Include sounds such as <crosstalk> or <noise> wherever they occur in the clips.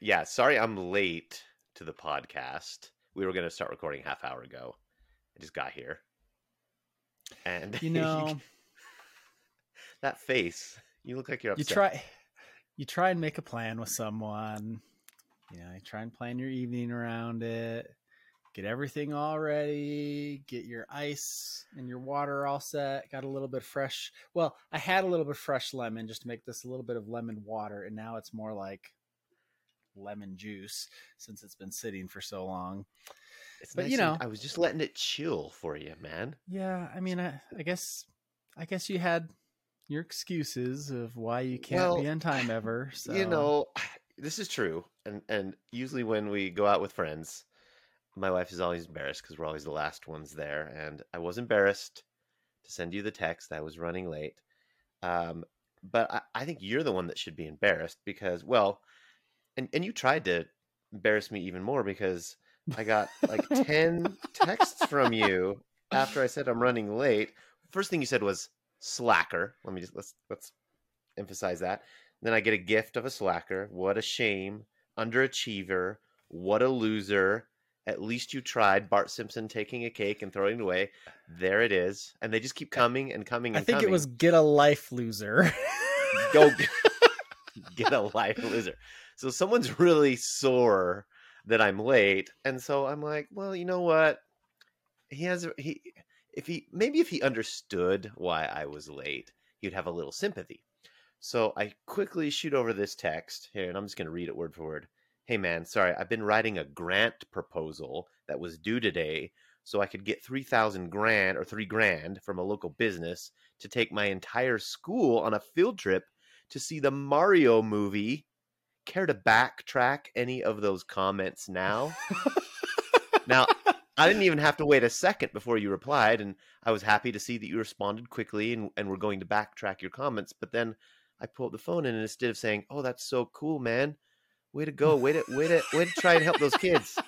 yeah, sorry I'm late to the podcast. We were going to start recording half hour ago. I just got here. And You <laughs> know, <laughs> that face, you look like you're you upset. try you try and make a plan with someone. You know, you try and plan your evening around it. Get everything all ready. Get your ice and your water all set. Got a little bit fresh. Well, I had a little bit fresh lemon just to make this a little bit of lemon water, and now it's more like lemon juice since it's been sitting for so long. It's but, nice you know- I was just letting it chill for you, man. Yeah, I mean, I, I guess, I guess you had your excuses of why you can't Well, be on time <laughs> ever. So You know, <sighs> this is true, and and usually when we go out with friends, my wife is always embarrassed because we're always the last ones there, and I was embarrassed to send you the text. I was running late, um, but I, I think you're the one that should be embarrassed because, well, and and you tried to embarrass me even more because I got like <laughs> ten texts from you after I said I'm running late. First thing you said was slacker. Let me just let's let's emphasize that. Then I get a gift of a slacker. What a shame. Underachiever. What a loser. At least you tried. Bart Simpson taking a cake and throwing it away. There it is. And they just keep coming and coming I and think it was get a life loser. go get, <laughs> <laughs> get a life loser. So someone's <laughs> really sore that I'm late, and so I'm like, well, you know what? He has he if he maybe if he understood why I was late, he'd have a little sympathy. So I quickly shoot over this text here, and I'm just going to read it word for word. Hey man, sorry, I've been writing a grant proposal that was due today, so I could get three thousand grand or three grand from a local business to take my entire school on a field trip to see the Mario movie. Care to backtrack any of those comments now? <laughs> now, I didn't even have to wait a second before you replied, and I was happy to see that you responded quickly and, and were going to backtrack your comments. But then I pulled the phone in, and instead of saying, "Oh, that's so cool, man! Way to go! Way to way to way to try and help those kids,"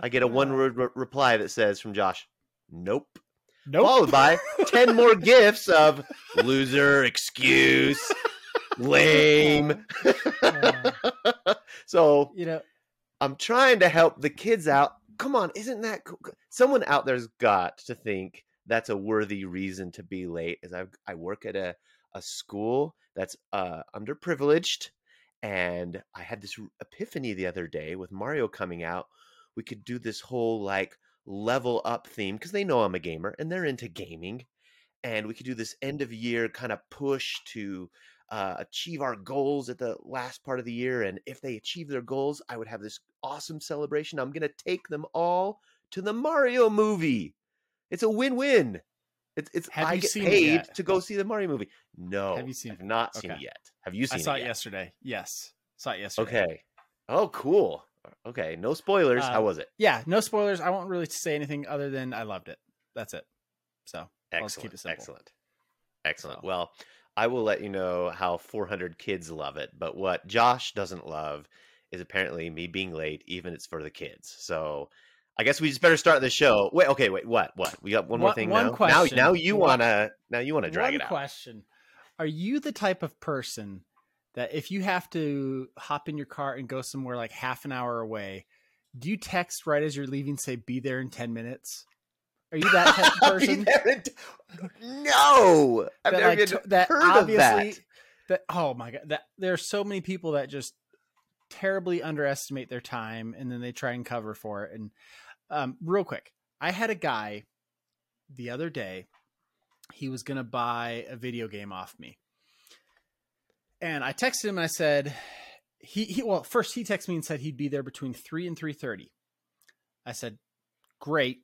I get a one-word <laughs> re- reply that says from Josh, "Nope." nope. followed by 10 more <laughs> gifts of loser, excuse, lame. Uh, <laughs> so you know, I'm trying to help the kids out. Come on, isn't that cool? Someone out there's got to think that's a worthy reason to be late. Is I I work at a a school that's uh underprivileged, and I had this epiphany the other day with Mario coming out. We could do this whole like level up theme because they know I'm a gamer and they're into gaming, and we could do this end of year kind of push to uh, achieve our goals at the last part of the year. And if they achieve their goals, I would have this awesome celebration. I'm going to take them all to the Mario movie. It's a win win. It's, it's Have I you get seen paid to go see the Mario movie. No, Have you seen I've it? not seen Okay. it yet. Have you I seen saw it it yesterday. Yes, saw it yesterday. Okay. Oh, cool. Okay, no spoilers. Uh, How was it? Yeah, no spoilers. I won't really say anything other than I loved it. That's it. So I'll Excellent. just keep it simple. Excellent. Excellent. So. Well, I will let you know how 400 kids love it, but what Josh doesn't love is apparently me being late, even it's for the kids. So I guess we just better start the show. Wait, okay, wait, what? What? We got one more One- thing one now. question. Now, now you One- wanna, now you wanna drag it out. question: Are you the type of person that if you have to hop in your car and go somewhere like half an hour away, do you text right as you're leaving, say "Be there in ten minutes"? Are you that type of <laughs> person? no, I've that never like even that heard of obviously that. that oh my god that there are so many people that just terribly underestimate their time and then they try and cover for it and um real quick i had a guy the other day he was gonna buy a video game off me and i texted him and i said he, he well first he texted me and said he'd be there between 3 and 3.30 i said great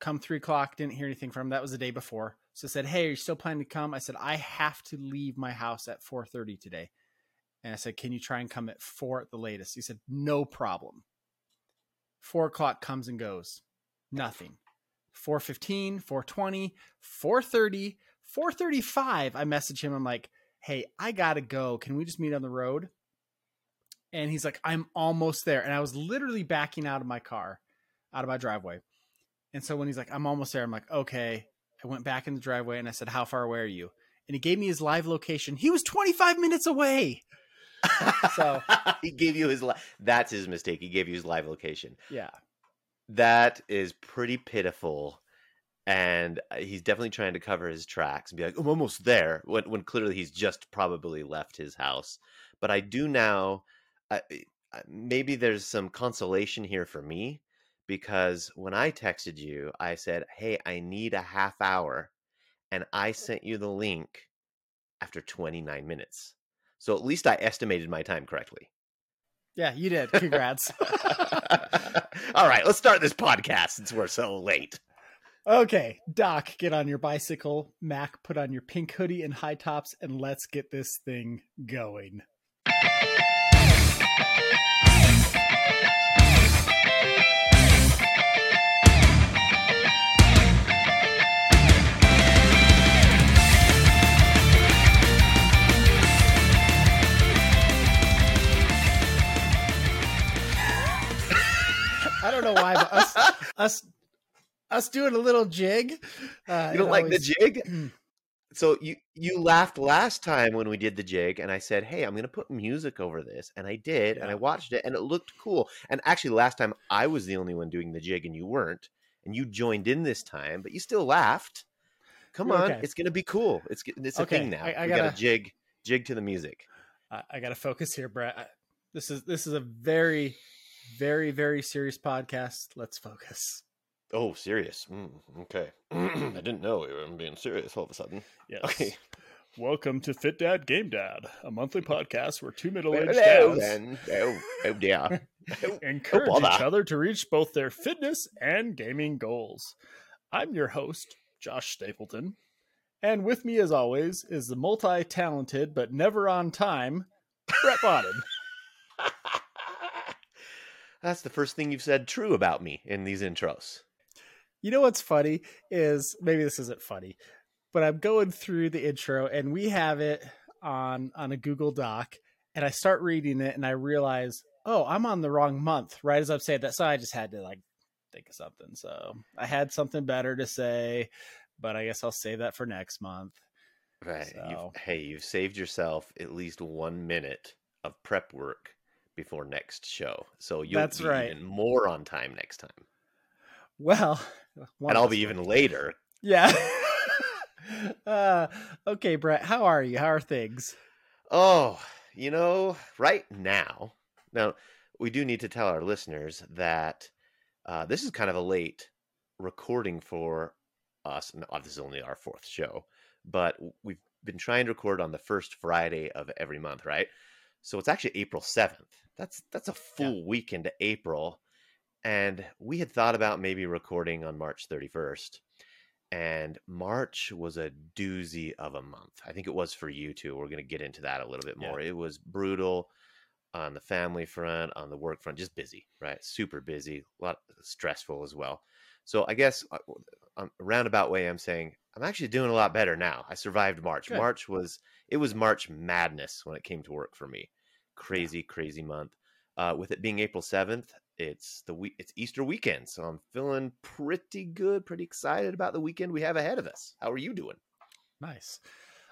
come 3 o'clock didn't hear anything from him that was the day before so I said, "Hey, are you still planning to come?" I said, "I have to leave my house at 4:30 today." And I said, "Can you try and come at four at the latest?" He said, "No problem." Four o'clock comes and goes, nothing. 4:15, 4:20, 4:30, 4:35. I message him. I'm like, "Hey, I gotta go. Can we just meet on the road?" And he's like, "I'm almost there." And I was literally backing out of my car, out of my driveway. And so when he's like, "I'm almost there," I'm like, "Okay." I went back in the driveway and I said, How far away are you? And he gave me his live location. He was 25 minutes away. <laughs> So- <laughs> he gave you his. Li- That's his mistake. He gave you his live location. Yeah. That is pretty pitiful, and uh, he's definitely trying to cover his tracks and be like, "I'm almost there," when when clearly he's just probably left his house. But I do now. Uh, maybe there's some consolation here for me because when I texted you, I said, "Hey, I need a half hour," and I sent you the link after 29 minutes. So at least I estimated my time correctly. Yeah, you did. Congrats. <laughs> All right, let's start this podcast since we're so late. okay, Doc, get on your bicycle. Mac, put on your pink hoodie and high tops, and let's get this thing going. I don't know why, but us, us, us doing a little jig. Uh, You don't like always- the jig? So you you laughed last time when we did the jig, and I said, "Hey, I'm going to put music over this," and I did, and I watched it, and it looked cool. And actually, last time I was the only one doing the jig, and you weren't, and you joined in this time, but you still laughed. Come on, Okay. it's going to be cool. It's it's a Okay, thing now. I- I we got gotta- jig jig to the music. I, I got to focus here, Brett. This is this is a very, very, very serious podcast. Let's focus. Oh, serious? Mm, okay, <clears throat> I didn't know we were being serious all of a sudden. Yes. Okay. Welcome to Fit Dad Game Dad, a monthly podcast where two middle-aged dads then. Oh, oh dear. <laughs> encourage bother. each other to reach both their fitness and gaming goals. I'm your host, Josh Stapleton, and with me, as always, is the multi-talented but never on time, Brett Bodden. <laughs> That's the first thing you've said true about me in these intros. You know what's funny is maybe this isn't funny, but I'm going through the intro and we have it on on a Google Doc and I start reading it and I realize, oh, I'm on the wrong month right as I'm saying that. So I just had to like think of something. So I had something better to say, but I guess I'll save that for next month. Right. So- You've, hey, you've saved yourself at least one minute of prep work before next show. So you'll That's be right. even more on time next time. Well, <laughs> and I'll be even later. Yeah. <laughs> uh, okay, Brett, how are you? How are things? Oh, you know, right now, now we do need to tell our listeners that uh, this is kind of a late recording for us. And this is only our fourth show, but we've been trying to record on the first Friday of every month, right? So it's actually April seventh. That's that's a full week into April, and we had thought about maybe recording on March thirty first and March was a doozy of a month. I think it was for you too. We're going to get into that a little bit Yeah. more. It was brutal on the family front, on the work front, just busy, right? Super busy, a lot stressful as well. So I guess uh, um, a roundabout way, I'm saying I'm actually doing a lot better now. I survived March. Good. March was it was March madness when it came to work for me. Crazy, crazy month. Uh, with it being April 7th, it's the week it's Easter weekend, so I'm feeling pretty good, pretty excited about the weekend we have ahead of us. How are you doing? Nice.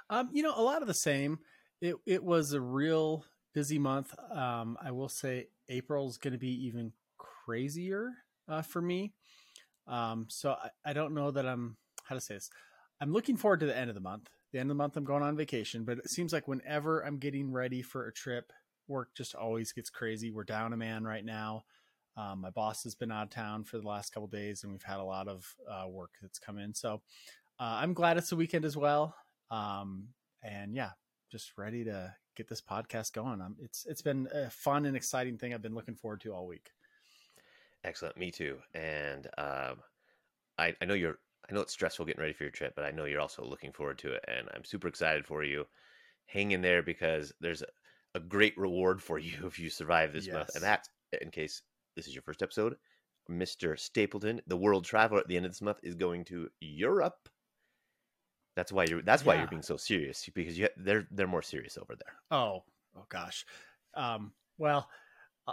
Um, you know, a lot of the same. It it was a real busy month. Um, I will say April's going to be even crazier uh, for me. Um, so I, I don't know that I'm how to say this. I'm looking forward to the end of the month. The end of the month, I'm going on vacation, but it seems like whenever I'm getting ready for a trip, work just always gets crazy. We're down a man right now. Um, my boss has been out of town for the last couple days, and we've had a lot of uh, work that's come in. So uh, I'm glad it's the weekend as well. Um, and yeah, just ready to get this podcast going. Um, it's it's been a fun and exciting thing I've been looking forward to all week. Excellent, me too. And um, I, I know you're. I know it's stressful getting ready for your trip, but I know you're also looking forward to it, and I'm super excited for you. Hang in there because there's a, a great reward for <laughs> you if you survive this month, and Yes. that's in case this is your first episode. Mr. Stapleton, the world traveler at the end of this month, is going to Europe. That's why you're. That's why Yeah. you're being so serious because you they're they're more serious over there. Oh, oh gosh. Um, well,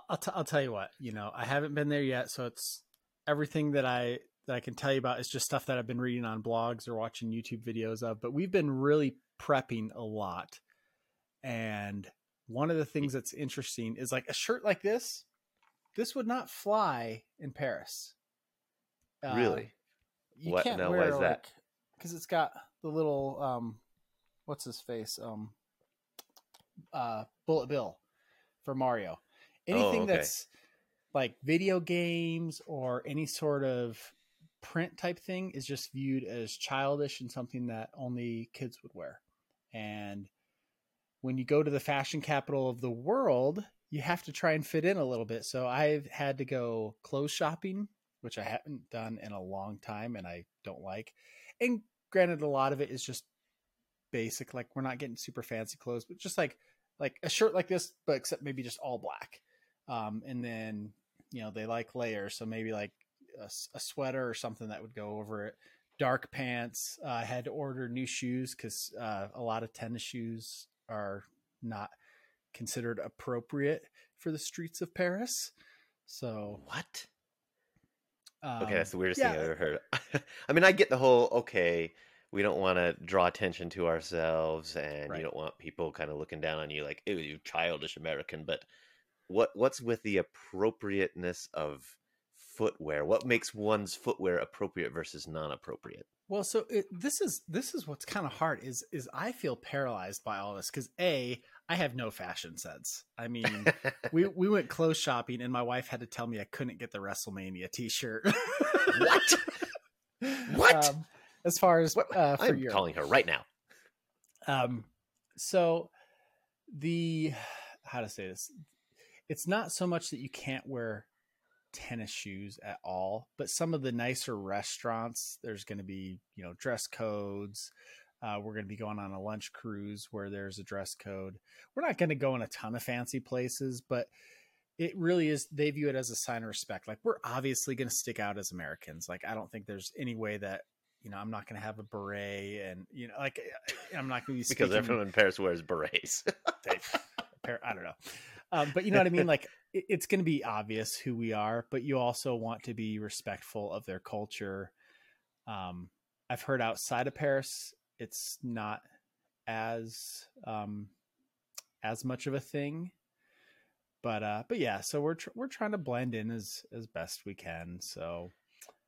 I'll, t- I'll tell you what, you know, I haven't been there yet. So it's everything that I, that I can tell you about is just stuff that I've been reading on blogs or watching YouTube videos of, but we've been really prepping a lot. And one of the things that's interesting is like a shirt like this. This would not fly in Paris. Uh, really? you What- can't why wear is that? because it's got the little um what's his face um uh bullet bill for mario anything Oh, okay. that's like video games or any sort of print type thing is just viewed as childish and something that only kids would wear. And when you go to the fashion capital of the world you have to try and fit in a little bit. So i've had to go clothes shopping which i haven't done in a long time and i don't like. And granted a lot of it is just basic like we're not getting super fancy clothes but just like like a shirt like this but except maybe just all black. Um and then you know they like layers. So maybe like a, a sweater or something that would go over it dark pants uh, i had to order new shoes because uh, a lot of tennis shoes are not considered appropriate for the streets of paris so What? um, Okay, that's the weirdest yeah. thing I've ever heard. <laughs> I mean, I get the whole okay, we don't want to draw attention to ourselves, and Right. you don't want people kind of looking down on you like, "Ew, you childish American." But what what's with the appropriateness of footwear? What makes one's footwear appropriate versus non-appropriate? Well, so it, this is this is what's kind of hard is is I feel paralyzed by all this because a I have no fashion sense. I mean, we <laughs> we went clothes shopping and my wife had to tell me I couldn't get the WrestleMania T-shirt. What? <laughs> What? Um, as far as What? uh, for I'm Europe. calling her right now. Um, so the how to say this? It's not so much that you can't wear tennis shoes at all, but some of the nicer restaurants, there's going to be you know dress codes. Uh, we're going to be going on a lunch cruise where there's a dress code. We're not going to go in a ton of fancy places, but it really is. They view it as a sign of respect. Like we're obviously going to stick out as Americans. Like I don't think there's any way that you know I'm not going to have a beret and you know like I'm not going to be <laughs> Because everyone in Paris wears berets. I don't know. Um, but you know what I mean? Like <laughs> it, it's going to be obvious who we are, but you also want to be respectful of their culture. Um, I've heard outside of Paris, it's not as um, as much of a thing. But uh, but yeah, so we're tr- we're trying to blend in as as best we can. So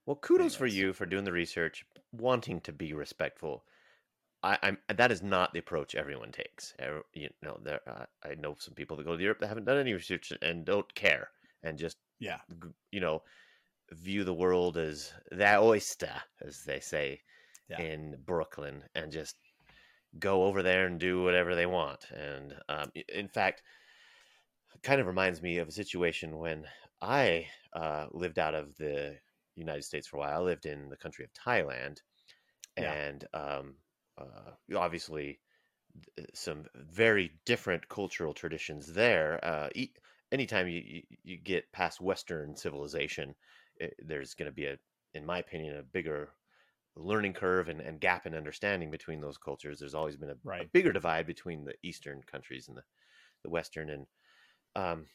Well, kudos for you for doing the research, wanting to be respectful. I, I'm that is not the approach everyone takes. You know, there uh, I know some people that go to Europe that haven't done any research and don't care and just yeah, you know view the world as the oyster, as they say Yeah. in Brooklyn, and just go over there and do whatever they want. And um, in fact, it kind of reminds me of a situation when I uh, lived out of the United States for a while. I lived in the country of Thailand, Yeah. and um, uh, obviously some very different cultural traditions there. Uh, e- anytime you, you you get past Western civilization, eh, there's going to be a, in my opinion, a bigger learning curve and, and gap in understanding between those cultures. There's always been a, a bigger divide between the Eastern countries and the, the Western. And um,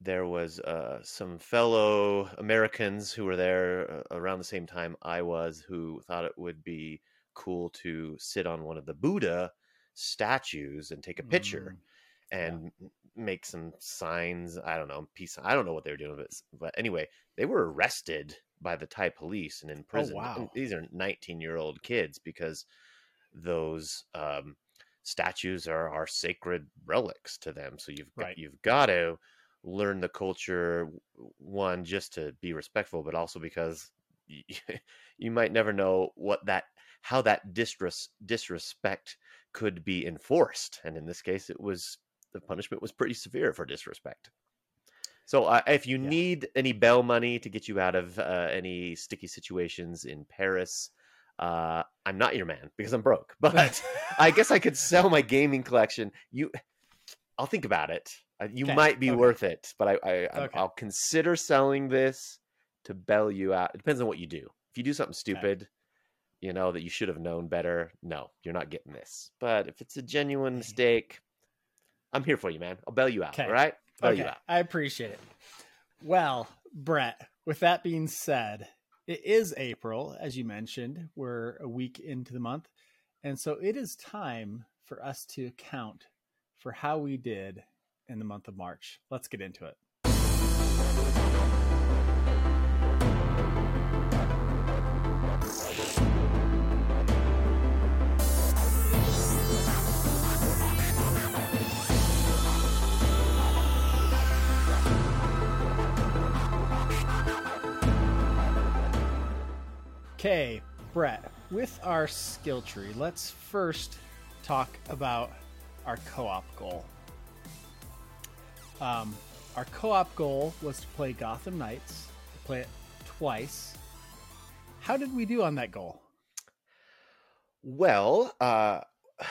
there was uh, some fellow Americans who were there uh, around the same time I was, who thought it would be cool to sit on one of the Buddha statues and take a picture Mm, and m- make some signs. I don't know, peace. I don't know what they were doing, but but anyway, they were arrested by the Thai police and in prison. And wow. These are 19 year old kids because those um, statues are are sacred relics to them. So you've got, Right. you've got to learn the culture one just to be respectful, but also because y- <laughs> you might never know what that how that disres- disrespect could be enforced. And in this case, it was the punishment was pretty severe for disrespect. So, uh, if you Yeah. need any bail money to get you out of uh, any sticky situations in Paris, uh, I'm not your man because I'm broke. <laughs> But I guess I could sell my gaming collection. You, I'll think about it. Uh, You Okay, might be okay. worth it, but I, I Okay. I'll consider selling this to bail you out. It depends on what you do. If you do something stupid, you know that you should have known better. No, you're not getting this. But if it's a genuine mm. mistake, I'm here for you, man. I'll bail you out. Okay. All right, bail okay, you out. I appreciate it. Well, Brett, with that being said, it is April, as you mentioned. We're a week into the month. And so it is time for us to count for how we did in the month of March. Let's get into it. Okay, Brett, with our skill tree, let's first talk about our co op goal. Um, our co op goal was to play Gotham Knights, to play it twice. How did we do on that goal? Well, uh, <sighs>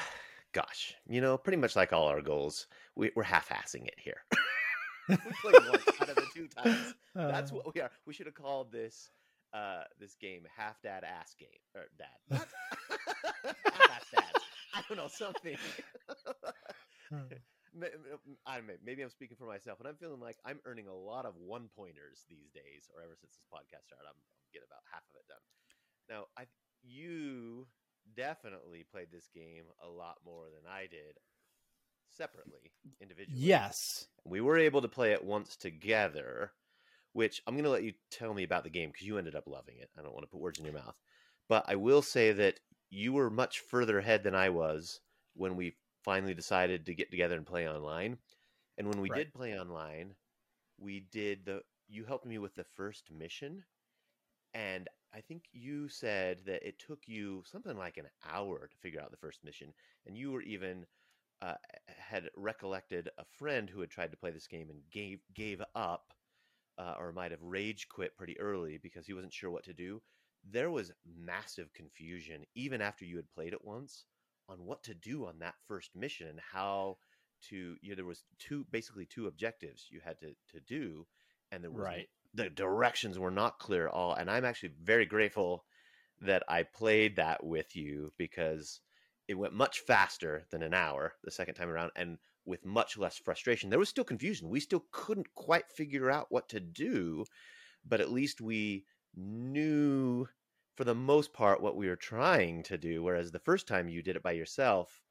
gosh, you know, pretty much like all our goals, we, we're half-assing it here. <laughs> we played one out of the two times. <laughs> That's Uh, what we are. We should have called this uh this game half dad ass game or dad. <laughs> Half dad. I don't know something. Hmm. <laughs> Ma- I. Maybe I'm speaking for myself, and I'm feeling like I'm earning a lot of one pointers these days, or ever since this podcast started. I'm, I'm getting about half of it done. Now, I you definitely played this game a lot more than I did separately, individually. yes. We were able to play it once together, which I'm going to let you tell me about the game because you ended up loving it. I don't want to put words in your mouth. But I will say that you were much further ahead than I was when we finally decided to get together and play online. And when we Right. did play online, we did the you helped me with the first mission and I think you said that it took you something like an hour to figure out the first mission and you were even uh, had recollected a friend who had tried to play this game and gave gave up, uh, or might have rage quit pretty early because he wasn't sure what to do. There was massive confusion even after you had played it once on what to do on that first mission and how to. You know, there was two basically two objectives you had to to do, and there was Right. the directions were not clear at all. And I'm actually very grateful that I played that with you because it went much faster than an hour the second time around and with much less frustration. There was still confusion. We still couldn't quite figure out what to do, but at least we knew for the most part what we were trying to do. Whereas the first time you did it by yourself,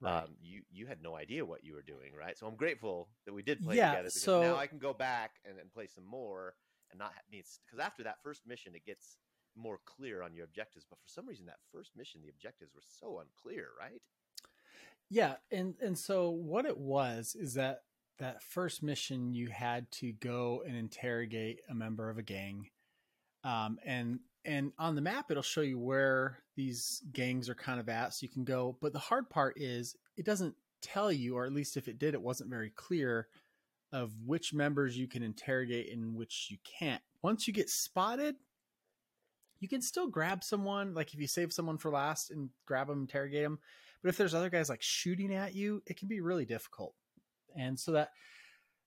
Right. um, you you had no idea what you were doing, right? So I'm grateful that we did play Yeah, together because so- now I can go back and, and play some more and not because after that first mission it gets more clear on your objectives. But for some reason that first mission the objectives were so unclear, right? Yeah, and and so what it was is that that first mission you had to go and interrogate a member of a gang, um, and and on the map it'll show you where these gangs are kind of at, so you can go. But the hard part is it doesn't tell you, or at least if it did, it wasn't very clear of which members you can interrogate and which you can't. Once you get spotted, you can still grab someone. Like if you save someone for last and grab them, interrogate them. But if there's other guys like shooting at you, it can be really difficult. And so that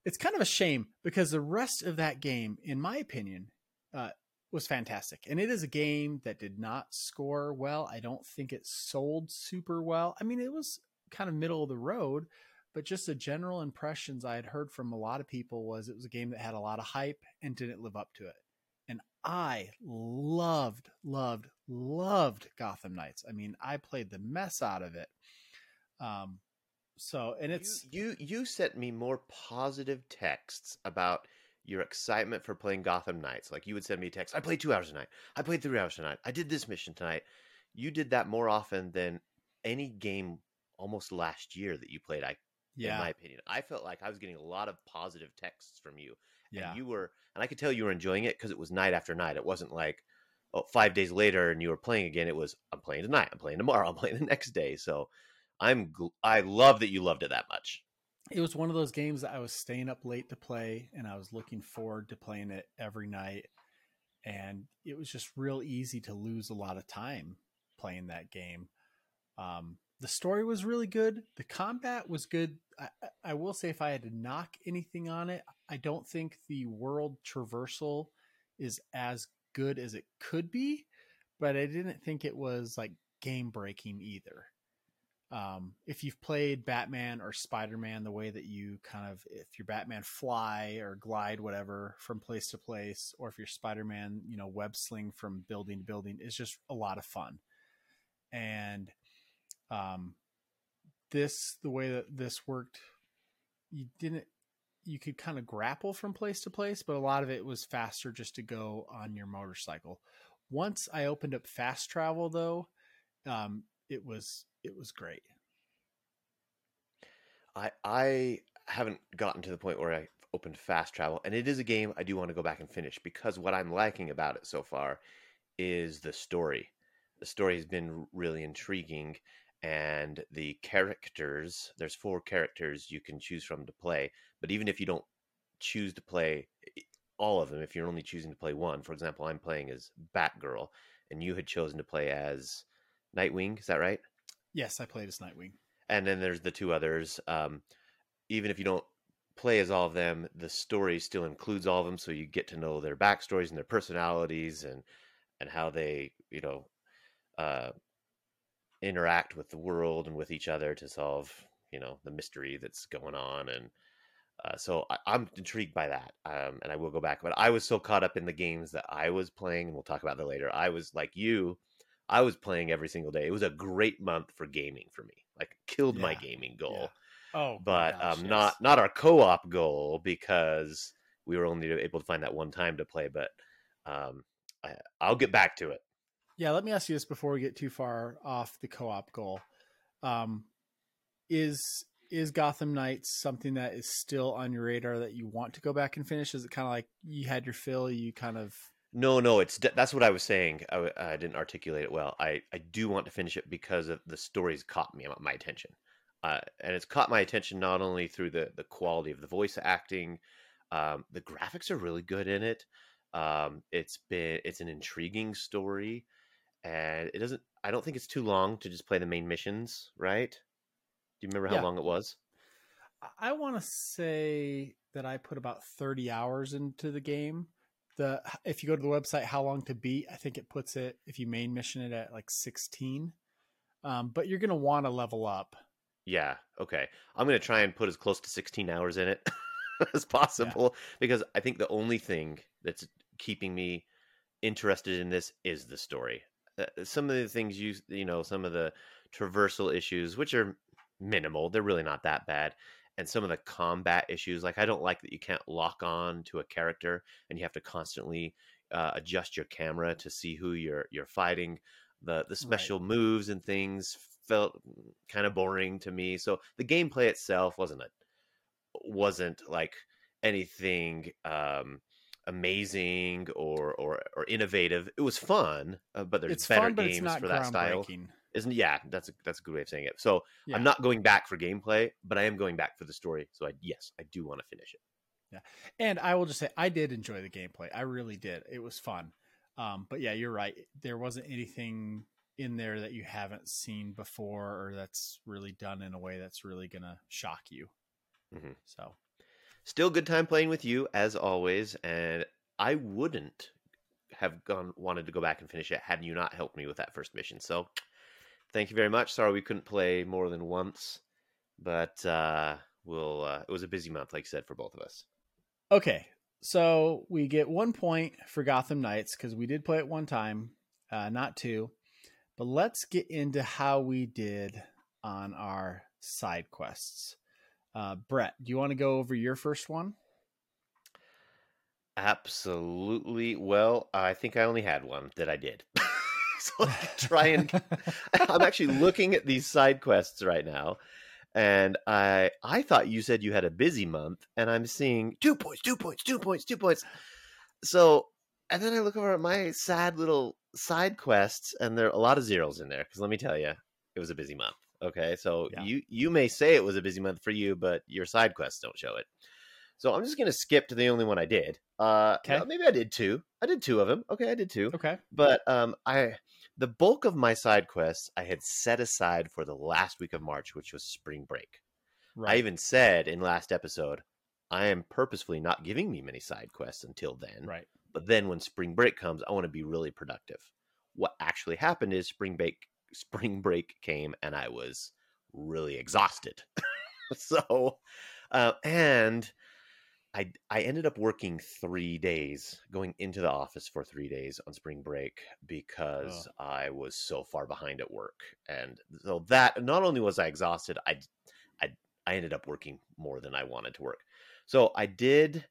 it's kind of a shame because the rest of that game, in my opinion, uh, was fantastic. And it is a game that did not score well. I don't think it sold super well. I mean, it was kind of middle of the road, but just the general impressions I had heard from a lot of people was it was a game that had a lot of hype and didn't live up to it. I loved, loved, loved Gotham Knights. I mean, I played the mess out of it. Um, so, and it's you, you you sent me more positive texts about your excitement for playing Gotham Knights. Like you would send me a text, I played two hours tonight. I played three hours tonight. I did this mission tonight. You did that more often than any game almost last year that you played. I yeah, in my opinion. I felt like I was getting a lot of positive texts from you. Yeah, And you were, and I could tell you were enjoying it because it was night after night. It wasn't like, oh, five days later and you were playing again. It was, I'm playing tonight. I'm playing tomorrow. <laughs> I'm playing the next day. So I'm, gl- I love that you loved it that much. it was one of those games that I was staying up late to play, and I was looking forward to playing it every night. And it was just real easy to lose a lot of time playing that game. Um, the story was really good. The combat was good. I, I- will say, if I had to knock anything on it, I don't think the world traversal is as good as it could be, but I didn't think it was like game breaking either. Um, if you've played Batman or Spider Man, the way that you kind of, if you're Batman, fly or glide, whatever, from place to place, or if you're Spider Man, you know, web sling from building to building, is just a lot of fun. And um, this, the way that this worked you didn't you could kind of grapple from place to place, but a lot of it was faster just to go on your motorcycle. Once I opened up fast travel though, um, it was it was great. I I haven't gotten to the point where I opened fast travel, and it is a game I do want to go back and finish because what I'm liking about it so far is the story. The story has been really intriguing, and the characters. There's four characters you can choose from to play, but even if you don't choose to play all of them, if you're only choosing to play one, for example, I'm playing as Batgirl, and you had chosen to play as Nightwing. Is that right? Yes, I played as Nightwing. And then there's the two others. Um, even if you don't play as all of them, the story still includes all of them, so you get to know their backstories and their personalities and and how they, you know, uh, interact with the world and with each other to solve, you know, the mystery that's going on. And uh, so I, am intrigued by that, um, and I will go back. But I was so caught up in the games that I was playing, and we'll talk about that later. I was like you. I was playing every single day. It was a great month for gaming for me. Like killed yeah. my gaming goal. Yeah Oh, but gosh, um, yes. not not our co-op goal because we were only able to find that one time to play. But um, I, I'll get back to it. Yeah, let me ask you this before we get too far off the co-op goal. Um, is is Gotham Knights something that is still on your radar that you want to go back and finish? Is it kind of like you had your fill, you kind of no, no, it's that's what I was saying. I, I, didn't articulate it well. I, I do want to finish it because of the stories caught me my attention uh, and it's caught my attention not only through the the quality of the voice acting, um, the graphics are really good in it. Um, it's been it's an intriguing story, and it doesn't. I don't think it's too long to just play the main missions. Right? Do you remember how Yeah. long it was? I want to say that I put about 30 hours into the game. The if you go to the website how long to beat, I think it puts it if you main mission it at like 16. Um, but you're going to want to level up. Yeah. Okay. I'm gonna try and put as close to 16 hours in it <laughs> as possible because I think the only thing that's keeping me interested in this is the story. Uh, some of the things you you know, some of the traversal issues, which are minimal, they're really not that bad. And some of the combat issues, like I don't like that you can't lock on to a character and you have to constantly uh, adjust your camera to see who you're you're fighting. The the special moves and things felt kind of boring to me. So the gameplay itself wasn't a wasn't like anything um amazing or or or innovative. It was fun, uh, but there's It's better fun, games for that style. Isn't yeah, that's a that's a good way of saying it. So Yeah. I'm not going back for gameplay, but I am going back for the story. So I yes, I do want to finish it. Yeah, and I will just say I did enjoy the gameplay. I really did. It was fun. Um, but yeah, you're right. There wasn't anything in there that you haven't seen before or that's really done in a way that's really going to shock you. Mhm. So, Still good time playing with you as always, and I wouldn't have gone wanted to go back and finish it had you not helped me with that first mission. So thank you very much. Sorry we couldn't play more than once, but uh, we'll. Uh, it was a busy month, like I said, for both of us. okay. So we get one point for Gotham Knights because we did play it one time, uh, not two. But let's get into how we did on our side quests. Uh, Brett, do you want to go over your first one? Absolutely. Well, I think I only had one that I did. <laughs> so I try and <laughs> I'm actually looking at these side quests right now, and I I thought you said you had a busy month, and I'm seeing two points, two points, two points, two points. So, and then I look over at my sad little side quests, and there are a lot of zeros in there. Because let me tell you, it was a busy month. Okay, so Yeah. you you may say it was a busy month for you, but your side quests don't show it. So I'm just gonna skip to the only one I did. Uh, Okay. no, maybe I did two. I did two of them. Okay, I did two Okay. but um i the bulk of my side quests i had set aside for the last week of march which was spring break Right. i even said in last episode i am purposefully not giving me many side quests until then right. but then when spring break comes i want to be really productive what actually happened is spring break spring break came and i was really exhausted <laughs> so uh, and I I ended up working three days, going into the office for three days on spring break because I was so far behind at work, and so that not only was I exhausted, I I I ended up working more than I wanted to work. So I did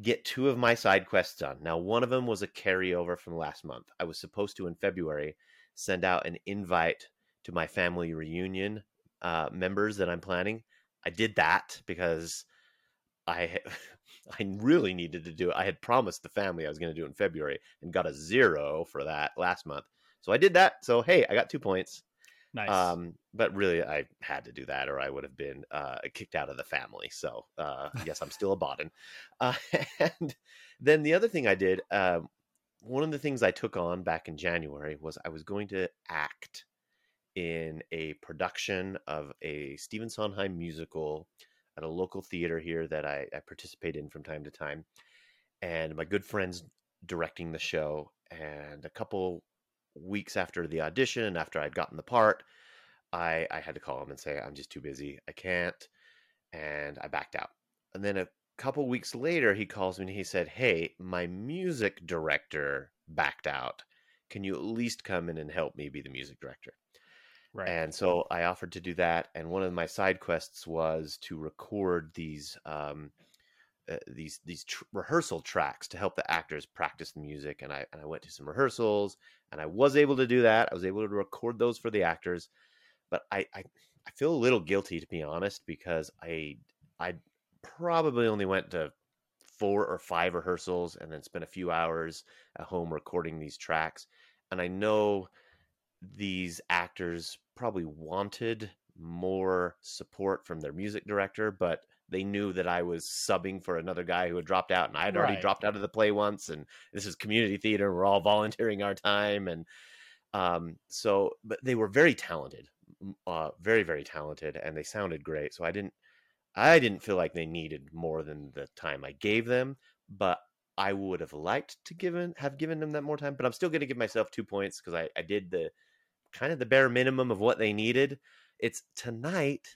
get two of my side quests done. Now, one of them was a carryover from last month. I was supposed to in February send out an invite to my family reunion uh, members that I'm planning. I did that because I <laughs> I really needed to do it. I had promised the family I was going to do it in February and got a zero for that last month. So I did that. So hey, I got two points. Nice. Um, but really, I had to do that, or I would have been uh, kicked out of the family. So uh, yes, I'm still a Baden. Uh, <laughs> and then the other thing I did, um, one of the things I took on back in January was I was going to act in a production of a Stephen Sondheim musical at a local theater here that I, I participate in from time to time. And my good friends directing the show. And a couple weeks after the audition, after I'd gotten the part, I, I had to call him and say, I'm just too busy. I can't. And I backed out. And then a couple weeks later, he calls me and he said, Hey, my music director backed out. Can you at least come in and help me be the music director? right. And so I offered to do that. And one of my side quests was to record these um, uh, these these tr- rehearsal tracks to help the actors practice the music. And I and I went to some rehearsals, and I was able to do that. I was able to record those for the actors, but I I, I feel a little guilty to be honest because I I probably only went to four or five rehearsals and then spent a few hours at home recording these tracks. And I know these actors probably wanted more support from their music director, but they knew that I was subbing for another guy who had dropped out, and I had already Right. dropped out of the play once. And this is community theater; we're all volunteering our time, and um, so. But they were very talented, uh, very very talented, and they sounded great. So I didn't, I didn't feel like they needed more than the time I gave them, but I would have liked to given have given them that more time. But I'm still going to give myself two points because I, I did the kind of the bare minimum of what they needed. It's tonight.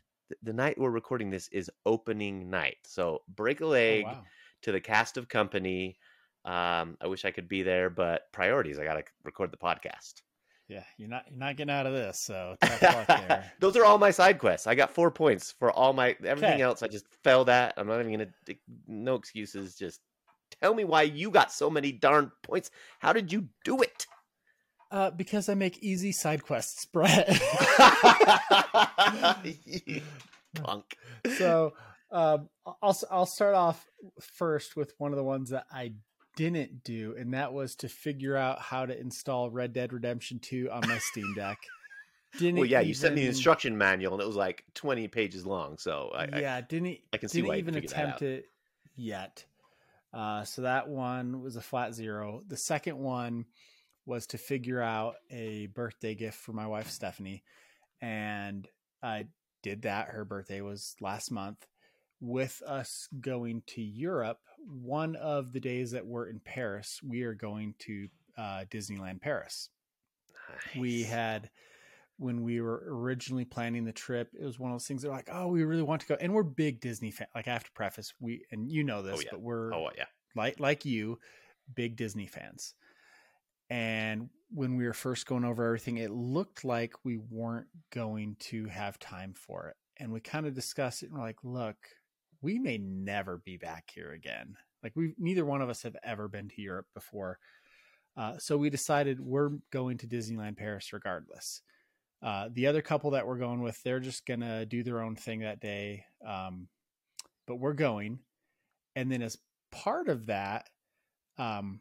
The night we're recording this is opening night. So break a Oh, leg wow. to the cast of company. Um, I wish I could be there, but priorities. I got to record the podcast. Yeah, you're not you're not getting out of this. So <laughs> tough luck there. Those are all my side quests. I got four points for all my everything Okay. else. I just failed at. I'm not even gonna. No excuses. Just tell me why you got so many darn points. How did you do it? Uh, because I make easy side quests, <laughs> Brett. <laughs> Punk. so um, I'll I'll start off first with one of the ones that I didn't do, and that was to figure out how to install Red Dead Redemption Two on my Steam Deck. <laughs> Didn't Well, yeah, you sent me the instruction manual, and it was like 20 pages long. So I, yeah, I didn't I can see didn't why you even attempt it yet. Uh, so that one was a flat zero. The second one was to figure out a birthday gift for my wife Stephanie, and I did that. Her birthday was last month. With us going to Europe, one of the days that we're in Paris, we are going to uh, Disneyland Paris we had when we were originally planning the trip it was one of those things that were like oh we really want to go and we're big disney fan like i have to preface we and you know this yeah. but we're Oh yeah. like like you big disney fans and when we were first going over everything it looked like we weren't going to have time for it and we kind of discussed it and we're like look we may never be back here again like we neither one of us have ever been to europe before uh, so we decided we're going to Disneyland Paris regardless. Uh, the other couple that we're going with, they're just gonna do their own thing that day, um, but we're going. And then as part of that, um,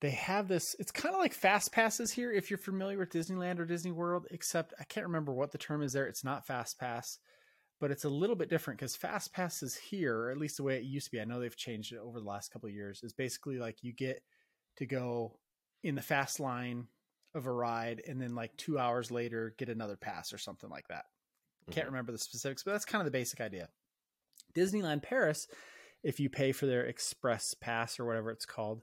they have this. It's kind of like fast passes here. If you're familiar with Disneyland or Disney World, except I can't remember what the term is there. It's not fast pass, but it's a little bit different because fast passes here, or at least the way it used to be. I know they've changed it over the last couple of years. Is basically like you get to go in the fast line of a ride and then like two hours later get another pass or something like that can't Mhm. remember the specifics but that's kind of the basic idea disneyland paris if you pay for their express pass or whatever it's called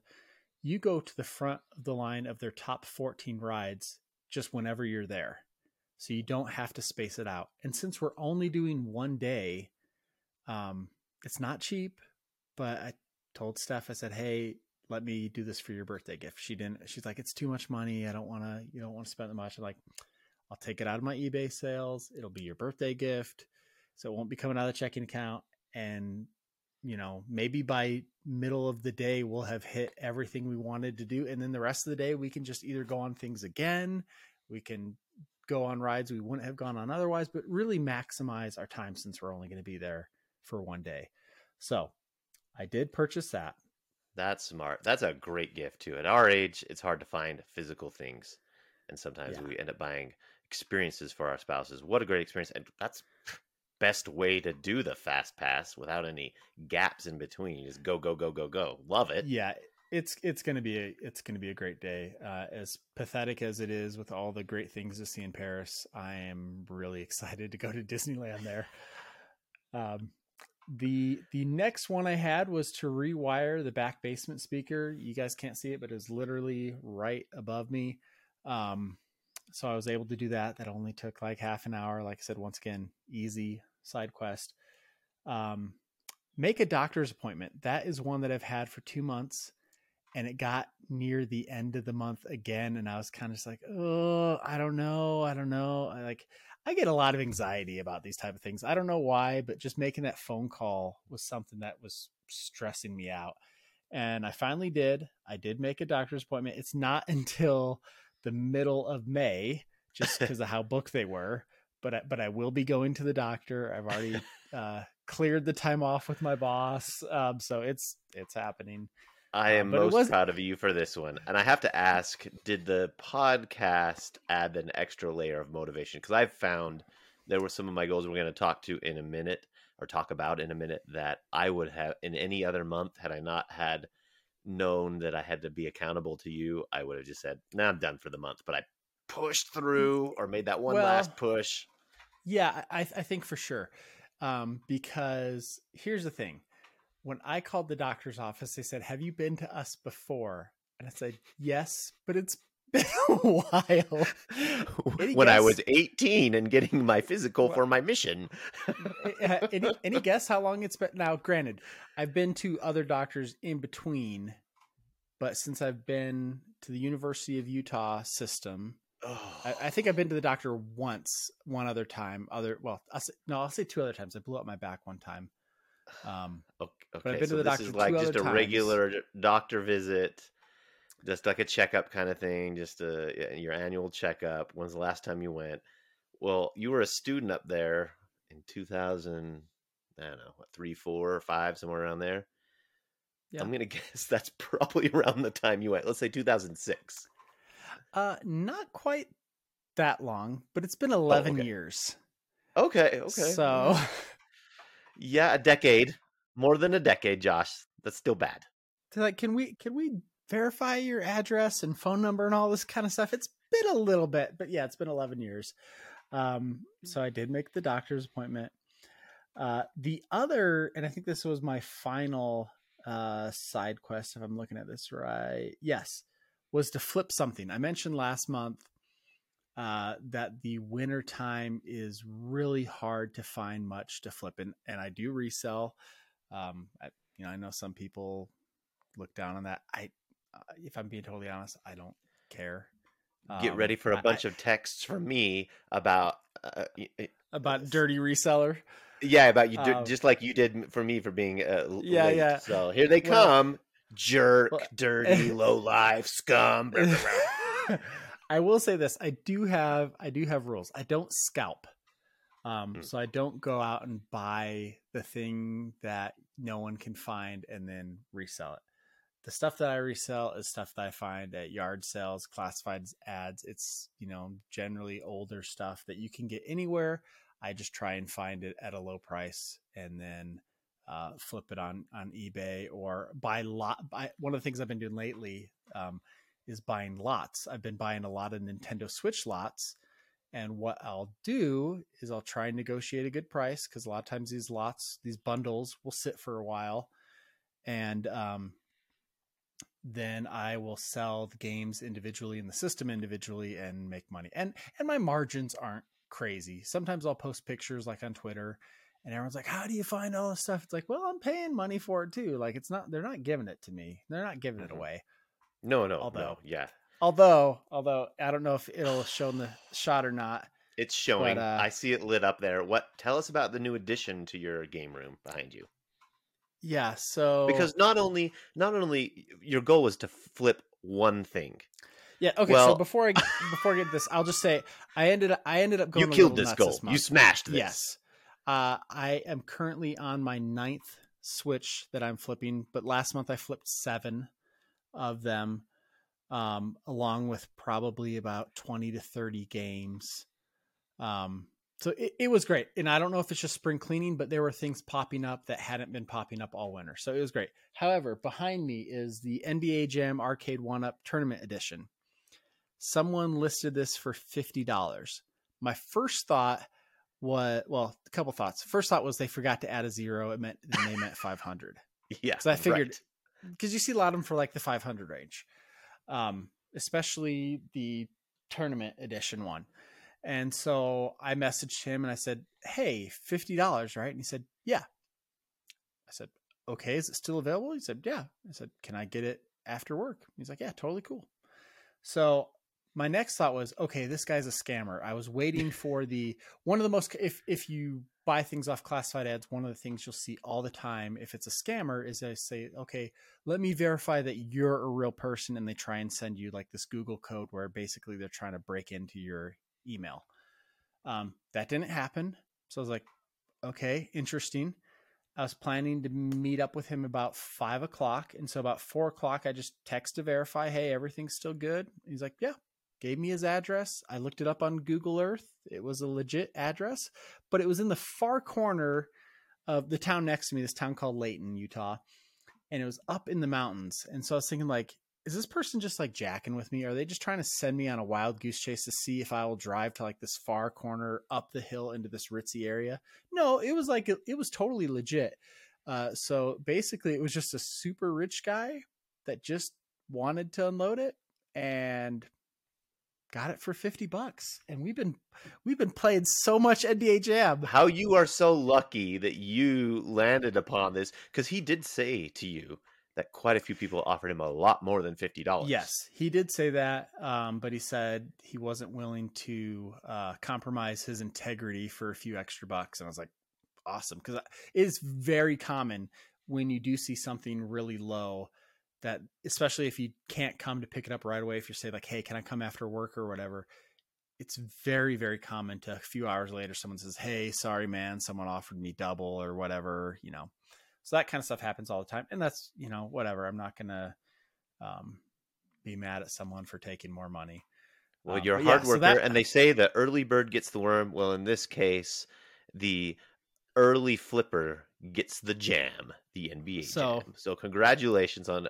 you go to the front of the line of their top 14 rides just whenever you're there so you don't have to space it out and since we're only doing one day um it's not cheap but i told steph i said hey let me do this for your birthday gift. She didn't, she's like, it's too much money. I don't want to, you don't want to spend that much. I'm like, I'll take it out of my eBay sales. It'll be your birthday gift. so it won't be coming out of the checking account. And you know, maybe by middle of the day we'll have hit everything we wanted to do, and then the rest of the day we can just either go on things again, we can go on rides we wouldn't have gone on otherwise, but really maximize our time since we're only going to be there for one day. So I did purchase that. That's smart. That's a great gift too. At our age, it's hard to find physical things, and sometimes Yeah. we end up buying experiences for our spouses. What a great experience! And that's best way to do the fast pass without any gaps in between. Is go go go go go. Love it. yeah it's it's gonna be a it's gonna be a great day. Uh, as pathetic as it is with all the great things to see in paris i am really <laughs> excited to go to disneyland there. Um the the next one i had was to rewire the back basement speaker. You guys can't see it but it's literally right above me. Um so i was able to do that. That only took like half an hour. Like i said once again easy side quest. Um make a doctor's appointment. That is one that i've had for two months and it got near the end of the month again and i was kind of just like oh i don't know i don't know I like i get a lot of anxiety about these type of things i don't know why but just making that phone call was something that was stressing me out and i finally did i did make a doctor's appointment it's not <laughs> until the middle of may just <laughs> because of how booked they were but I, but i will be going to the doctor i've already <laughs> uh cleared the time off with my boss um so it's it's happening I Uh, am it most proud of you for this one. And I have to ask, did the podcast add an extra layer of motivation? Because I've found there were some of my goals we're going to talk to in a minute or talk about in a minute that I would have in any other month had I not had known that I had to be accountable to you, I would have just said, "Nah, I'm done for the month." But I pushed through or made that one Well, last push. Yeah, I, I think for sure. Um, because here's the thing: when I called the doctor's office, they said, "Have you been to us before?" And I said, "Yes, but it's <laughs> been a while." Any when I was 18 and getting my physical Well- for my mission. Any, any guess how long it's been? Now, granted, I've been to other doctors in between, but since I've been to the University of Utah system, I, I think I've been to the doctor once, one other time. Other, well, I'll say, no, I'll say two other times. I blew up my back one time. Um, Okay, okay, to so this is like just a times. regular doctor visit, just like a checkup kind of thing, just a, your annual checkup. When's the last time you went? Well, you were a student up there in 2000, I don't know, what, three, four, or five, somewhere around there. Yeah. I'm gonna <laughs> guess that's probably around the time you went. Let's say 2006. uh, not quite that long, but it's been 11 okay. years. Okay, okay. So, <laughs> yeah, a decade, more than a decade, Josh. That's still bad. like, can we, can we verify your address and phone number and all this kind of stuff? It's been a little bit, but yeah, it's been 11 years. Um, so I did make the doctor's appointment. Uh, the other, and I think this was my final uh, side quest, if I'm looking at this right. Yes, was to flip something. I mentioned last month uh, that the winter time is really hard to find much to flip, and, and I do resell. Um, I, you know, I know some people look down on that. I, uh, if I'm being totally honest, I don't care. Get Um, ready for a bunch I- of texts from me about uh, about dirty reseller. Yeah, about you, Um, just like you did for me for being uh, Yeah, late. yeah. So here they Well- come, jerk, Well- dirty, <laughs> low life, scum. <laughs> I will say this: I do have I do have rules. I don't scalp, um, Hmm. so I don't go out and buy the thing that no one can find and then resell it. The stuff that I resell is stuff that I find at yard sales, classified ads. It's you know generally older stuff that you can get anywhere. I just try and find it at a low price and then uh, flip it on on eBay or buy lot. Buy one of the things I've been doing lately. Um, is buying lots. I've been buying a lot of Nintendo Switch lots. And what I'll do is I'll try and negotiate a good price because a lot of times these lots, these bundles will sit for a while. And um, then I will sell the games individually and the system individually and make money. And and my margins aren't crazy. Sometimes I'll post pictures like on Twitter and everyone's like, How do you find all this stuff? It's like, well, I'm paying money for it too. Like it's not they're not giving it to me. They're not giving it away. No, no, Although- no. Yeah, Although, although I don't know if it'll show in the shot or not. It's showing. But, uh, I see it lit up there. What? Tell us about the new addition to your game room behind you. Yeah. So Because not only not only your goal was to flip one thing. yeah. Okay. well- so before I <laughs> before I get this, I'll just say I ended up I ended up going. You killed this goal. This you smashed this. Yes. Uh, I am currently on my ninth Switch that I'm flipping, but last month I flipped seven of them, um, along with probably about 20 to 30 games. Um, so it, it was great. And I don't know if it's just spring cleaning, but there were things popping up that hadn't been popping up all winter. So it was great. However, behind me is the NBA Jam Arcade One Up Tournament Edition. Someone listed this for $50. My first thought was well, a couple thoughts. First thought was they forgot to add a zero. It meant they meant 500 <laughs> Yeah. So I figured- right. Because you see a lot of them for like the 500 range, um, especially the tournament edition one. And so I messaged him and I said, "Hey, fifty dollars, right?" And he said, "Yeah." I said, "Okay, is it still available?" He said, "Yeah." I said, "Can I get it after work?" He's like, "Yeah, totally cool." So my next thought was, okay, this guy's a scammer. I was waiting <laughs> for the one of the most if if you buy things off classified ads, one of the things you'll see all the time if it's a scammer is they say, okay, let me verify that you're a real person, and they try and send you like this Google code where basically they're trying to break into your email. Um, that didn't happen, so I was like, okay, interesting. I was planning to meet up with him about five o'clock, and so about four o'clock, I just text to verify, hey, everything's still good. He's like, yeah. Gave me his address. I looked it up on Google Earth. It was a legit address, but it was in the far corner of the town next to me, this town called Layton, Utah. And it was up in the mountains. And so I was thinking, like, is this person just like jacking with me? Are they just trying to send me on a wild goose chase to see if I will drive to like this far corner up the hill into this ritzy area? No, it was like, it was totally legit. Uh, so basically, it was just a super rich guy that just wanted to unload it and got it for 50 bucks and we've been we've been playing so much nba jam How you are so lucky that you landed upon this because he did say to you that quite a few people offered him a lot more than fifty dollars. yes he did say that um, but he said he wasn't willing to uh, compromise his integrity for a few extra bucks and i was like awesome because it is very common when you do see something really low that especially if you can't come to pick it up right away if you say like hey can i come after work or whatever it's very very common to a few hours later someone says hey sorry man someone offered me double or whatever you know so that kind of stuff happens all the time and that's you know whatever i'm not gonna um, be mad at someone for taking more money Well, Um, you're a but yeah, hard so worker, that- and they say the early bird gets the worm. Well, in this case, the early flipper gets the jam, the NBA So- jam. So congratulations on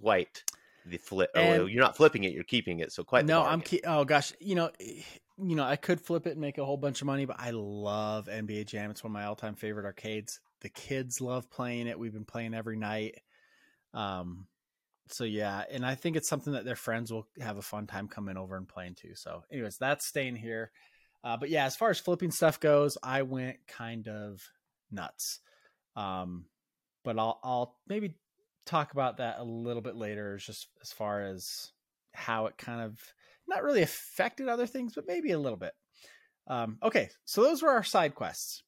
quite the flip. oh, And- well, you're not flipping it; you're keeping it. So quite. the no i'm ke- oh gosh you know you know i could flip it and make a whole bunch of money but i love nba jam it's one of my all-time favorite arcades the kids love playing it we've been playing every night um so yeah and i think it's something that their friends will have a fun time coming over and playing too so anyways that's staying here uh, but yeah as far as flipping stuff goes i went kind of nuts um but i'll i'll maybe talk about that a little bit later just as far as how it kind of not really affected other things but maybe a little bit um okay so those were our side quests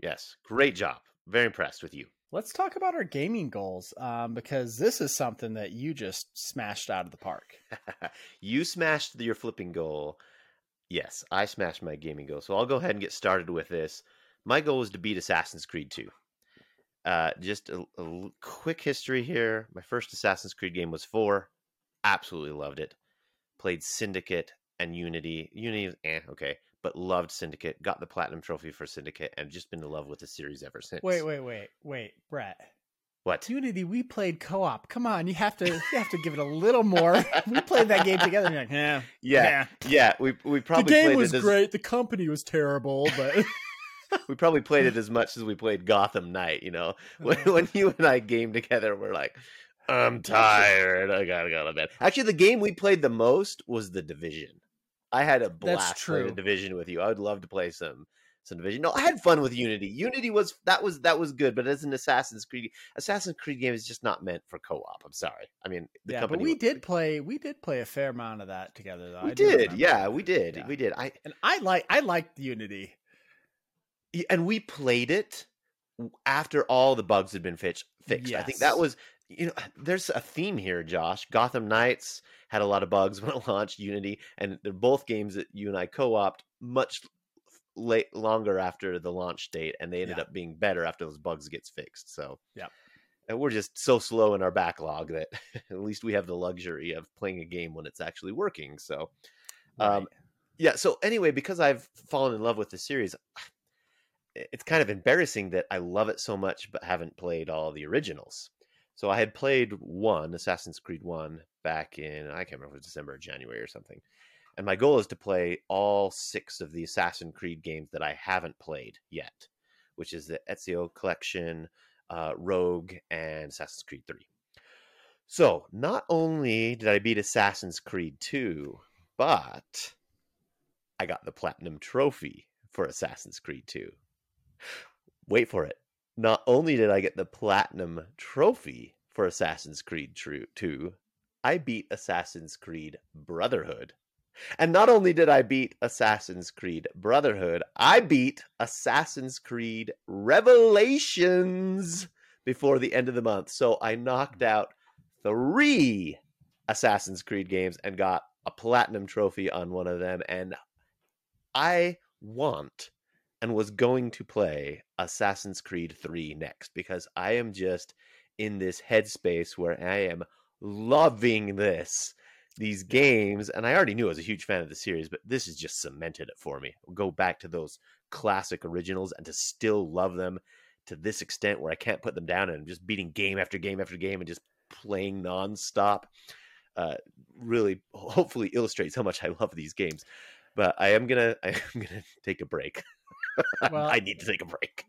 Yes, great job. Very impressed with you. let's talk about our gaming goals um because this is something that you just smashed out of the park <laughs> you smashed your flipping goal. Yes, I smashed my gaming goal. So I'll go ahead and get started with this. My goal was to beat Assassin's Creed 2. Uh, just a quick history here. My first Assassin's Creed game was 4. Absolutely loved it. Played Syndicate and Unity. Unity, was eh, okay. But loved Syndicate. Got the Platinum Trophy for Syndicate and just been in love with the series ever since. wait wait wait wait brett What? unity we played co-op come on you have to you have to give it a little more we played that game together and you're like <laughs> yeah Yeah, yeah. We, we probably the game was great the company was terrible but we probably played it as much as we played Gotham Knight. You know, <laughs> when, when you and I game together, we're like, I'm tired. I gotta go to bed. Actually, the game we played the most was the Division. I had a blast playing the. Division with you. I would love to play some some division. No, I had fun with Unity. Unity was that was that was good, but as an Assassin's Creed, Assassin's Creed game is just not meant for co-op. I'm sorry. I mean, the yeah, but we did play we did play a fair amount of that together though. We I did, yeah, we did, yeah. we did. I and I like I liked Unity, and we played it after all the bugs had been fixed. Fixed. Yes. I think that was you know. <sighs> There's a theme here, Josh. Gotham Knights had a lot of bugs <laughs> when it launched Unity, and they're both games that you and I co-opted much late longer after the launch date, and they ended yeah. up being better after those bugs gets fixed. So yeah, and we're just so slow in our backlog that <laughs> at least we have the luxury of playing a game when it's actually working. So, um, right. um, yeah. So anyway, because I've fallen in love with the series, it's kind of embarrassing that I love it so much but haven't played all the originals. So I had played one Assassin's Creed One back in I can't remember if it was December or January or something. And my goal is to play all six of the Assassin's Creed games that I haven't played yet, which is the Ezio Collection, uh, Rogue, and Assassin's Creed 3. So not only did I beat Assassin's Creed 2, but I got the Platinum Trophy for Assassin's Creed 2. Wait for it. Not only did I get the Platinum Trophy for Assassin's Creed 2, I beat Assassin's Creed Brotherhood. And not only did I beat Assassin's Creed Brotherhood, I beat Assassin's Creed Revelations before the end of the month. So I knocked out three Assassin's Creed games and got a platinum trophy on one of them. And I want and was going to play Assassin's Creed 3 next because I am just in this headspace where I am loving this these games, and I already knew I was a huge fan of the series, but this has just cemented it for me. I'll go back to those classic originals and to still love them to this extent where I can't put them down and I'm just beating game after game after game and just playing nonstop. Uh, really, hopefully, illustrates how much I love these games. But I am gonna, <laughs> I am gonna take a break. <laughs> Well, I need to take a break.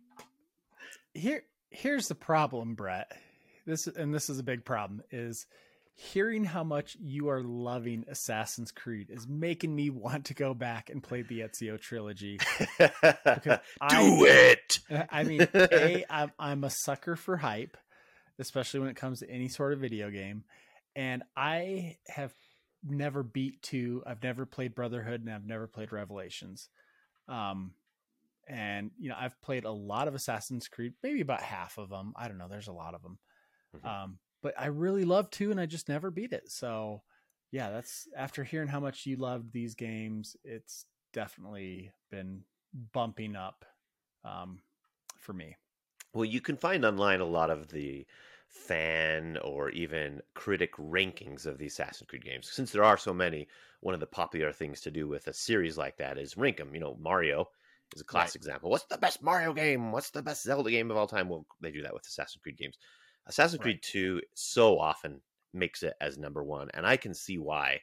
Here, here's the problem, Brett. This and this is a big problem. Is hearing how much you are loving Assassin's Creed is making me want to go back and play the Ezio trilogy. <laughs> Do I, it. I mean, a <laughs> I'm, I'm a sucker for hype, especially when it comes to any sort of video game, and I have never beat two. I've never played Brotherhood, and I've never played Revelations. Um, and you know, I've played a lot of Assassin's Creed, maybe about half of them. I don't know. There's a lot of them. Mm-hmm. Um, but I really love two, and I just never beat it. So, yeah, that's after hearing how much you loved these games, it's definitely been bumping up um, for me. Well, you can find online a lot of the fan or even critic rankings of the Assassin's Creed games. Since there are so many, one of the popular things to do with a series like that is rank them. You know, Mario is a classic right. example. What's the best Mario game? What's the best Zelda game of all time? Well, they do that with Assassin's Creed games. Assassin's right. Creed 2 so often makes it as number one, and I can see why.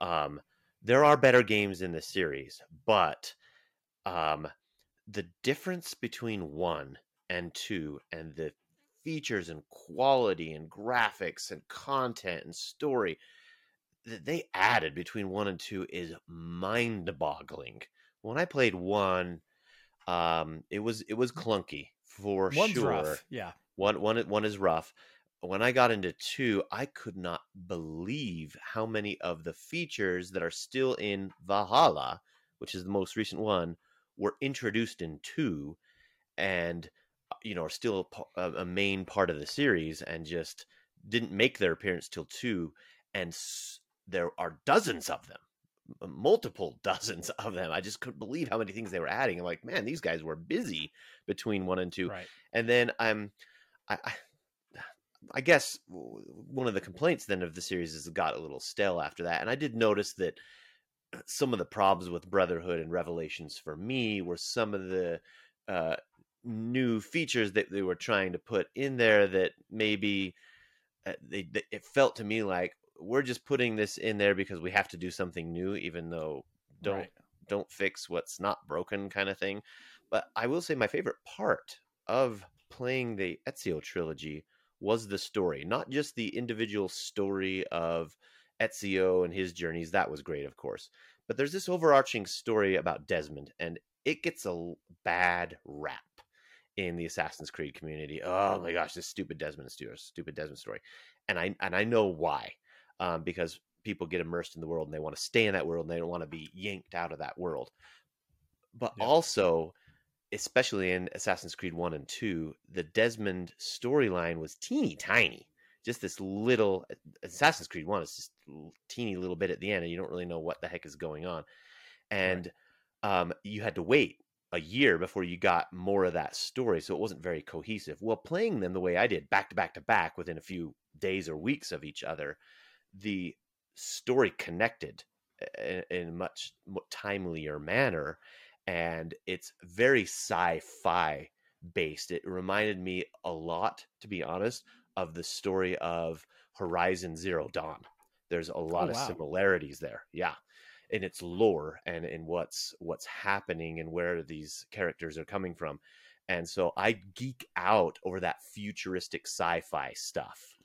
Um, there are better games in the series, but um, the difference between one and two and the features and quality and graphics and content and story that they added between one and two is mind boggling. When I played one, um, it was it was clunky for One's sure. Rough. Yeah. One one one is rough. When I got into two, I could not believe how many of the features that are still in Valhalla, which is the most recent one, were introduced in two, and uh, you know are still a, a main part of the series, and just didn't make their appearance till two, and s- there are dozens of them multiple <laughs> dozens of them. I just couldn't believe how many things they were adding. I'm like, man, these guys were busy between one and two. Right. And then I'm, I, I, <sighs> I guess one of the complaints then of the series is it got a little stale after that. And I did notice that <clears throat> some of the problems with Brotherhood and Revelations for me were some of the uh, new features that they were trying to put in there that maybe uh, they, they, it felt to me like we're just putting this in there because we have to do something new, even though don't right. don't fix what's not broken kind of thing. But I will say my favorite part of playing the Ezio trilogy was the story, not just the individual story of Ezio and his journeys. That was great, of course. But there's this overarching story about Desmond, and it gets a bad rap in the Assassin's Creed community. Oh my gosh, this stupid Desmond story, stupid Desmond story, and I and I know why, um, because people get immersed in the world and they want to stay in that world and they don't want to be yanked out of that world. But yeah. also, especially in Assassin's Creed One and Two, the Desmond storyline was teeny tiny. Just this little Assassin's Creed One is just teeny little bit at the end, and you don't really know what the heck is going on. And right. um, you had to wait a year before you got more of that story. So it wasn't very cohesive. Well, playing them the way I did, back to back to back within a few days or weeks of each other, the story connected in, in a much timelier manner. And it's very sci fi based. It reminded me a lot, to be honest, of the story of Horizon Zero Dawn. There's a lot oh, wow. of similarities there. Yeah in its lore and in what's what's happening and where these characters are coming from. And so I geek out over that futuristic sci-fi stuff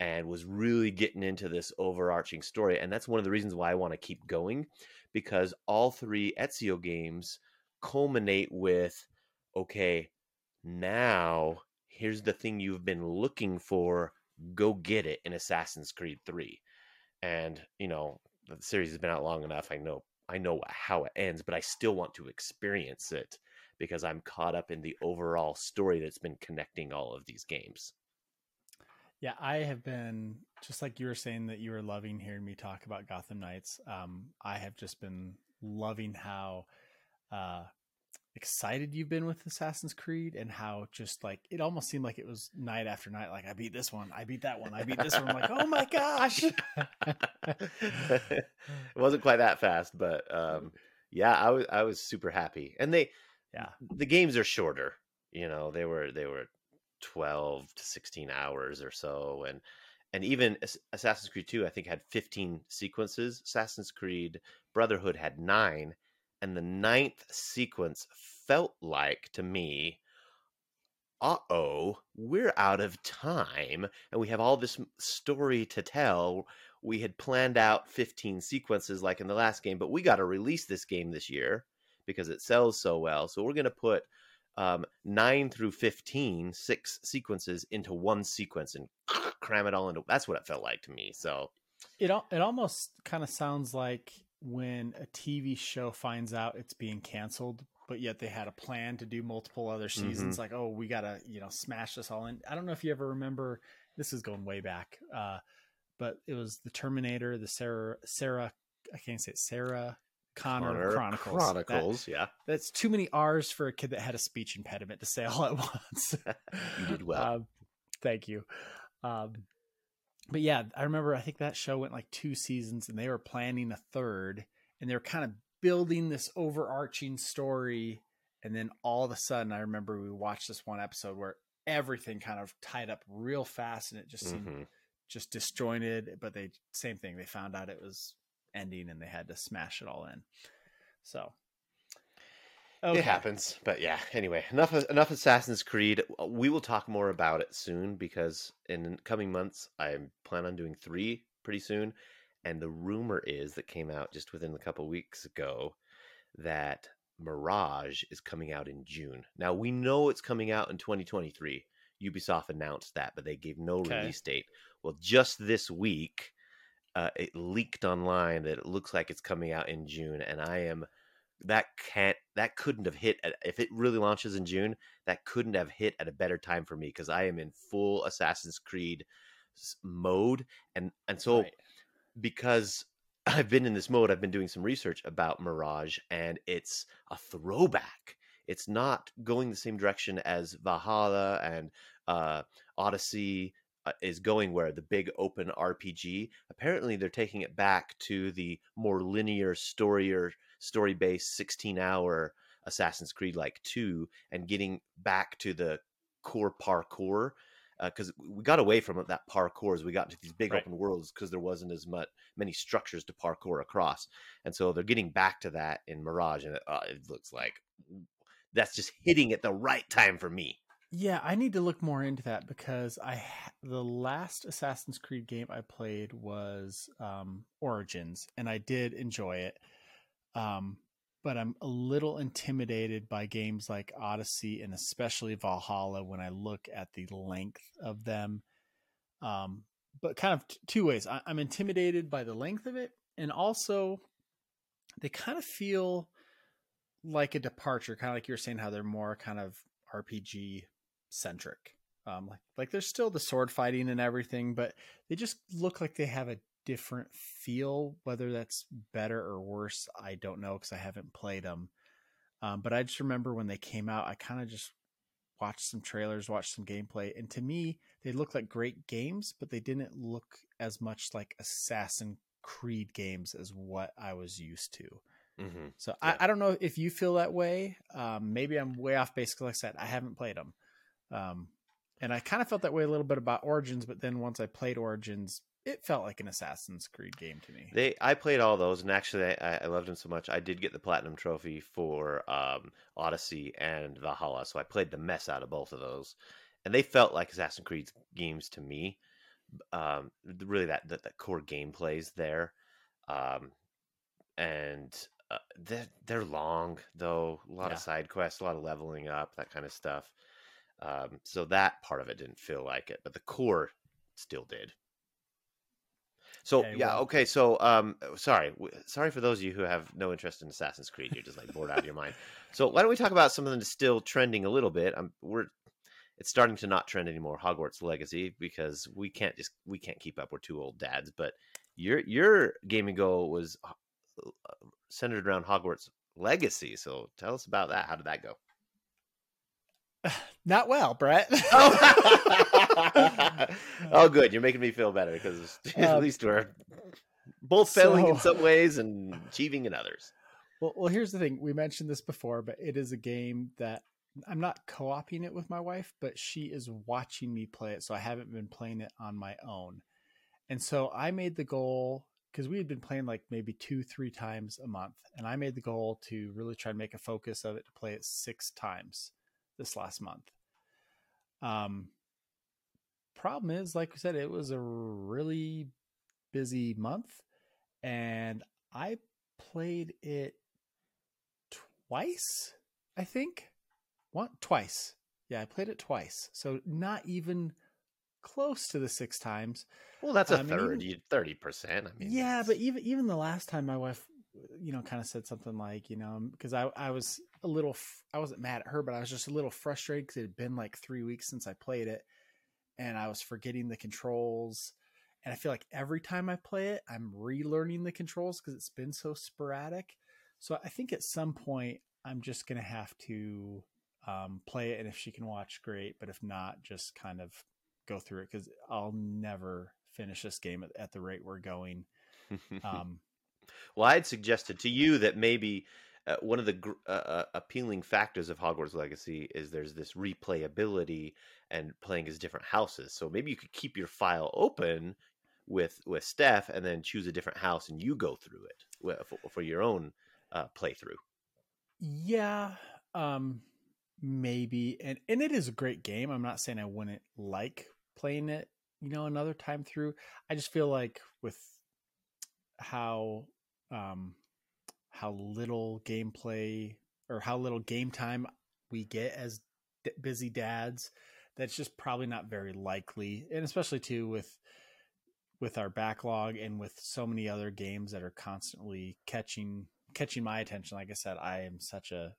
and was really getting into this overarching story. And that's one of the reasons why I want to keep going because all three Ezio games culminate with okay, now here's the thing you've been looking for, go get it in Assassin's Creed 3. And, you know, the series has been out long enough. I know I know how it ends, but I still want to experience it because I'm caught up in the overall story that's been connecting all of these games. Yeah, I have been just like you were saying that you were loving hearing me talk about Gotham Knights. Um, I have just been loving how uh, excited you've been with Assassin's Creed and how just like it almost seemed like it was night after night. Like I beat this one, I beat that one, I beat this one. I'm like, oh my gosh. <laughs> it wasn't quite that fast, but um, yeah, I was I was super happy. And they yeah, the games are shorter. You know, they were they were 12 to 16 hours or so and and even Assassin's Creed 2 I think had 15 sequences. Assassin's Creed Brotherhood had 9 and the ninth sequence felt like to me uh oh, we're out of time and we have all this story to tell. We had planned out 15 sequences like in the last game, but we got to release this game this year because it sells so well. So we're going to put um, 9 through 15, six sequences into one sequence and cram it all into that's what it felt like to me. So it it almost kind of sounds like when a TV show finds out it's being canceled, but yet they had a plan to do multiple other seasons. Mm-hmm. Like, oh, we gotta, you know, smash this all in. I don't know if you ever remember. This is going way back, uh, but it was the Terminator, the Sarah Sarah. I can't say it, Sarah Connor, Connor Chronicles. Chronicles, that, yeah. That's too many R's for a kid that had a speech impediment to say <laughs> all at once. <laughs> you did well. Um, thank you. Um, but yeah, I remember I think that show went like two seasons and they were planning a third and they were kind of building this overarching story. And then all of a sudden, I remember we watched this one episode where everything kind of tied up real fast and it just seemed mm-hmm. just disjointed. But they, same thing, they found out it was ending and they had to smash it all in. So Okay. It happens, but yeah. Anyway, enough enough Assassin's Creed. We will talk more about it soon because in coming months I plan on doing three pretty soon, and the rumor is that came out just within a couple weeks ago that Mirage is coming out in June. Now we know it's coming out in 2023. Ubisoft announced that, but they gave no okay. release date. Well, just this week, uh, it leaked online that it looks like it's coming out in June, and I am that can't that couldn't have hit at, if it really launches in June. That couldn't have hit at a better time for me because I am in full Assassin's Creed mode, and and so right. because <laughs> I've been in this mode, I've been doing some research about Mirage, and it's a throwback. It's not going the same direction as Valhalla and uh, Odyssey uh, is going, where the big open RPG. Apparently, they're taking it back to the more linear story or story based 16 hour Assassin's Creed like 2 and getting back to the core parkour because uh, we got away from that parkour as we got into these big right. open worlds because there wasn't as much many structures to parkour across, and so they're getting back to that in Mirage, and it, uh, it looks like that's just hitting at the right time for me. Yeah, I need to look more into that because I the last Assassin's Creed game I played was um, Origins, and I did enjoy it. Um, but I'm a little intimidated by games like Odyssey and especially Valhalla when I look at the length of them. Um, but kind of t- two ways. I- I'm intimidated by the length of it, and also they kind of feel like a departure, kind of like you were saying how they're more kind of RPG centric. Um, like like there's still the sword fighting and everything, but they just look like they have a different feel. Whether that's better or worse, I don't know because I haven't played them. Um, but I just remember when they came out, I kind of just watched some trailers, watched some gameplay, and to me, they looked like great games, but they didn't look as much like Assassin Creed games as what I was used to. Mm-hmm. So Yeah. I, I don't know if you feel that way. Um, maybe I'm way off base. 'cause Like I said, I haven't played them. Um, and I kind of felt that way a little bit about Origins, but then once I played Origins, it felt like an Assassin's Creed game to me. They, I played all those, and actually, I, I loved them so much. I did get the platinum trophy for um, Odyssey and Valhalla, so I played the mess out of both of those, and they felt like Assassin's Creed games to me. Um, really, that that, that core gameplays there, um, and uh, they're they're long though. A lot Yeah. of side quests, a lot of leveling up, that kind of stuff. Um, so that part of it didn't feel like it, but the core still did. So Okay, yeah, well- okay. So um, sorry, sorry for those of you who have no interest in Assassin's Creed. You're just like bored out of your mind. So why don't we talk about something that's still trending a little bit? Um, we're it's starting to not trend anymore. Hogwarts Legacy because we can't just we can't keep up. We're two old dads. But your your gaming goal was uh, centered around Hogwarts Legacy. So tell us about that. How did that go? <sighs> Not well, Brett. <laughs> <laughs> oh, good. You're making me feel better because <laughs> at Um, least we're both failing in some ways and achieving in others. Well, well, here's the thing. We mentioned this before, but it is a game that I'm not co-oping it with my wife, but she is watching me play it, so I haven't been playing it on my own. And so I made the goal because we had been playing like maybe two, three times a month, and I made the goal to really try and make a focus of it to play it six times this last month. Um, problem is, like we said, it was a really busy month, and I played it twice, I think. One twice. Yeah, I played it twice. So not even close to the six times. Well, that's a I mean, third, even- thirty percent. I mean, yeah, but even even the last time my wife you know kind of said something like, you know, because I I was a little f- I wasn't mad at her, but I was just a little frustrated cuz it had been like 3 weeks since I played it and I was forgetting the controls. And I feel like every time I play it, I'm relearning the controls because it's been so sporadic. So I think at some point I'm just gonna have to um, play it, and if she can watch, great. But if not, just kind of go through it because I'll never finish this game at, at the rate we're going. <laughs> Um, well, I had suggested to you that maybe uh, one of the uh, uh, appealing factors of Hogwarts Legacy is there's this replayability and playing as different houses. So maybe you could keep your file open with with Steph and then choose a different house and you go through it for, for your own uh, playthrough. yeah, um, maybe, and and it is a great game. I'm not saying I wouldn't like playing it, you know, another time through. I just feel like with how um how little gameplay or how little game time we get as d- busy dads that's just probably not very likely. And especially too with with our backlog and with so many other games that are constantly catching catching my attention. Like i said i am such a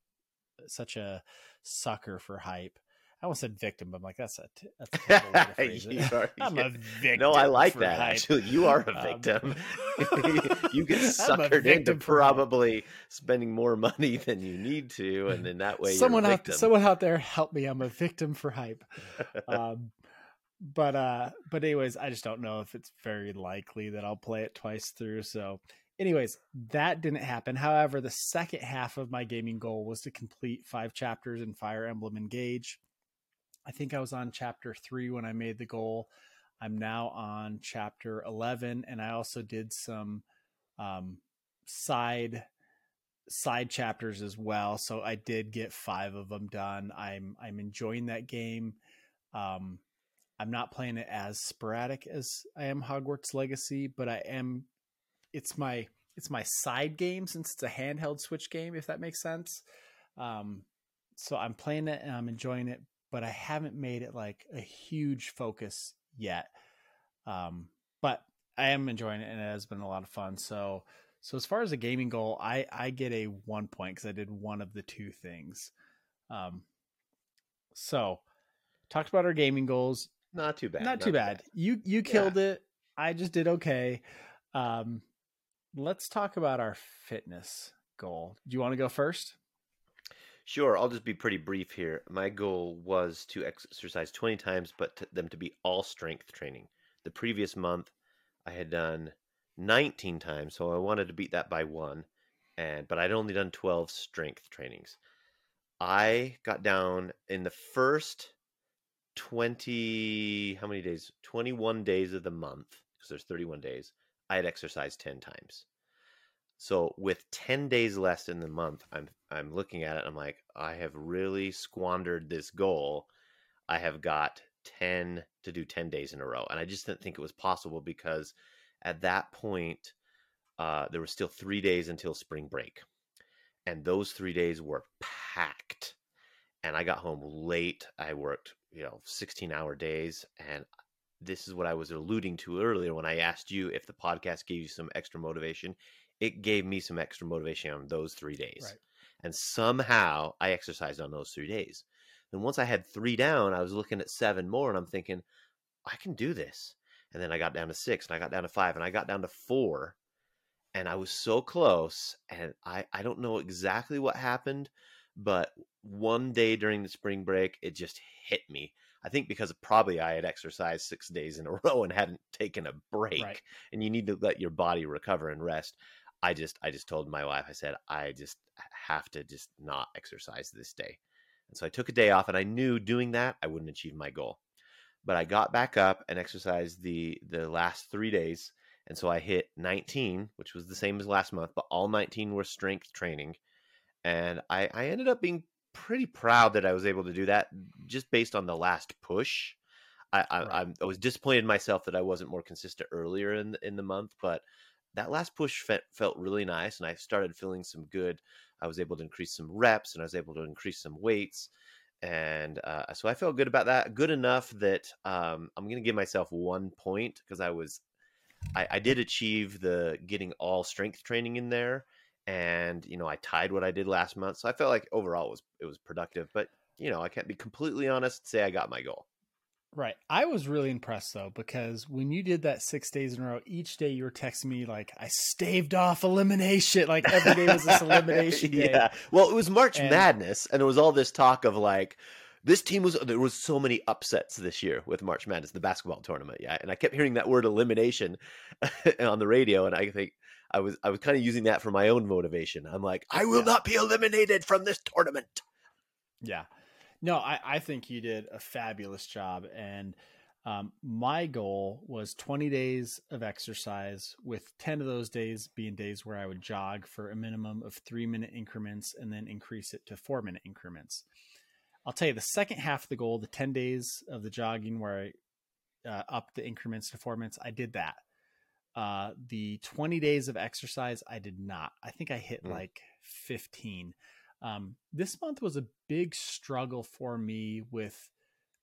such a sucker for hype i almost said victim but i'm like that's a t- that's a terrible way to <laughs> phrase You are- <laughs> i'm yeah. a victim No, I like that. hype. Actually, you are a <laughs> Um, victim. you get suckered into victim for hype. probably spending more money than you need to, and then that way someone you're a out someone out there help me i'm a victim for hype um but uh but anyways i just don't know if it's very likely that i'll play it twice through so anyways that didn't happen however the second half of my gaming goal was to complete five chapters in fire emblem engage i think i was on chapter three when i made the goal. I'm now on chapter 11 and i also did some um side side chapters as well. So i did get five of them done. I'm i'm enjoying that game. Um i'm not playing it as sporadic as i am hogwarts legacy but i am it's my it's my side game since it's a handheld Switch game, if that makes sense. Um, so I'm playing it and I'm enjoying it, but I haven't made it like a huge focus yet. Um, but I am enjoying it and it has been a lot of fun. So, so as far as a gaming goal, I I get a one point because I did one of the two things. Um, so talked about our gaming goals. Not too bad. Not, too, bad. You you killed it. I just did okay. Um, let's talk about our fitness goal. Do you want to go first? Sure, I'll just be pretty brief here. My goal was to exercise 20 times, but to them to be all strength training. The previous month, I had done 19 times, so I wanted to beat that by one, and but I'd only done 12 strength trainings. I got down in the first 20 how many days? 21 days of the month because there's 31 days. I had exercised 10 times. So with 10 days less in the month, I'm I'm looking at it I'm like I have really squandered this goal. I have got 10 to do 10 days in a row and I just didn't think it was possible because at that point uh, there was still 3 days until spring break. And those 3 days were packed. And I got home late. I worked, you know, 16-hour days and this is what I was alluding to earlier when I asked you if the podcast gave you some extra motivation it gave me some extra motivation on those three days. Right. And somehow I exercised on those three days. And once I had three down, I was looking at seven more and I'm thinking, I can do this. And then I got down to six and I got down to five and I got down to four. And I was so close. And I, I don't know exactly what happened, but one day during the spring break, it just hit me. I think because probably I had exercised six days in a <laughs> row and hadn't taken a break. Right. And you need to let your body recover and rest. I just I just told my wife I said I just have to just not exercise this day. And so I took a day off and I knew doing that I wouldn't achieve my goal. But I got back up and exercised the the last 3 days and so I hit 19, which was the same as last month, but all 19 were strength training. And I I ended up being pretty proud that I was able to do that just based on the last push. I, I, right. I was disappointed in myself that I wasn't more consistent earlier in in the month, but that last push felt really nice and I started feeling some good. I was able to increase some reps and I was able to increase some weights. And uh, so I felt good about that. Good enough that um, I'm going to give myself one point because I was, I, I did achieve the getting all strength training in there. And, you know, I tied what I did last month. So I felt like overall it was, it was productive. But, you know, I can't be completely honest, say I got my goal. Right. I was really impressed though, because when you did that six days in a row, each day you were texting me like, I staved off elimination. Like every day was this <laughs> elimination day. Yeah. Well, it was March and... Madness, and it was all this talk of like, this team was there was so many upsets this year with March Madness, the basketball tournament. Yeah. And I kept hearing that word elimination <laughs> on the radio, and I think I was I was kind of using that for my own motivation. I'm like, I will yeah. not be eliminated from this tournament. Yeah. No, I, I think you did a fabulous job. And um, my goal was 20 days of exercise, with 10 of those days being days where I would jog for a minimum of three minute increments and then increase it to four minute increments. I'll tell you the second half of the goal, the 10 days of the jogging where I uh, upped the increments to four minutes, I did that. Uh, the 20 days of exercise, I did not. I think I hit mm. like 15. Um, this month was a big struggle for me with,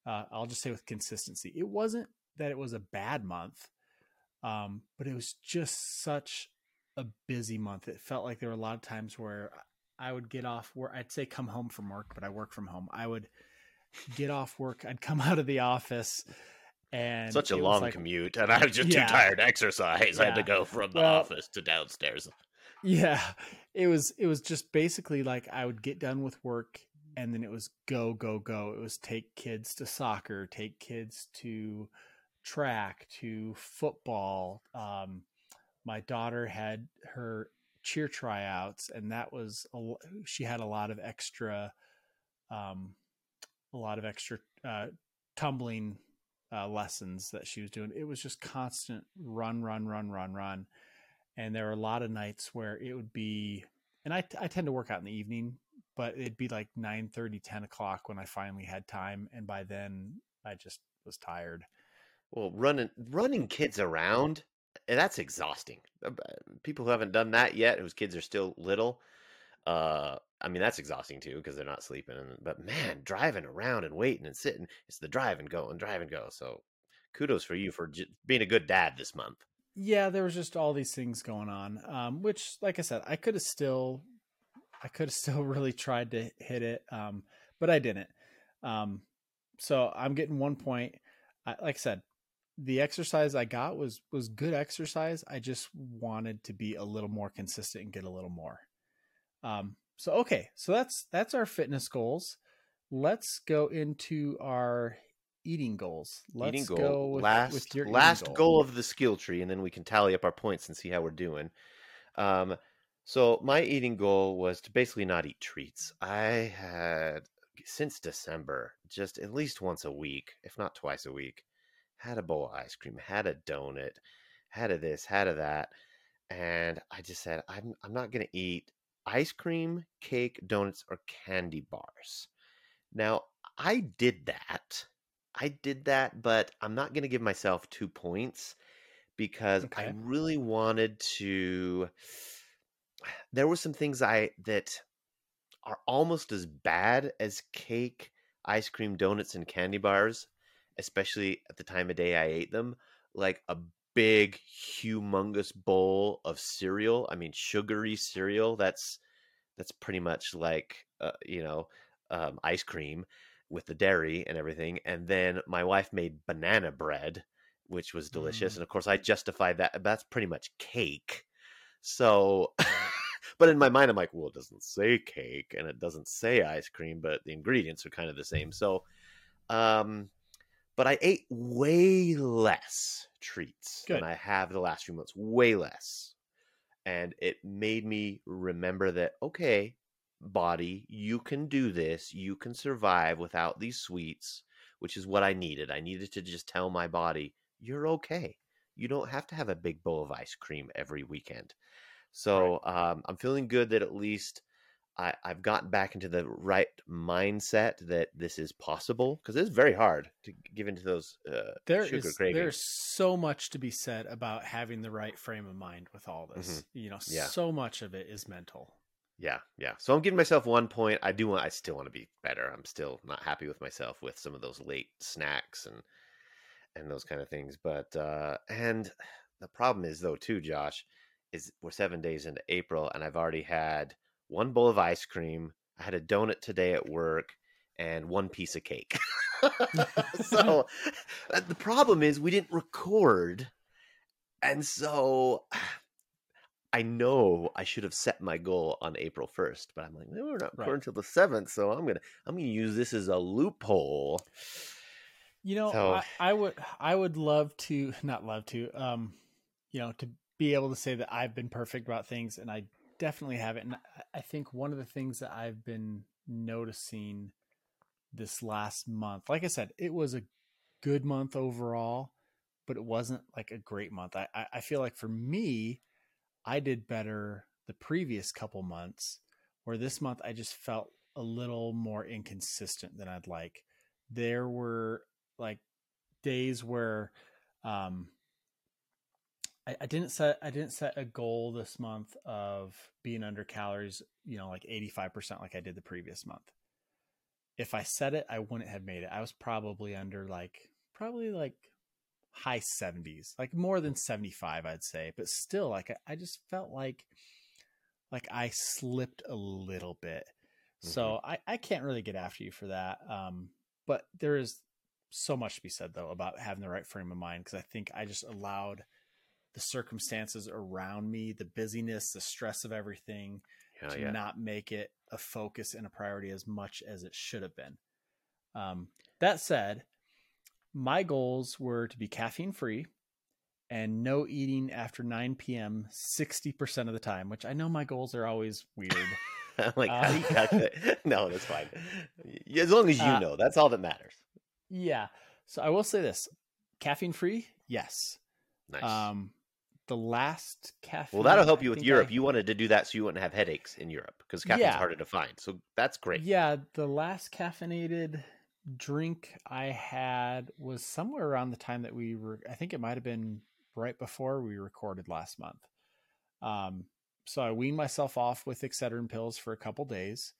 uh, I'll just say with consistency. It wasn't that it was a bad month, um, but it was just such a busy month. It felt like there were a lot of times where I would get off where I'd say come home from work, but I work from home. I would get off work. I'd come <laughs> out of the office and such a long like, commute and I was just yeah, too tired to exercise. Yeah. I had to go from the well, office to downstairs. Yeah. It was it was just basically like I would get done with work and then it was go go go. It was take kids to soccer, take kids to track, to football. Um, my daughter had her cheer tryouts and that was a, she had a lot of extra um, a lot of extra uh, tumbling uh, lessons that she was doing. It was just constant run, run, run, run, run and there were a lot of nights where it would be and I, I tend to work out in the evening but it'd be like 9 30 10 o'clock when i finally had time and by then i just was tired well running running kids around eh, that's exhausting uh, people who haven't done that yet, whose kids are still little, uh, I mean that's exhausting too because they're not sleeping. And, but man, driving around and waiting and sitting, it's the drive and go and drive and go. So kudos for you for j- being a good dad this month. Yeah, there was just all these things going on, um, which, like I said, I could have still, I could have <laughs> still really tried to hit it, um, but I didn't. Um, so I'm getting one point. I, like I said, the exercise I got was was good exercise. I just wanted to be a little more consistent and get a little more. Um, so okay, so that's that's our fitness goals. Let's go into our eating goals. Let's eating goal go with, last with your last goal. goal of the skill tree, and then we can tally up our points and see how we're doing. Um, so my eating goal was to basically not eat treats. I had since December, just at least once a week, if not twice a week, had a bowl of ice cream, had a donut, had a this, had a that, and I just said I'm I'm not gonna eat ice cream, cake, donuts, or candy bars. Now I did that. I did that, but I'm not going to give myself two points because I Okay. really wanted to. <sighs> There were some things I that are almost as bad as cake, ice cream, donuts, and candy bars, especially at the time of day I ate them. Like a big, humongous bowl of cereal. I mean, sugary cereal. That's that's pretty much like uh, you know um, ice cream with the dairy and everything. And then my wife made banana bread, which was delicious. Mm. And of course, I justified that. That's pretty much cake. So, <laughs> but in my mind, I'm like, well, it doesn't say cake and it doesn't say ice cream, but the ingredients are kind of the same. So, um, but I ate way less treats Good. than I have the last few months. Way less. And it made me remember that, okay, body, you can do this. You can survive without these sweets, which is what I needed. I needed to just tell my body, you're okay. You don't have to have a big bowl of ice cream every weekend. So um, I'm feeling good that at least I, I've gotten back into the right mindset that this is possible because it's very hard to give into those uh, There sugar is cravings. there's so much to be said about having the right frame of mind with all this. You know, Mm-hmm. Yeah. so much of it is mental. Yeah, yeah. So I'm giving myself one point. I do want. I still want to be better. I'm still not happy with myself with some of those late snacks and and those kind of things. But uh and the problem is though too, Josh, is we're seven days into April and I've already had one bowl of ice cream. I had a donut today at work and one piece of cake. <laughs> <laughs> so uh, the problem is we didn't record, and so I know I should have set my goal on April first, but I'm like, no, we're not Right. until the seventh, so I'm gonna I'm gonna use this as a loophole. You know, So- I, I would I would love to <laughs> not love to um you know to be able to say that I've been perfect about things and I definitely haven't. And I- I think one of the things that I've been noticing this last month, like I said, it was a good month overall, but it wasn't like a great month. I I, I feel like for me, I did better the previous couple months, where this month I just felt a little more inconsistent than I'd like. There were like days where um I, I didn't set I didn't set a goal this month of being under calories, you know, like 85% like I did the previous month. If I set it, I wouldn't have made it. I was probably under like probably like high 70s, like more than 75 I'd say, but still like I, I just felt like like I slipped a little bit. So I, I can't really get after you for that. Um, but there is so much to be said though about having the right frame of mind because I think I just allowed the circumstances around me, the busyness, the stress of everything Yeah, to yeah. not make it a focus and a priority as much as it should have been. Um, that said, my goals were to be caffeine free and no eating after 9 p.m. 60% of the time, which I know my goals are always weird. <laughs> I'm like, how do you Uh, calculate? <laughs> no, that's fine. As long as you Uh, know, that's all that matters. yeah. So I will say this caffeine free, yes. Nice. Um, the last caffeine. well, that'll help I you with Europe. I- You wanted to do that so you wouldn't have headaches in Europe because caffeine's Yeah. harder to find. So that's great. Yeah, the last caffeinated drink I had was somewhere around the time that we were. I think it might have been right before we recorded last month. Um, so I weaned myself off with Excedrin pills for a couple days.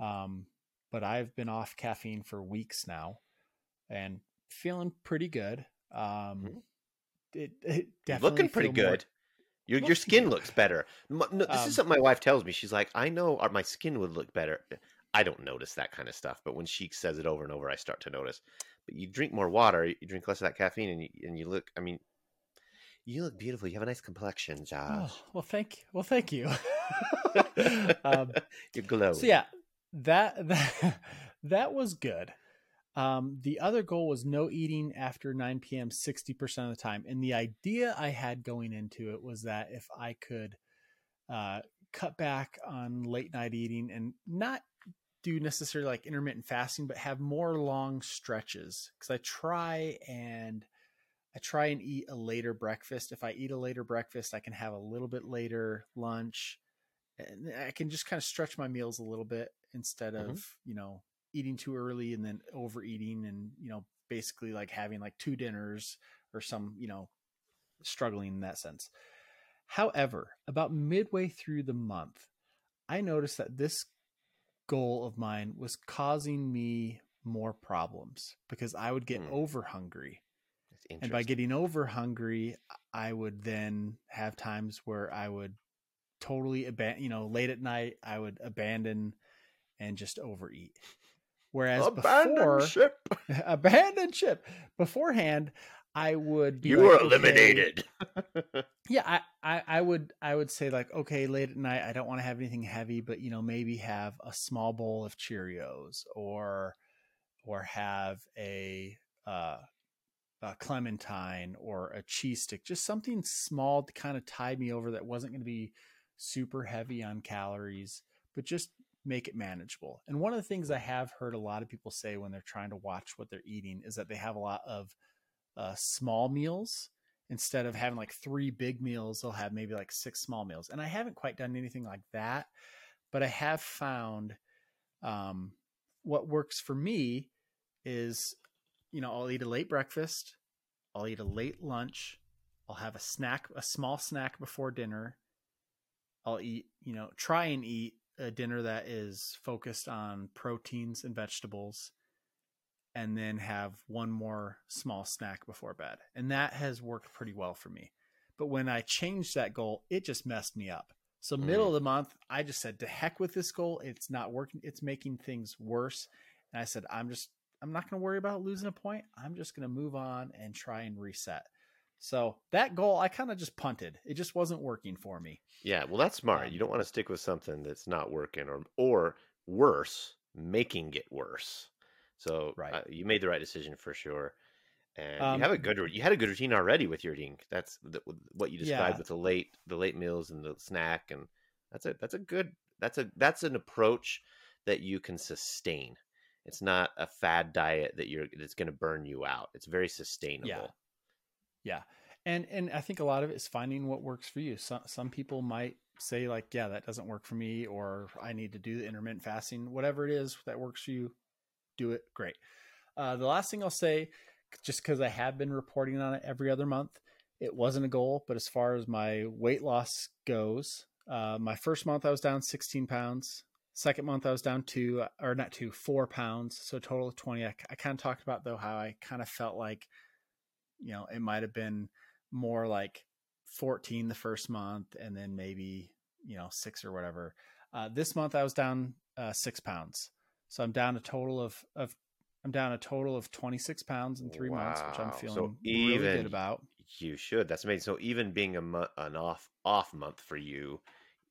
Um, but I've been off caffeine for weeks now and feeling pretty good. Um, Mhm. it, it definitely looking pretty feel more- good. Your your skin looks better. No, this Um, is something my wife tells me. She's like, I know our, my skin would look better. I don't notice that kind of stuff, but when she says it over and over, I start to notice. But you drink more water, you drink less of that caffeine, and you, and you look. I mean, you look beautiful. You have a nice complexion, Josh. Oh, well, thank you. Well, thank you. um, you glow. so yeah, that <laughs> that that was good. Um, the other goal was no eating after 9 p.m. 60% of the time. And the idea I had going into it was that if I could uh, cut back on late night eating and not do necessarily like intermittent fasting, but have more long stretches. Because I try and I try and eat a later breakfast. If I eat a later breakfast, I can have a little bit later lunch. And I can just kind of stretch my meals a little bit instead of, Mhm. you know, eating too early and then overeating and, you know, basically like having like two dinners or some, you know, struggling in that sense. However, about midway through the month, I noticed that this goal of mine was causing me more problems because I would get Hmm. over hungry. And by getting over hungry, I would then have times where I would totally abandon, you know, late at night, I would abandon and just overeat. Whereas Abandon before, ship. <laughs> abandon ship beforehand, I would be You like, were okay, eliminated. <laughs> yeah I, I i would i would say like okay late at night i don't want to have anything heavy but you know maybe have a small bowl of cheerios or or have a uh a clementine or a cheese stick just something small to kind of tide me over that wasn't going to be super heavy on calories but just make it manageable and one of the things i have heard a lot of people say when they're trying to watch what they're eating is that they have a lot of uh, small meals instead of having like three big meals they'll have maybe like six small meals. And i haven't quite done anything like that but i have found um, what works for me is you know i'll eat a late breakfast i'll eat a late lunch i'll have a snack a small snack before dinner. I'll eat you know try and eat a dinner that is focused on proteins and vegetables and then have one more small snack before bed. And that has worked pretty well for me. But when I changed that goal, it just messed me up. So middle Mm. of the month, I just said to heck with this goal. It's not working. It's making things worse. And I said, I'm just I'm not going to worry about losing a point. I'm just going to move on and try and reset. So that goal, I kind of just punted. It just wasn't working for me. Yeah, well, that's smart. You don't want to stick with something that's not working, or or worse, making it worse. So Right. uh, you made the right decision for sure, and Um, you have a good you had a good routine already with your eating. That's the, what you described Yeah. with the late the late meals and the snack, and that's a that's a good that's a that's an approach that you can sustain. It's not a fad diet that you're that's going to burn you out. It's very sustainable. Yeah. And and I think a lot of it is finding what works for you. Some some people might say like, yeah, that doesn't work for me or I need to do the intermittent fasting, whatever it is that works for you, do it. Great. Uh, the last thing I'll say, just because I have been reporting on it every other month, it wasn't a goal, but as far as my weight loss goes, uh, my first month I was down 16 pounds. Second month I was down two, or not two, four pounds. So total of 20. I, I kind of talked about though how I kind of felt like, you know, it might have been more like 14 the first month and then maybe, you know, six or whatever. Uh, this month I was down uh, six pounds. So I'm down a total of, of, I'm down a total of 26 pounds in three months, which I'm Wow. So feeling really even- good about. You should. That's amazing. So even being a mo- an off off month for you,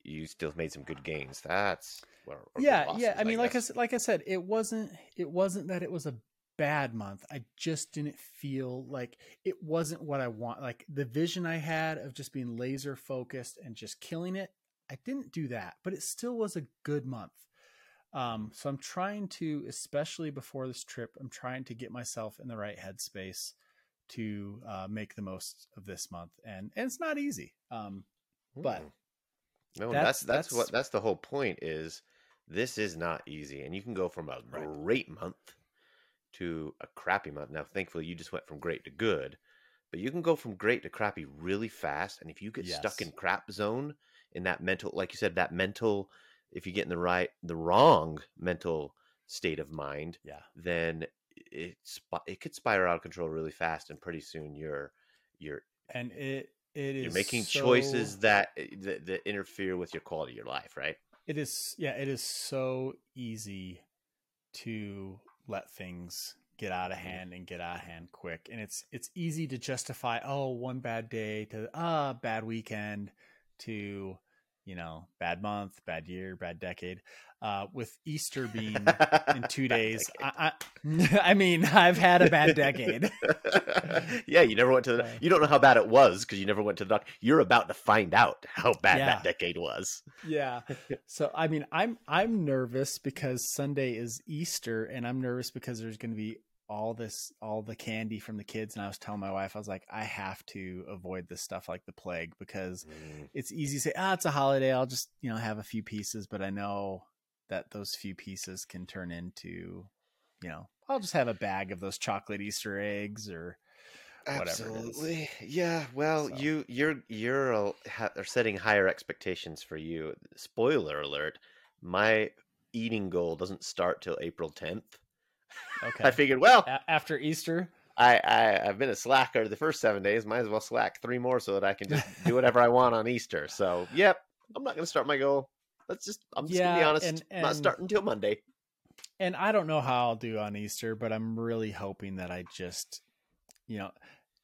you still made some good gains. That's or, or yeah yeah losses, i mean like I, like I said it wasn't it wasn't that it was a bad month i just didn't feel like it wasn't what i want like the vision i had of just being laser focused and just killing it i didn't do that but it still was a good month um so i'm trying to especially before this trip i'm trying to get myself in the right headspace to uh, make the most of this month and and it's not easy um but Mm. no, that's- that's that's, what that's- the whole point. Is this is not easy, and you can go from a Right. great month to a crappy month. Now, thankfully, you just went from great to good, but you can go from great to crappy really fast. And if you get stuck in crap zone in that mental, like you said, that mental, if you get in the right, the wrong mental state of mind, Yeah. then it it could spiral out of control really fast, and pretty soon you're you're And it it is you're making so- choices that, eh, that that interfere with your quality of your life, right? it is yeah it is so easy to let things get out of Mhm. hand and get out of hand quick and it's it's easy to justify oh one bad day to ah bad weekend to you know bad month bad year bad decade uh with easter being in <laughs> two days. I, I <laughs> i mean i've had a bad decade <laughs> yeah, you never went to the. You don't know how bad it was because you never went to the doctor. You're about to find out how bad Yeah. that decade was. yeah so i mean i'm i'm nervous because sunday is easter and i'm nervous because there's going to be all this all the candy from the kids and i was telling my wife i was like i have to avoid this stuff like the plague because it's easy to say ah it's a holiday i'll just you know have a few pieces but i know that those few pieces can turn into you know i'll just have a bag of those chocolate easter eggs or whatever it is. Absolutely. Yeah. Well, So- you you're you're a, ha, are setting higher expectations for you. Spoiler alert: my eating goal doesn't start till April 10th. Okay I figured, well, A- after easter I, I I've been a slacker the first seven days. Might as well slack three more so that I can just do whatever I want on Easter. So, yep, I'm not going to start my goal. Let's just I'm just gonna be honest. and- I'm not starting until Monday. and I don't know how I'll do on Easter, but I'm really hoping that I just, you know,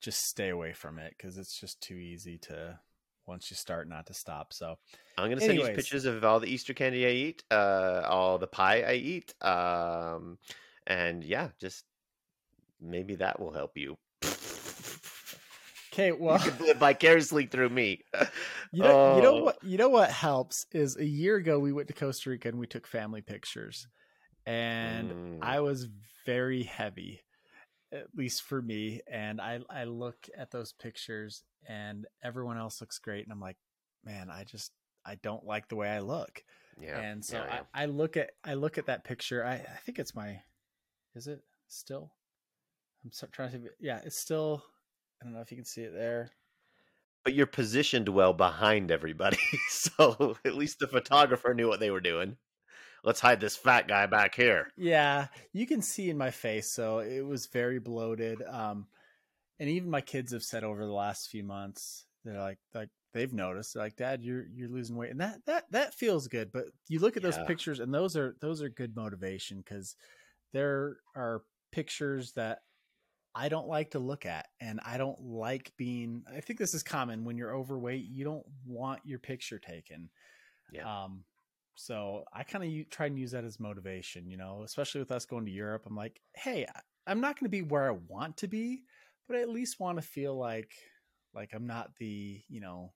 just stay away from it because it's just too easy to once you start not to stop. So I'm gonna send you pictures of all the Easter candy I eat, uh, all the pie I eat, um, and yeah, just maybe that will help you. okay, <laughs> well, you can live vicariously through me. <laughs> you know, you know Oh. what, you know what helps is a year ago we went to Costa Rica and we took family pictures, and Mm. I was very heavy, at least for me. And I I look at those pictures and everyone else looks great, and I'm like, man, I just I don't like the way I look. yeah, and so yeah, yeah. I, I look at I look at that picture. I, I think it's my, is it still? I'm trying to. think- Yeah, it's still. I don't know if you can see it there. but you're positioned well behind everybody, <laughs> so at least the photographer knew what they were doing. Let's hide this fat guy back here. Yeah, you can see in my face. So it was very bloated. Um, and even my kids have said over the last few months, they're like, like they've noticed, like, Dad, you're you're losing weight, and that that that feels good. But you look at those pictures, and those are those are good motivation because there are pictures that I don't like to look at, and I don't like being. I think this is common when you're overweight. You don't want your picture taken. Yeah. Um, so I kind of try and use that as motivation, you know, especially with us going to Europe. I'm like, hey, I'm not going to be where I want to be, but I at least want to feel like, like I'm not the, you know,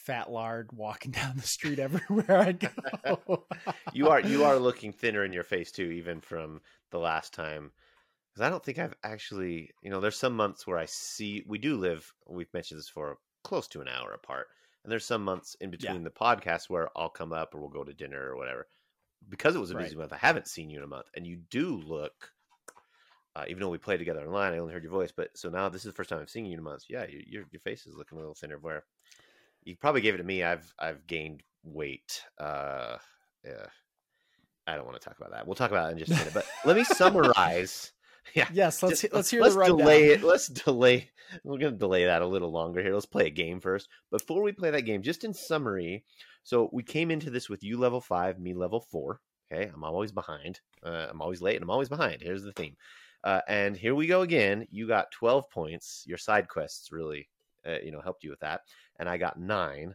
fat lard walking <laughs> down the street everywhere I go. <laughs> you are you are looking thinner in your face too, even from the last time. Because I don't think I've actually, you know, there's some months where I see we do live. We've mentioned this for close to an hour apart, and there's some months in between the podcast where I'll come up or we'll go to dinner or whatever. Because it was a busy Right. month, I haven't seen you in a month, and you do look. Uh, even though we played together online, I only heard your voice. But so now this is the first time I've seen you in a month. Yeah, you, your your face is looking a little thinner. Where you probably gave it to me. I've I've gained weight. Uh, yeah. I don't want to talk about that. We'll talk about it in just a minute. But let me summarize. <laughs> Yeah. yes, let's just- let's hear let's delay it. Let's delay. We're going to delay that a little longer here. Let's play a game first. Before we play that game, just in summary, so we came into this with you level five, me level four. Okay, I'm always behind. Uh, I'm always late, and I'm always behind. Here's the theme. Uh, and here we go again. You got 12 points. Your side quests really, uh, you know, helped you with that, and I got nine.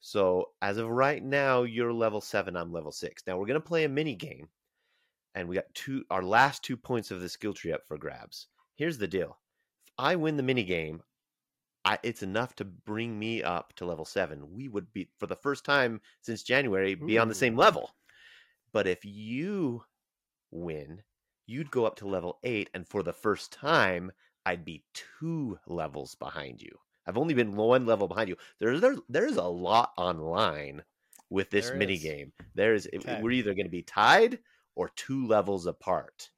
So as of right now, you're level seven. I'm level six. Now we're gonna play a mini game, and we got two. Our last two points of the skill tree up for grabs. Here's the deal: if I win the mini game, I, it's enough to bring me up to level seven. We would be for the first time since January be on the same level. But if you win, you'd go up to level eight, and for the first time, I'd be two levels behind you. I've only been one level behind you. There's there, there's a lot online with this There mini is. game. There's Okay. we're either going to be tied or two levels apart.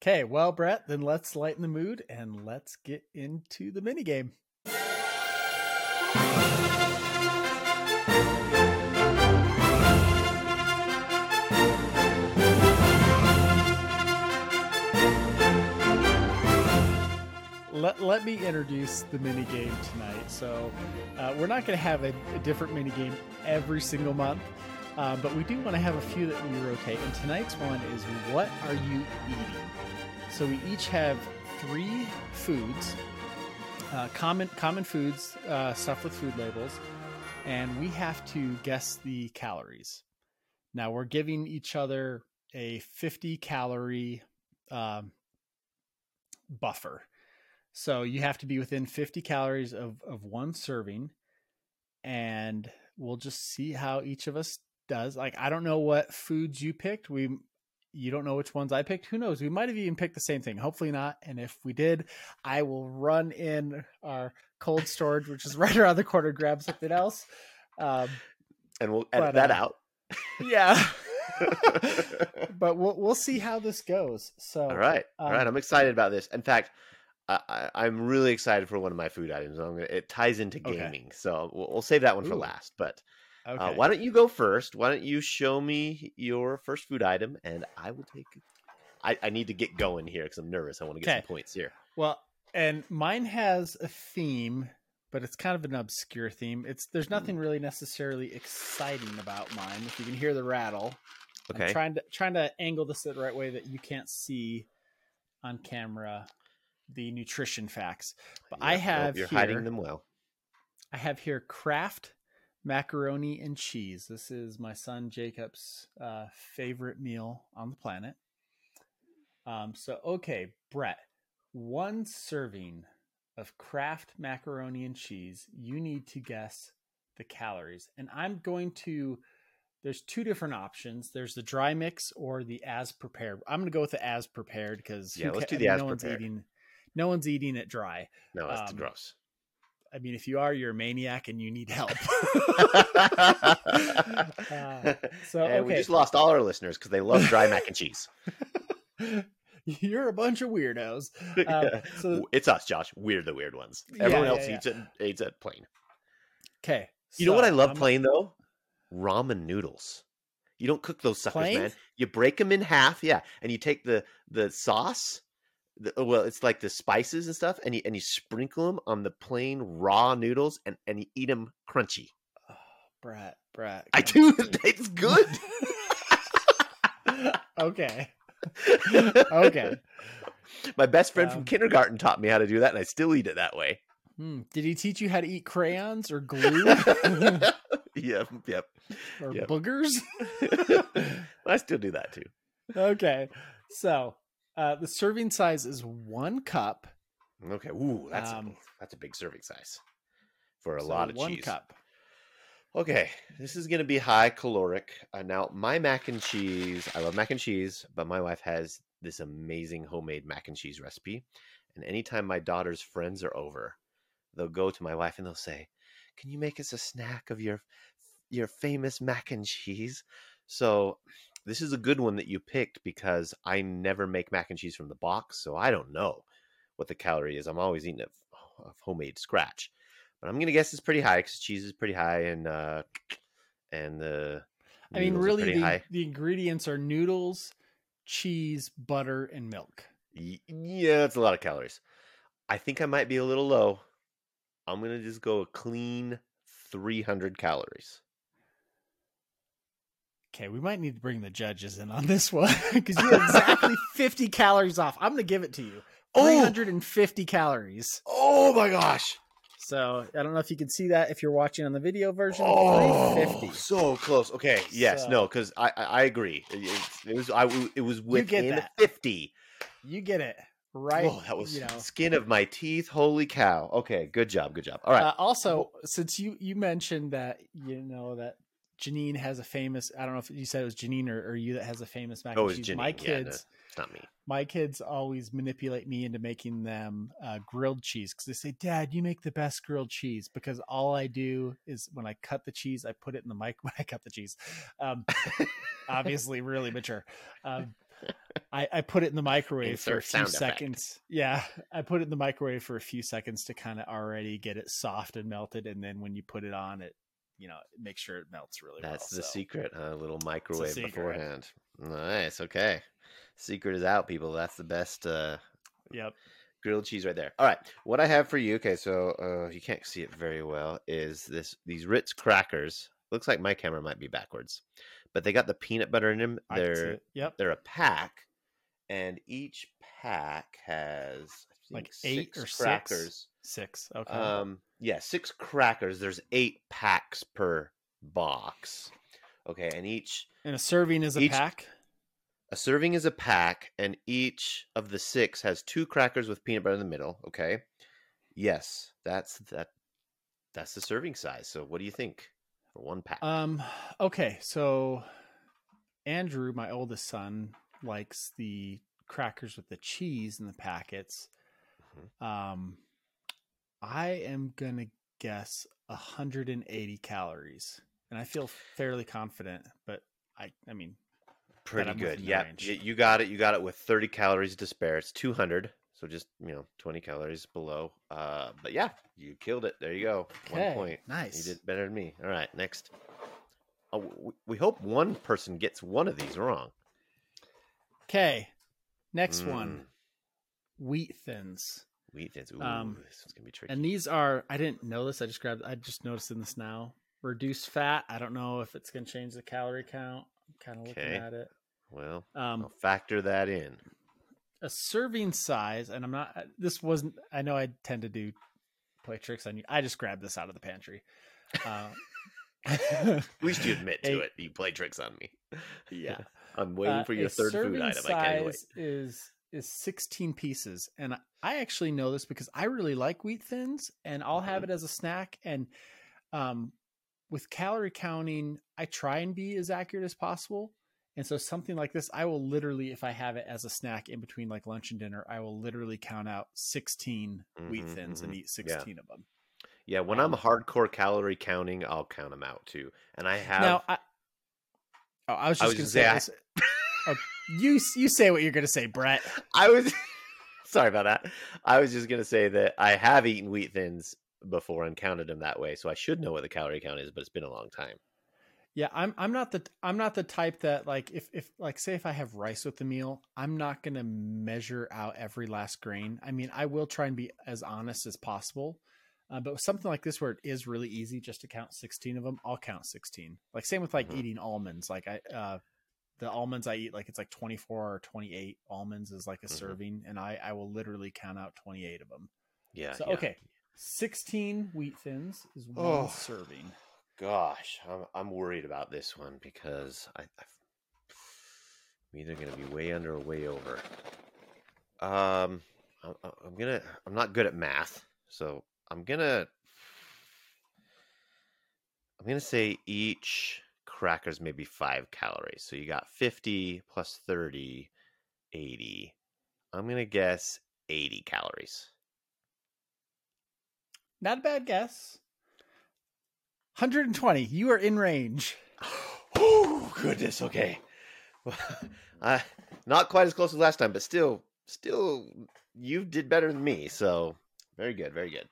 Okay, well, Brett, then let's lighten the mood and let's get into the mini game. Let, let me introduce the mini game tonight. So, uh, we're not going to have a, a different mini game every single month, uh, but we do want to have a few that we rotate. And tonight's one is What Are You Eating? So, we each have three foods, uh, common common foods, uh, stuff with food labels, and we have to guess the calories. Now we're giving each other a 50 calorie um, buffer. So you have to be within 50 calories of, of one serving, and we'll just see how each of us does. Like I don't know what foods you picked. We you don't know which ones I picked. Who knows? We might have even picked the same thing. Hopefully not. And if we did, I will run in our cold storage, which is <laughs> right around the corner, grab something else. Um, and we'll edit but, that uh, out. yeah. <laughs> but we'll we'll see how this goes. So All right, all right. um, I'm excited about this. In fact, I, I, I'm really excited for one of my food items. I'm gonna, it ties into Okay. gaming, so we'll, we'll save that one for last. But okay. uh, why don't you go first? Why don't you show me your first food item, and I will take. I, I need to get going here because I'm nervous. I want to get Okay. some points here. Well, and mine has a theme, but it's kind of an obscure theme. It's there's nothing really necessarily exciting about mine. If you can hear the rattle, I'm Okay. trying to trying to angle this the right way that you can't see on camera the nutrition facts. But I Yep, nope, have you're here, hiding them well. I have here Kraft macaroni and cheese. This is my son Jacob's uh, favorite meal on the planet. Um, so okay, Brett, one serving of Kraft macaroni and cheese. You need to guess the calories, and I'm going to. There's two different options. There's the dry mix or the as prepared. I'm going to go with the as prepared because Yeah, let's do the as no one's prepared. eating. No one's eating it dry. No, that's um, gross. I mean, if you are, you're a maniac and you need help. <laughs> Uh, so and we just lost all our listeners because they love dry mac and cheese. <laughs> you're a bunch of weirdos. <laughs> Um, so it's us, Josh. We're the weird ones. Everyone yeah, else yeah. eats it eats it plain. okay, You know what I love I'm- plain though? Ramen noodles. You don't cook those suckers, Plain? man. You break them in half, yeah, and you take the the sauce. The, oh, well, it's like the spices and stuff, and you and you sprinkle them on the plain raw noodles, and and you eat them crunchy. Oh, Brett, Brett. I do. <laughs> It's good. <laughs> okay, <laughs> okay. My best friend from Um, kindergarten taught me how to do that, and I still eat it that way. Hmm, Did he teach you how to eat crayons or glue yep, yep. or Yep. boogers? I still do that too. okay, so uh, the serving size is one cup. Okay. Ooh, that's Um, a, that's a big serving size for a so lot of one cheese. One cup. Okay, this is going to be high caloric. Uh, now, my mac and cheese, I love mac and cheese, but my wife has this amazing homemade mac and cheese recipe. And anytime my daughter's friends are over, they'll go to my wife and they'll say, "Can you make us a snack of your your famous mac and cheese?" So, this is a good one that you picked because I never make mac and cheese from the box, so I don't know what the calorie is. I'm always eating it of homemade scratch but I'm gonna guess it's pretty high because cheese is pretty high and uh and the I mean, really, the, high. the ingredients are noodles, cheese, butter, and milk. Yeah, that's a lot of calories. I think I might be a little low. I'm gonna just go a clean 300 calories. Okay, we might need to bring the judges in on this one <laughs> because you're exactly <laughs> 50 calories off. I'm going to give it to you. Oh! 350 calories. Oh my gosh! So I don't know if you can see that if you're watching on the video version. Oh, 350. so close. Okay, yes, no, because I, I I agree. It, it- was I it was within that. 50. You get it right. oh, that was you know. skin of my teeth. Holy cow! Okay, good job, good job. All right. Uh, also, since you you mentioned that you know that Janine has a famous. I don't know if you said it was Janine or, or you that has a famous mac Oh, and cheese. My Janine, yeah, no. kids. it's not me. my kids always manipulate me into making them uh, grilled cheese because they say, "Dad, you make the best grilled cheese." Because all I do is when I cut the cheese, I put it in the mic. <laughs> When I cut the cheese, um, <laughs> obviously, really mature. Um, I, I put it in the microwave for a few sound effect. seconds. Yeah, I put it in the microwave for a few seconds to kind of already get it soft and melted, and then when you put it on, it you know make sure it melts really That's well. That's the so. secret, huh? A little microwave secret. beforehand. Nice. Okay. Secret is out, people. That's the best uh, Yep. grilled cheese right there. All right. What I have for you, okay, so uh, you can't see it very well, is this these Ritz crackers. Looks like my camera might be backwards, but they got the peanut butter in them. I can see They're it. Yep. they're a pack, and each pack has Like eight or six? crackers. Six. Okay. Um, yeah, six crackers. There's eight packs per box. Okay, and each and a serving is a each- pack. a serving is a pack, and each of the six has two crackers with peanut butter in the middle. Okay, yes, that's that. That's the serving size. So, what do you think for one pack? Um. Okay. So, Andrew, my oldest son, likes the crackers with the cheese in the packets. Mm-hmm. Um, I am gonna guess 180 calories, and I feel fairly confident. But I, I mean, Pretty good. Yeah, range. you got it. You got it with 30 calories to spare. It's 200, so just you know 20 calories below. Uh, but yeah, you killed it. There you go. One point. nice. You did better than me. All right, next. Oh, we, we hope one person gets one of these wrong. Okay, next Mm, one, wheat thins. Wheat thins. Ooh, Um, this is gonna be tricky. And these are I didn't know this. I just grabbed I just noticed in this now. Reduced fat. I don't know if it's gonna change the calorie count. I'm kind of looking Okay. at it. well, Um I'll factor that in. a serving size, and I'm not this wasn't I know I tend to do play tricks on you. I just grabbed this out of the pantry. Uh, <laughs> At least you admit to a- it. You play tricks on me. Yeah. <laughs> I'm waiting Uh, for your third food item. I can't wait. size is is 16 pieces, and I actually know this because I really like wheat thins, and I'll have Mm-hmm. it as a snack. And um, with calorie counting, I try and be as accurate as possible. And so something like this, I will literally, if I have it as a snack in between like lunch and dinner, I will literally count out 16 wheat Mhm, thins and mhm. eat 16 of them. Yeah, when I'm Um, hardcore calorie counting, I'll count them out too. And I have Now, I, oh, I was just going to say, say, this- <laughs> oh, you you say what you're going to say, Brett. I was <laughs> sorry about that. I was just gonna say that I have eaten wheat thins before and counted them that way, so I should know what the calorie count is, but it's been a long time. Yeah, I'm I'm not the I'm not the type that like if if like say if I have rice with the meal, I'm not going to measure out every last grain. I mean, I will try and be as honest as possible. Uh, but something like this where it is really easy just to count 16 of them, I'll count 16. Like same with like Mhm. eating almonds. Like I uh the almonds I eat like it's like 24 or 28 almonds is like a Mhm. serving and I I will literally count out 28 of them. Yeah. so yeah. okay. 16 wheat thins is one Oh. serving. Gosh, I'm I'm worried about this one because I, I I'm either gonna be way under or way over. Um, I'm, I'm gonna I'm not good at math, so I'm gonna I'm gonna say each cracker's maybe five calories. So you got 50 plus 30, 80. I'm gonna guess 80 calories. Not a bad guess. 120. You are in range. <sighs> Oh goodness. Okay. <laughs> uh, not quite as close as last time, but still, still, you did better than me. So very good, very good.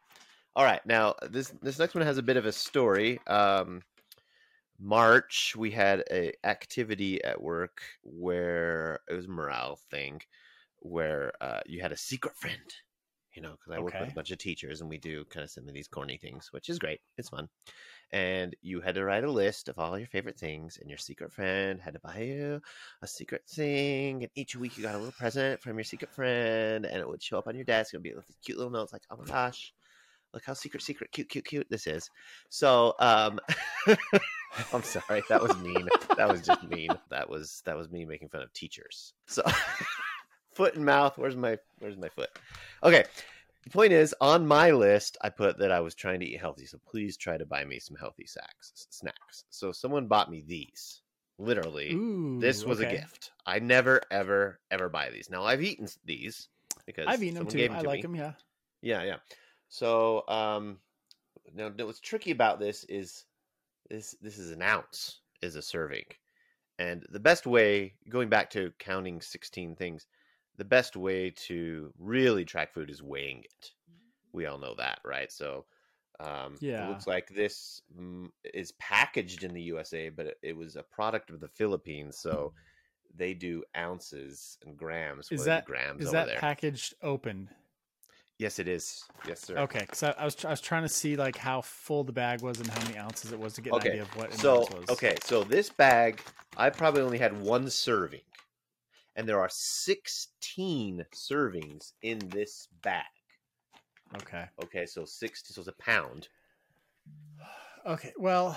All right, now this this next one has a bit of a story. Um, March, we had a activity at work where it was a morale thing, where uh, you had a secret friend. You know, because I work with a bunch of teachers, and we do kind of some of these corny things, which is great. It's fun and you had to write a list of all your favorite things and your secret friend had to buy you a secret thing and each week you got a little present from your secret friend and it would show up on your desk it would be with cute little notes like oh my gosh look how secret secret cute cute cute this is so um <laughs> <laughs> i'm sorry that was mean that was just mean <laughs> that was that was me making fun of teachers so <laughs> foot and mouth where's my where's my foot okay the point is, on my list, I put that I was trying to eat healthy. So please try to buy me some healthy snacks. Snacks. So someone bought me these. Literally, Ooh, this was a gift. I never, ever, ever buy these. Now I've eaten these because I've eaten them too. gave I to like me. them. Yeah. Yeah, yeah. So um, now now what's tricky about this is this this is an ounce is a serving, And the best way, going back to counting 16 things, the best way to really track food is weighing it. We all know that, right? So um, Yeah. it looks like this mm, is packaged in the USA, but it, was a product of the Philippines. So they do ounces and grams. Is what are the that- grams Is over that there? packaged open? Yes, it is. Yes, sir. Okay, because I, I was I was trying to see like how full the bag was and how many ounces it was to get an idea of what So okay, so this bag, I probably only had one serving, and there are sixteen servings in this bag. Okay. Okay, so sixty, so it's a pound. Okay. Well,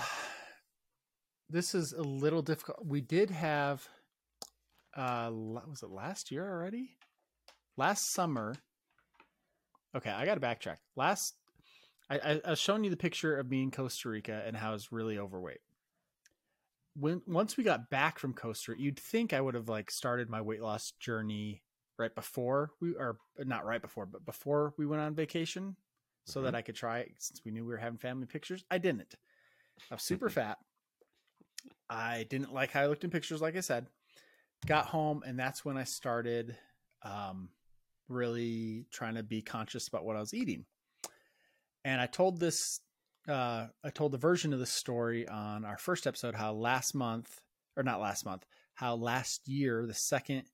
this is a little difficult. We did have, uh, was it last year already? Last summer. Okay, I got to backtrack. Last, I, I, I was showing you the picture of me in Costa Rica and how I was really overweight. When once we got back from Costa Rica, you'd think I would have like started my weight loss journey right before we, or not right before, but before we went on vacation, so that I could try it since we knew we were having family pictures. I didn't. I was super fat. I didn't like how I looked in pictures, like I said. Got home, and that's when I started um, really trying to be conscious about what I was eating. And I told this, uh, I told the version of the story on our first episode how last month, or not last month, how last year, the second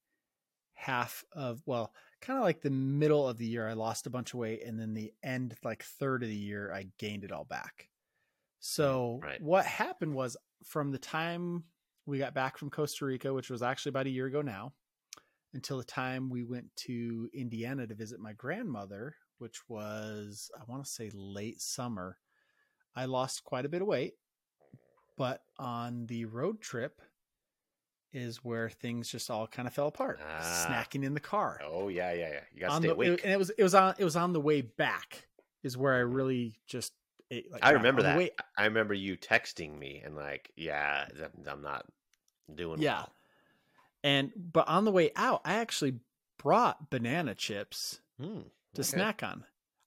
half of, well, kind of like the middle of the year, I lost a bunch of weight, and then the end, like third of the year, I gained it all back. So Right. what happened was from the time we got back from Costa Rica, which was actually about a year ago now, until the time we went to Indiana to visit my grandmother, which was I want to say late summer, I lost quite a bit of weight. But on the road trip is where things just all kind of fell apart. Ah. Snacking in the car Oh yeah, yeah, yeah. You gotta stay the, awake. and it was it was on it was on the way back is where I really just ate, like I remember that. I remember you texting me and like, yeah, I'm not doing yeah, well. And but on the way out, I actually brought banana chips Hmm, to okay. snack on.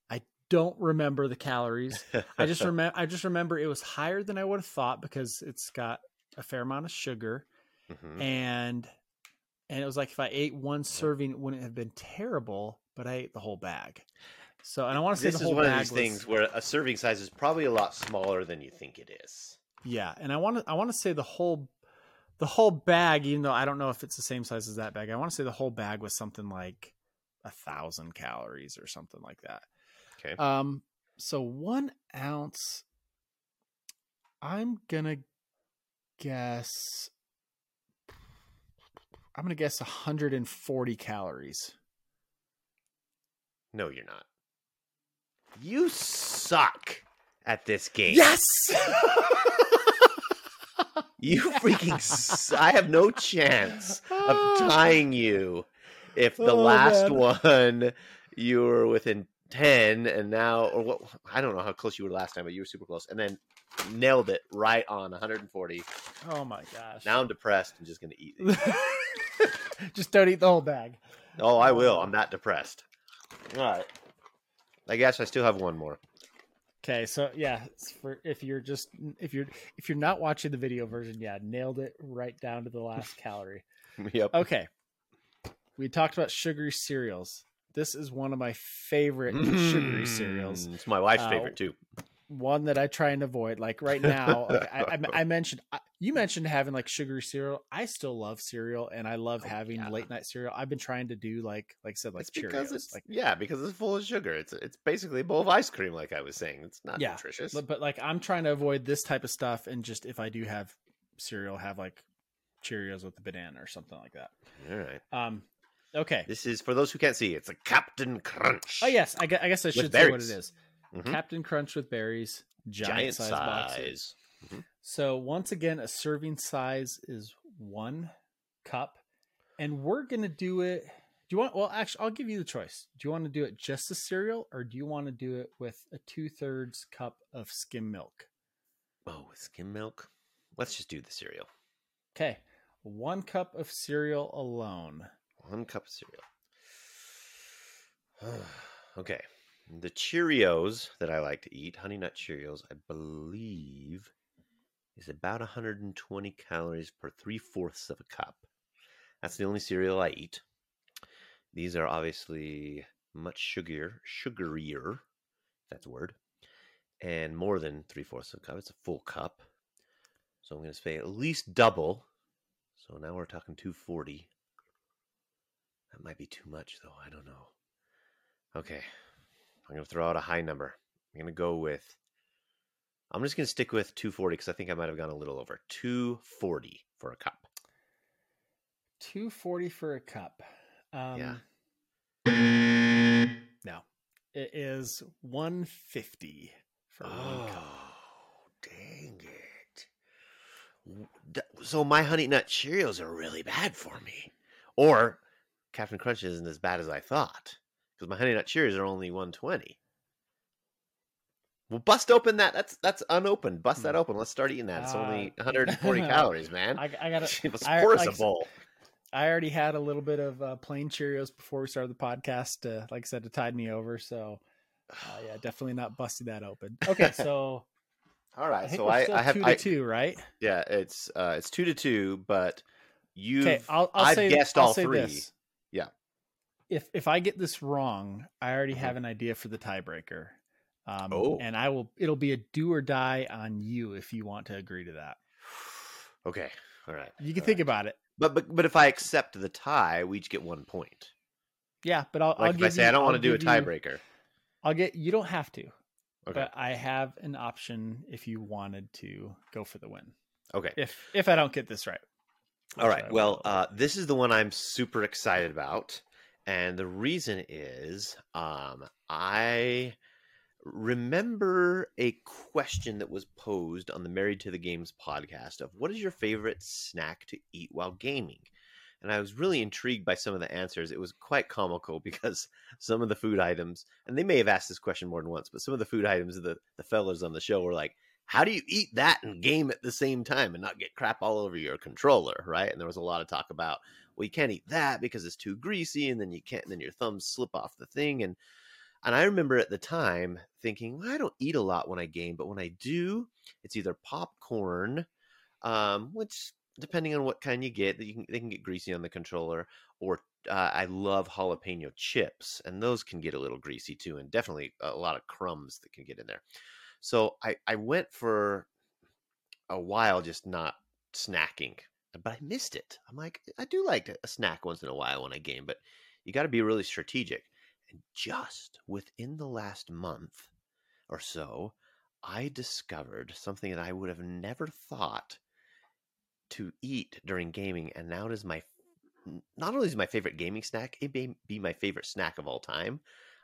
I don't remember the calories. I just <laughs> remember I just remember it was higher than I would have thought because it's got a fair amount of sugar Mhm. and and it was like if I ate one serving, it wouldn't have been terrible, but I ate the whole bag. So and I want to say This the is whole one of these was- things where a serving size is probably a lot smaller than you think it is. Yeah, and I want to I want to say the whole the whole bag, even though I don't know if it's the same size as that bag, I want to say the whole bag was something like a thousand calories or something like that. Okay. Um, so one ounce, I'm gonna guess. I'm gonna guess 140 calories. No, you're not. You suck at this game. Yes. <laughs> You freaking. <laughs> s- I have no chance of tying you if the Oh, last man. one you were within 10 and now or what I don't know how close you were last time but you were super close and then nailed it right on 140 oh my gosh. now I'm depressed I'm just going to eat it. <laughs> Just don't eat the whole bag. oh I oh, will I'm not depressed all right I guess I still have one more Okay, so yeah, for if you're just if you're if you're not watching the video version, yeah, nailed it right down to the last <laughs> calorie. yep Okay. We talked about sugary cereals. This is one of my favorite sugary cereals. Mm, it's my wife's Uh, favorite too One that I try and avoid. Like right now, like I, I, I mentioned I- you mentioned having like sugary cereal. I still love cereal, and I love Oh, having yeah. late night cereal. I've been trying to do like like I said like it's Cheerios. it's like yeah because it's full of sugar it's it's basically a bowl of ice cream like I was saying it's not Yeah, nutritious but, but like I'm trying to avoid this type of stuff, and just if I do have cereal, have like Cheerios with the banana or something like that. all right Um, okay. This is for those who can't see. It's a Captain Crunch. Oh yes, I guess, I guess I should say what it is. Mhm. Captain Crunch with berries, giant, giant size, size. boxes. So once again, a serving size is one cup, and we're gonna do it. Do you want? Well, actually, I'll give you the choice. Do you want to do it just the cereal, or do you want to do it with a two thirds cup of skim milk? Oh, with skim milk. Let's just do the cereal. Okay, one cup of cereal alone. One cup of cereal. <sighs> okay. The Cheerios that I like to eat, Honey Nut Cheerios, I believe, is about 120 calories per three fourths of a cup. That's the only cereal I eat. These are obviously much sugarier, sugarier, that's a word, and more than three fourths of a cup. It's a full cup. So I'm going to say at least double. So now we're talking 240. That might be too much, though. I don't know. Okay. I'm going to throw out a high number. I'm going to go with, I'm just going to stick with 240 because I think I might have gone a little over. 240 for a cup. 240 for a cup. Um, Yeah. No, it is 150 for one cup. Oh, dang it. So my Honey Nut Cheerios are really bad for me. Or Captain Crunch isn't as bad as I thought. Because my Honey Nut Cheerios are only 120. Well, bust open that. That's that's unopened. Bust that Hmm. open. Let's start eating that. It's Uh, <laughs> only 140 calories, man. I, I got to <laughs> Let's pour us like a I bowl. I already had a little bit of uh, plain Cheerios before we started the podcast. To, like I said, to tide me over. So, uh, yeah, <sighs> definitely not busting that open. Okay, so <laughs> All right, I So I, I have two I, to two, right? yeah. It's uh it's two to two, but you I'll, I'll I've say guessed I'll all say three. This. Yeah. If if I get this wrong, I already Mhm. have an idea for the tiebreaker. Um, Oh. and I will. It'll be a do or die on you if you want to agree to that. <sighs> Okay. All right. You can all think right. about it. But but but if I accept the tie, we each get one point. Yeah, but I'll. Like I'll if I say you, I don't want to do a give you- tiebreaker. I'll get. You don't have to, Okay. but I have an option if you wanted to go for the win. Okay. If if I don't get this right. All right. Well, uh, this is the one I'm super excited about, and the reason is um, I remember a question that was posed on the Married to the Games podcast of what is your favorite snack to eat while gaming. And I was really intrigued by some of the answers. It was quite comical <laughs> because some of the food items, and they may have asked this question more than once, but some of the food items the, the fellas on the show were like, how do you eat that and game at the same time and not get crap all over your controller right and there was a lot of talk about well you can't eat that because it's too greasy and then you can't and then your thumbs slip off the thing and and i remember at the time thinking well i don't eat a lot when i game but when i do it's either popcorn um which depending on what kind you get you can they can get greasy on the controller or uh, i love jalapeno chips and those can get a little greasy too and definitely a lot of crumbs that can get in there. So I, I went for a while just not snacking, but I missed it. I'm like, I do like a snack once in a while when I game, but you got to be really strategic. And just within the last month or so, I discovered something that I would have never thought to eat during gaming, and now it is my not only is my favorite gaming snack, it may be my favorite snack of all time.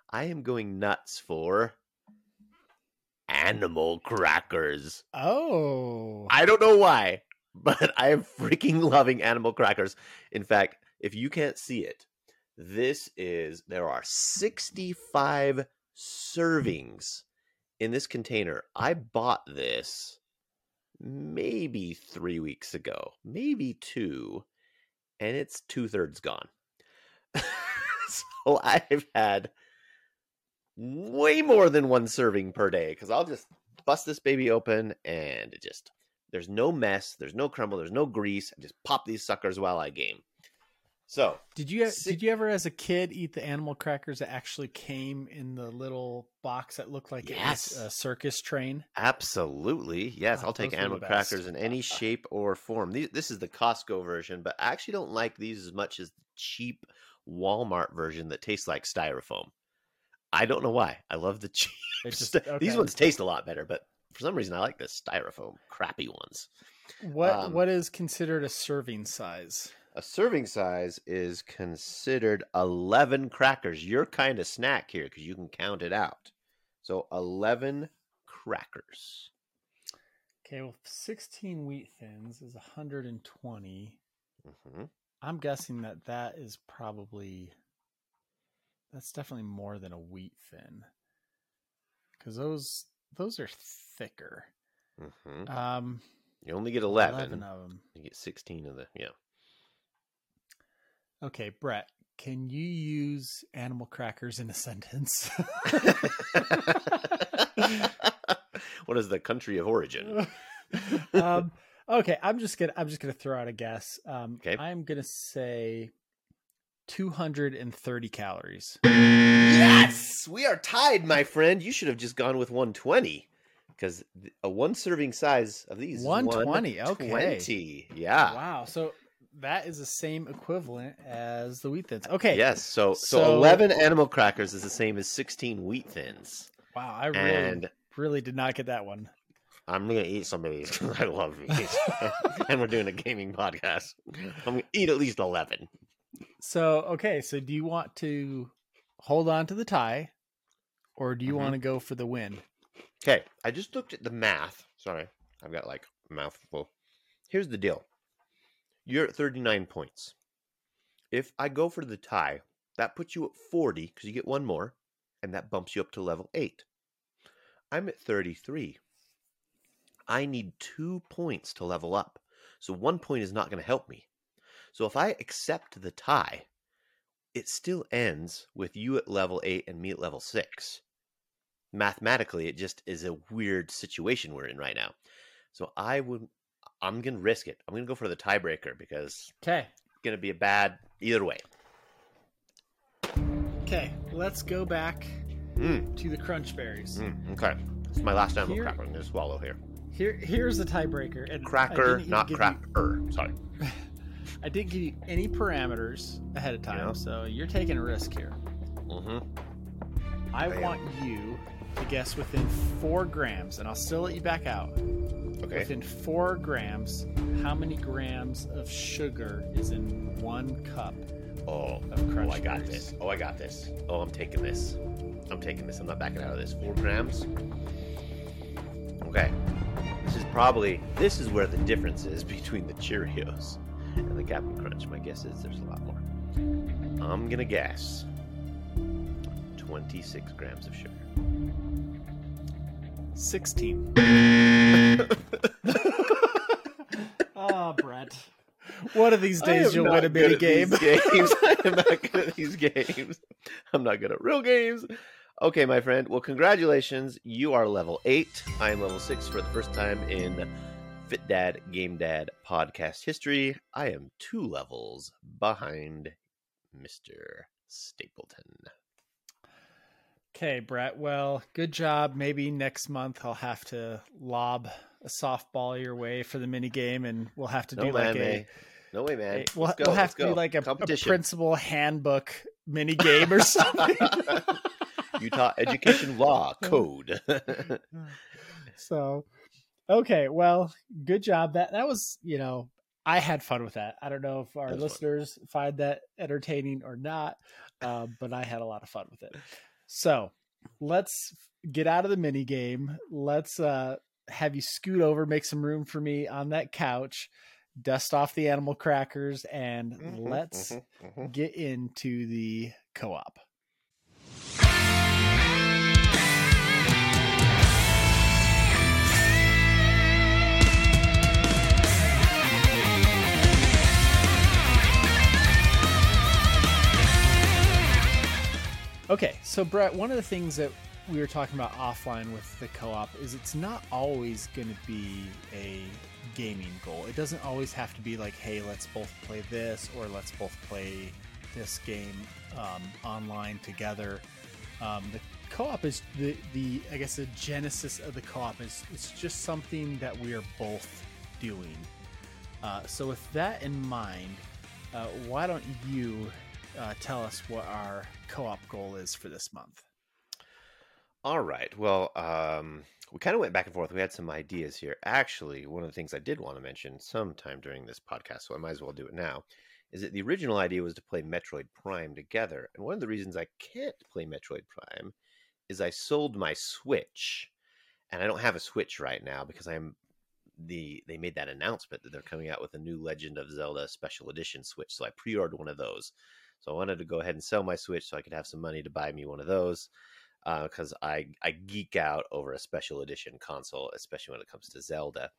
I am going nuts for animal crackers. Oh, I don't know why, but I am freaking loving animal crackers. In fact, if you can't see it, this is there are 65 servings in this container. I bought this maybe three weeks ago, maybe two, and it's two thirds gone. <laughs> so I've had way more than one serving per day because I'll just bust this baby open and it just there's no mess, there's no crumble, there's no grease. I just pop these suckers while I game. So did you did you ever as a kid eat the animal crackers that actually came in the little box that looked like Yes. a circus train? absolutely, yes, Oh, I'll take those were the animal crackers in any <laughs> shape or form. These, this is the Costco version, but I actually don't like these as much as the cheap Walmart version that tastes like styrofoam. I don't know why. I love the <laughs> cheap. Just- st- These ones taste a lot better, but for some reason I like the styrofoam crappy ones. What Um, what is considered a serving size? A serving size is considered 11 crackers. Your kind of snack here because you can count it out. So 11 crackers. Okay, well, 16 wheat thins is 120. hmm I'm guessing that that is probably that's definitely more than a wheat thin because those those are thicker. hmm Um, You only get 11. 11 of them. You get 16 of the, yeah. Okay, Brett, can you use animal crackers in a sentence? <laughs> what is the country of origin? <laughs> um, okay, I'm just gonna I'm just gonna throw out a guess. Um, Okay. I'm gonna say 230 calories. Yes, we are tied, my friend. You should have just gone with 120 because a one serving size of these is 120, okay. 120. Yeah. Wow. So that is the same equivalent as the wheat thins. Okay. Yes. So, so So- 11 animal crackers is the same as 16 wheat thins. Wow. I really And really did not get that one. I'm gonna eat some of these because <laughs> I love these, <laughs> and we're doing a gaming podcast. I'm gonna eat at least 11. So okay. So do you want to hold on to the tie, or do you Mhm. want to go for the win? Okay, I just looked at the math. Sorry, I've got like a mouthful. Here's the deal. You're at 39 points. If I go for the tie, that puts you at 40 because you get one more, and that bumps you up to level 8. I'm at 33. I need two points to level up. So one point is not going to help me. So if I accept the tie, it still ends with you at level 8 and me at level 6 mathematically it just is a weird situation we're in right now so i would i'm gonna risk it i'm gonna go for the tiebreaker because Okay. it's gonna be a bad either way Okay. Let's go back mm, to the crunch berries. mm, okay it's my last animal Here- cracker i'm gonna swallow here Here, here's the tiebreaker. And cracker not give you- cracker sorry <laughs> I didn't give you any parameters ahead of time, Yeah. so you're taking a risk here. hmm I am. want you to guess within four grams, and I'll still let you back out. okay. Within four grams, how many grams of sugar is in one cup oh oh i got this. oh i got this. Oh i'm taking this. I'm taking this. I'm not backing out of this. Four grams? Okay. This is probably this is where the difference is <laughs> between the cheerios and the captain crunch my guess is there's a lot more i'm gonna guess 26 grams of sugar 16. <laughs> Ah, Brett. One of these days you'll not win a good mini at game. these games. <laughs> <laughs> I am not good at these games. I'm not good at real games. Okay, my friend. Well, congratulations. You are level eight. I am level six for the first time in Fit Dad Game Dad podcast history. I am two levels behind Mr. Stapleton. Okay, Brett. Well, good job. Maybe next month I'll have to lob a softball your way for the mini game, and we'll have to No do man, like a, man. No way, man. a- we'll, go, we'll have to do like a, a principal handbook mini game or <laughs> something. Utah Education Law <laughs> Code. <laughs> so, okay. Well, good job. That that was you know I had fun with that. I don't know if our was fun. listeners find that entertaining or not, uh, but I had a lot of fun with it. So let's get out of the mini game. Let's uh, have you scoot over, make some room for me on that couch, dust off the animal crackers, and Mhm, let's mhm, mhm. get into the co-op. Okay, so Brett, one of the things that we were talking about offline with the co-op is it's not always going to be a gaming goal. It doesn't always have to be like, hey, let's both play this or let's both play this game um, online together. Um, the co-op is the the I guess the genesis of the co-op is it's just something that we are both doing. Uh, so with that in mind, uh, why don't you uh, tell us what our co-op goal is for this month? All right. Well, um, we kind of went back and forth. We had some ideas here. Actually, one of the things I did want to mention sometime during this podcast, so I might as well do it now, is that the original idea was to play Metroid Prime together. And one of the reasons I can't play Metroid Prime is I sold my Switch, and I don't have a Switch right now because I'm the they made that announcement that they're coming out with a new Legend of Zelda special edition Switch. So I pre-ordered one of those. So I wanted to go ahead and sell my Switch so I could have some money to buy me one of those because I I geek out over a special edition console, especially when it comes to Zelda.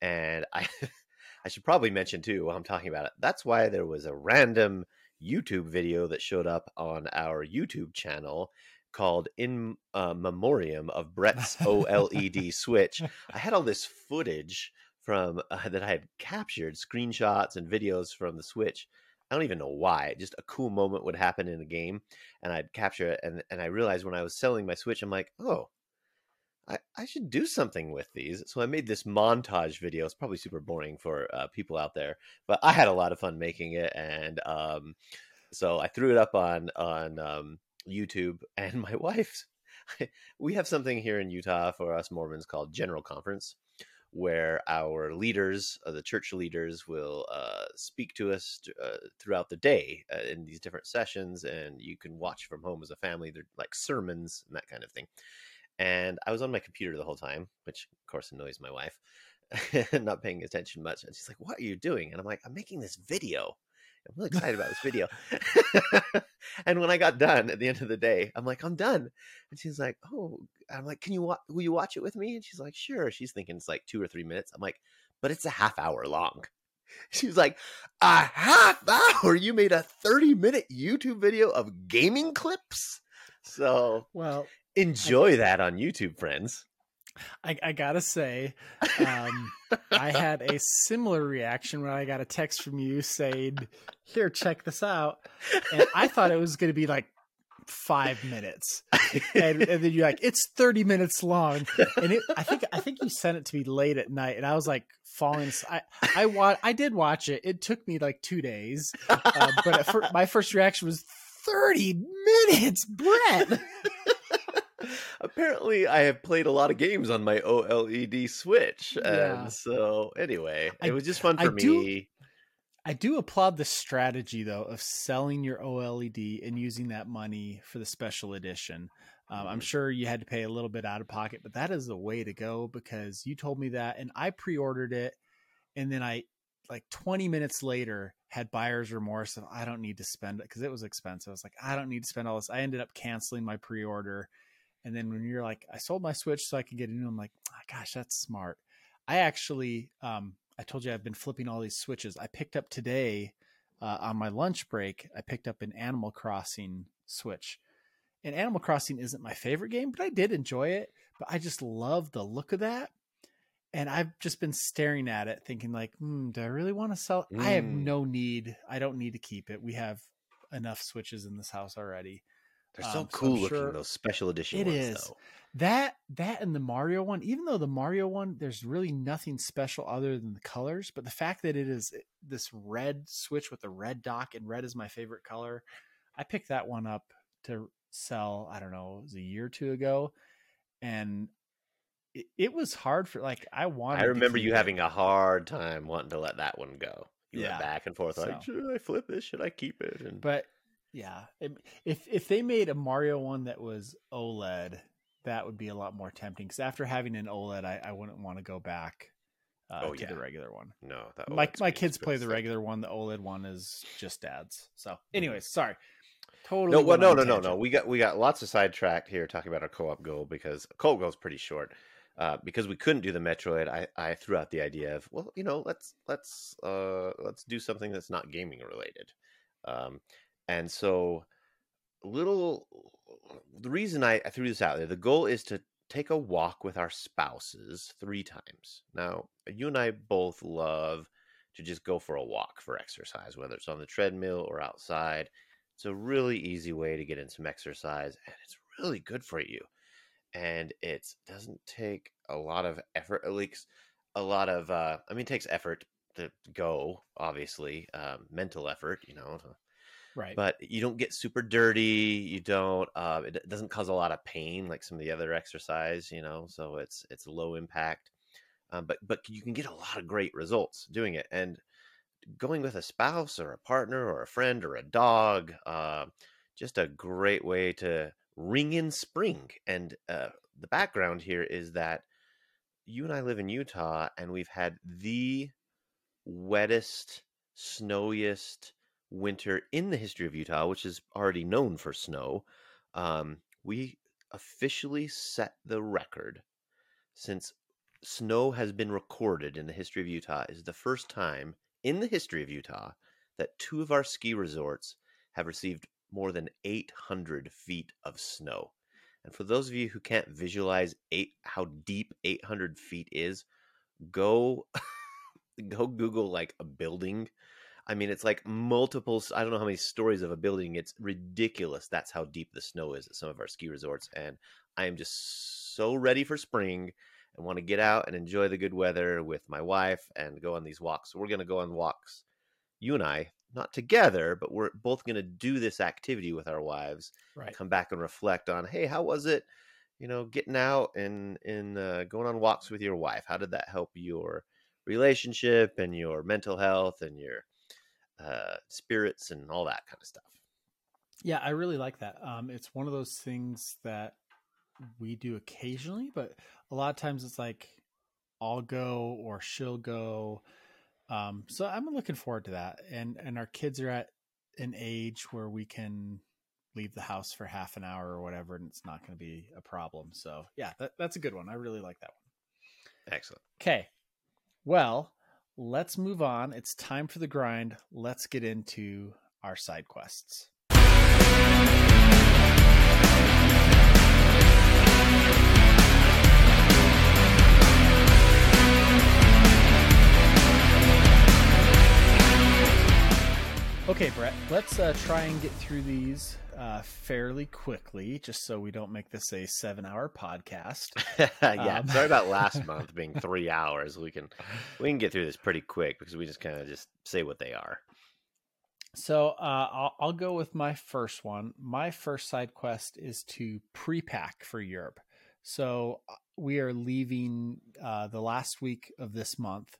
And I <laughs> I should probably mention too while I'm talking about it. That's why there was a random YouTube video that showed up on our YouTube channel called "In uh, Memoriam of Brett's OLED Switch." I had all this footage from uh, that I had captured, screenshots and videos from the Switch. I don't even know why. Just a cool moment would happen in a game, and I'd capture it. And and I realized when I was selling my Switch, I'm like, oh, I, I should do something with these. So I made this montage video. It's probably super boring for uh, people out there, but I had a lot of fun making it, and um, so I threw it up on on um, YouTube. And <laughs> my wife's, <laughs> we have something here in Utah for us Mormons called General Conference, where our leaders, uh, the church leaders, will uh, speak to us uh, throughout the day uh, in these different sessions, and you can watch from home as a family. They're like sermons and that kind of thing. And I was on my computer the whole time, which of course annoys my wife, <laughs> not paying attention much. And she's like, "What are you doing?" And I'm like, "I'm making this video." I'm really excited about this video. <laughs> and when I got done at the end of the day, I'm like, I'm done. And she's like, Oh, I'm like, Can you wa- will you watch it with me? And she's like, Sure. She's thinking it's like two or three minutes. I'm like, But it's a half hour long. <laughs> She's like, A half hour? You made a 30 minute YouTube video of gaming clips? So, well, enjoy I, that on YouTube, friends. I, I gotta say, um, I had a similar reaction when I got a text from you saying, "Here, check this out," and I thought it was going to be like five minutes, and, and, then you're like, "It's thirty minutes long," and it, I think I think you sent it to me late at night, and I was like falling. I I wa- I did watch it. It took me like two days, uh, but fir- my first reaction was thirty minutes, Brett. <laughs> Apparently, I have played a lot of games on my OLED Switch, yeah. and so anyway, I, it was just fun for I me. Do, I do applaud the strategy though of selling your OLED and using that money for the special edition. Um, I'm mm-hmm. sure you had to pay a little bit out of pocket, but that is the way to go because you told me that, and I pre-ordered it, and then I like 20 minutes later had buyer's remorse of I don't need to spend it because it was expensive. I was like, I don't need to spend all this. I ended up canceling my pre-order and then when you're like, I sold my Switch so I could get a new, I'm like, oh, gosh, that's smart. I actually, um, I told you I've been flipping all these switches. I picked up today uh, on my lunch break. I picked up an Animal Crossing Switch, and Animal Crossing isn't my favorite game, but I did enjoy it. But I just love the look of that, and I've just been staring at it, thinking like, hmm, do I really want to sell? Mm. I have mm. no need. I don't need to keep it. We have enough switches in this house already. They're so um, cool so looking sure those special edition. It ones, is though. that that and the Mario one. Even though the Mario one, there's really nothing special other than the colors, but the fact that it is eh, this red switch with the red dock and red is my favorite color. I picked that one up to sell. I don't know, it was a year or two ago, and it, it was hard for like I wanted. I remember you it. having a hard time wanting to let that one go. You yeah. went back and forth like, so, should I flip this? Should I keep it? And but yeah, if if they made a Mario one that was OLED, that would be a lot more tempting. Because after having an OLED, I, I wouldn't want to go back uh, oh, to yeah. the regular one. No, that my my kids play the regular one. The OLED one is just dad's. So, mm-hmm. anyways, sorry. Totally. No, well, no, no, no, no. We got we got lots of sidetracked here talking about our co-op goal because co-op goal is pretty short. Uh, because we couldn't do the Metroid, I, I threw out the idea of well, you know, let's let's uh, let's do something that's not gaming related. Um, and so, little, the reason I, threw this out there, the goal is to take a walk with our spouses three times. Now, you and I both love to just go for a walk for exercise, whether it's on the treadmill or outside. It's a really easy way to get in some exercise, and it's really good for you. And it doesn't take a lot of effort, at least a lot of, uh, I mean, it takes effort to go, obviously, um, mental effort, you know, to right. but you don't get super dirty you don't uh, it doesn't cause a lot of pain like some of the other exercise you know so it's it's low impact um, but but you can get a lot of great results doing it and going with a spouse or a partner or a friend or a dog uh, just a great way to ring in spring and uh, the background here is that you and i live in utah and we've had the wettest snowiest winter in the history of Utah, which is already known for snow, um, we officially set the record since snow has been recorded in the history of Utah is the first time in the history of Utah that two of our ski resorts have received more than 800 feet of snow. And for those of you who can't visualize eight how deep 800 feet is, go <laughs> go Google like a building. I mean, it's like multiple. I don't know how many stories of a building. It's ridiculous. That's how deep the snow is at some of our ski resorts, and I am just so ready for spring and want to get out and enjoy the good weather with my wife and go on these walks. So we're going to go on walks, you and I, not together, but we're both going to do this activity with our wives. Right. Come back and reflect on, hey, how was it? You know, getting out and and uh, going on walks with your wife. How did that help your relationship and your mental health and your uh, spirits and all that kind of stuff? Yeah, I really like that. Um, it's one of those things that we do occasionally, but a lot of times it's like I'll go or she'll go. Um, so I'm looking forward to that. And and our kids are at an age where we can leave the house for half an hour or whatever, and it's not going to be a problem. So yeah, that, that's a good one. I really like that one. Excellent. Okay. Well, let's move on. It's time for the grind. Let's get into our side quests. Okay, Brett, let's uh, try and get through these uh, fairly quickly, just so we don't make this a seven-hour podcast. <laughs> yeah, Um, sorry about last <laughs> month being three hours. We can we can get through this pretty quick because we just kind of just say what they are. So uh, I'll, I'll go with my first one. My first side quest is to pre-pack for Europe. So uh, we are leaving uh, the last week of this month,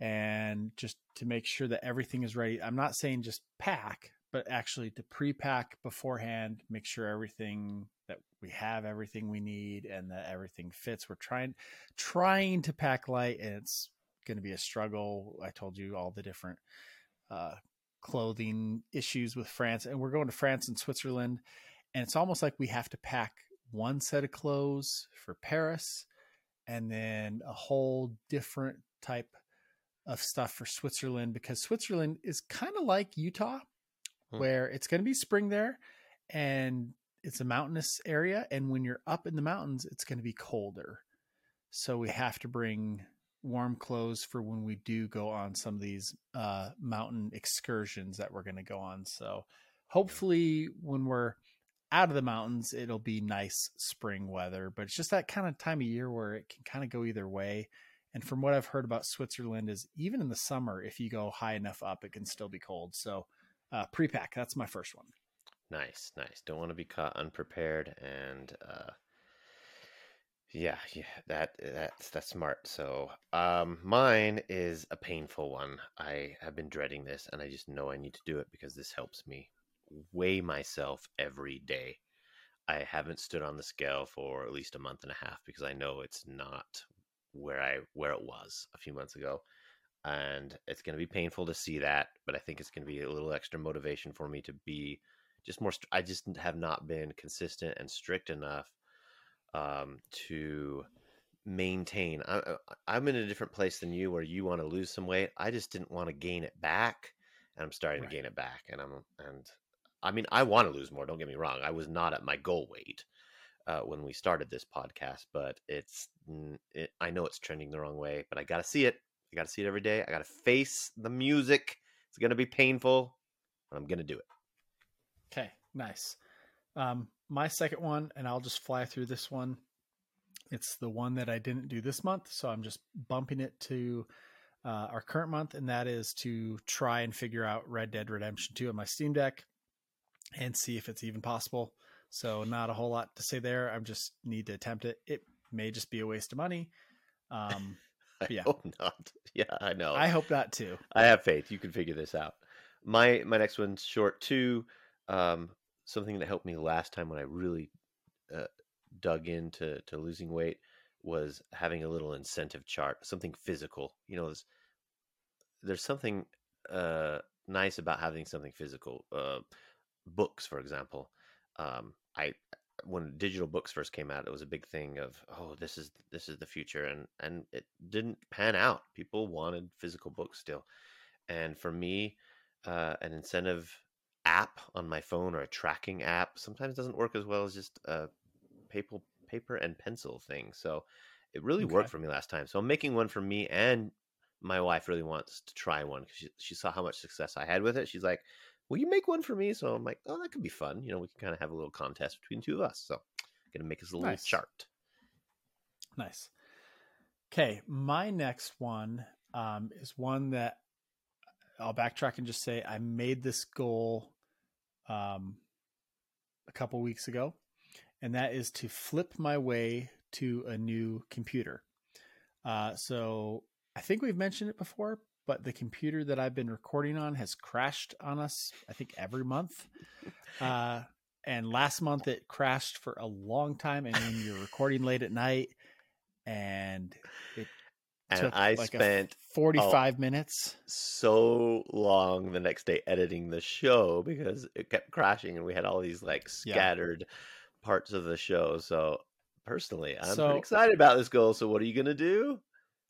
and just to make sure that everything is ready. I'm not saying just pack, but actually to pre-pack beforehand, make sure everything that we have everything we need and that everything fits. We're trying trying to pack light, and it's going to be a struggle. I told you all the different uh, clothing issues with France, and we're going to France and Switzerland, and it's almost like we have to pack one set of clothes for Paris, and then a whole different type of stuff for Switzerland because Switzerland is kind of like Utah, Hmm. where it's going to be spring there, and it's a mountainous area, and when you're up in the mountains, it's going to be colder, so we have to bring warm clothes for when we do go on some of these uh, mountain excursions that we're going to go on. So hopefully, when we're out of the mountains, it'll be nice spring weather. But it's just that kind of time of year where it can kind of go either way. And from what I've heard about Switzerland, is even in the summer, if you go high enough up, it can still be cold. So uh, pre-pack. That's my first one. Nice, nice. Don't want to be caught unprepared, and uh, yeah, yeah, that that's that's smart. So, um, mine is a painful one. I have been dreading this, and I just know I need to do it because this helps me weigh myself every day. I haven't stood on the scale for at least a month and a half because I know it's not where I where it was a few months ago and it's going to be painful to see that but i think it's going to be a little extra motivation for me to be just more i just have not been consistent and strict enough um, to maintain I, I- i'm in a different place than you where you want to lose some weight i just didn't want to gain it back and i'm starting Right. to gain it back and i'm and i mean i want to lose more don't get me wrong i was not at my goal weight uh, when we started this podcast but it's it, i know it's trending the wrong way but i gotta see it I got to see it every day. I got to face the music. It's going to be painful, but I'm going to do it. Okay, nice. Um, my second one, and I'll just fly through this one. It's the one that I didn't do this month, so I'm just bumping it to uh, our current month, and that is to try and figure out Red Dead Redemption 2 on my Steam Deck and see if it's even possible. So, not a whole lot to say there. I just need to attempt it. It may just be a waste of money. <laughs> Um, <laughs> I Yeah. hope not. Yeah, I know. I hope not too. I have faith. You can figure this out. My my next one's short too. Um, something that helped me last time when I really uh, dug into to losing weight was having a little incentive chart, something physical. You know, there's, there's something uh, nice about having something physical. Uh, books, for example. Um, I when digital books first came out, it was a big thing of oh, this is this is the future, and and it didn't pan out. People wanted physical books still, and for me, uh, an incentive app on my phone or a tracking app sometimes doesn't work as well as just a paper paper and pencil thing. So it really Okay. worked for me last time. So I'm making one for me and my wife really wants to try one because she, she saw how much success I had with it. She's like, "Will you make one for me?" So I'm like, "Oh, that could be fun. You know, we can kind of have a little contest between two of us." So I'm gonna make us a little Nice. chart. Nice. Okay, my next one um, is one that I'll backtrack and just say I made this goal um, a couple weeks ago, and that is to flip my way to a new computer. Uh, so I think we've mentioned it before, but the computer that I've been recording on has crashed on us. I think every month. <laughs> Uh, and last month it crashed for a long time, and when you're recording late at night, and it And took I like spent 45 minutes. so long the next day editing the show because it kept crashing and we had all these like Yeah. scattered parts of the show. So personally, I'm So- excited about this goal. So what are you gonna do?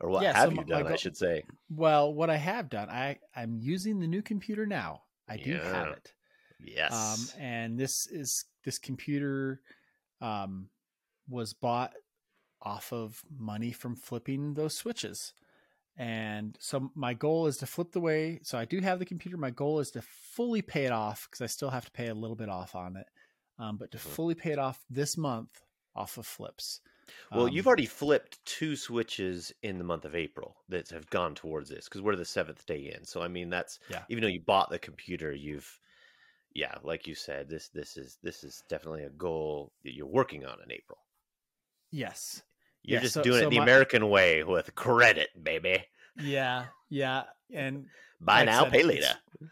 Or what Yeah, have my- you done, I should say. Well, what I have done, I I'm using the new computer now. I do have it. Yes. Um, and this is this computer um, was bought off of money from flipping those switches. And so my goal is to flip the way. So I do have the computer. My goal is to fully pay it off because I still have to pay a little bit off on it. Um, but to Mhm. fully pay it off this month off of flips. Well, Um, you've already flipped two switches in the month of April that have gone towards this because we're the seventh day in. So I mean, that's Yeah. even though you bought the computer, you've yeah, like you said, this this is this is definitely a goal that you're working on in April. yes. You're Yeah, just so- doing so it the my- American way with credit, baby. Yeah. Yeah. And Buy Like I now, said, pay it's- later.